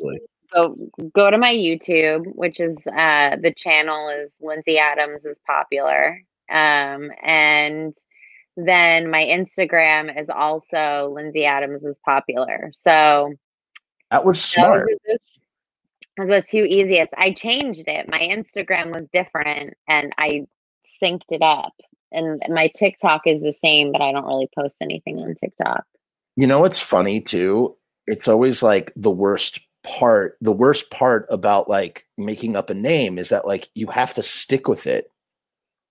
go go to my YouTube, which is uh the channel is Lindsay Adams is popular. Um and then my Instagram is also Lindsay Adams is popular. So That was smart. are the, the two easiest. I changed it. My Instagram was different and I synced it up. And my TikTok is the same, but I don't really post anything on TikTok. You know what's funny too? It's always like the worst part. The worst part about like making up a name is that like you have to stick with it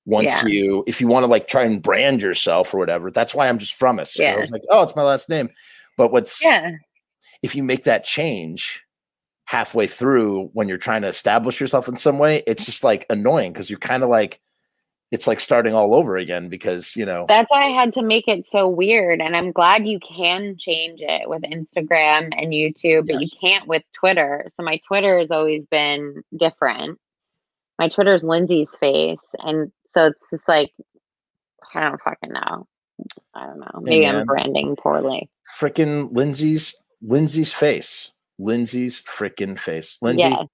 once Yeah. you if you want to like try and brand yourself or whatever. That's why I'm just Frumess. I Yeah. was like, oh, it's my last name. But what's Yeah. if you make that change halfway through when you're trying to establish yourself in some way, it's just like annoying because you're kind of like it's like starting all over again because you know That's why I had to make it so weird. And I'm glad you can change it with Instagram and YouTube, but you can't with Twitter. So my Twitter has always been different. My Twitter is Lindsay's face. And so it's just like, I don't fucking know. I don't know. Maybe. I'm branding poorly. freaking Lindsay's Lindsay's face. Lindsay's freaking face. Lindsay, Yeah.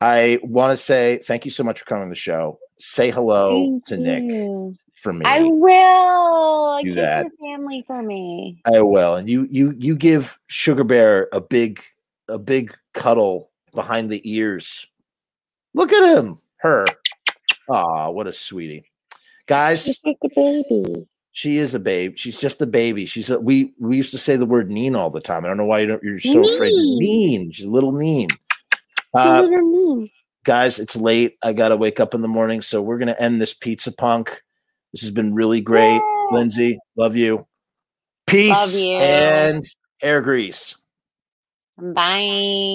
I want to say thank you so much for coming on the show. Say hello Thank to Nick for me. I will. Do Kiss that. family for me. I will. And you you you give Sugar Bear a big a big cuddle behind the ears. Look at him. Her. Ah, what a sweetie. Guys, She's like a baby. she is a babe. She's just a baby. She's a, we we used to say the word "neen" all the time. I don't know why you don't, you're so afraid. Neen. Neen. She's a little neen. Uh, little mean. guys, it's late. I gotta wake up in the morning, so we're gonna end this pizza punk. This has been really great, Yay. Lindsay. Love you. Peace you. and air grease. Bye.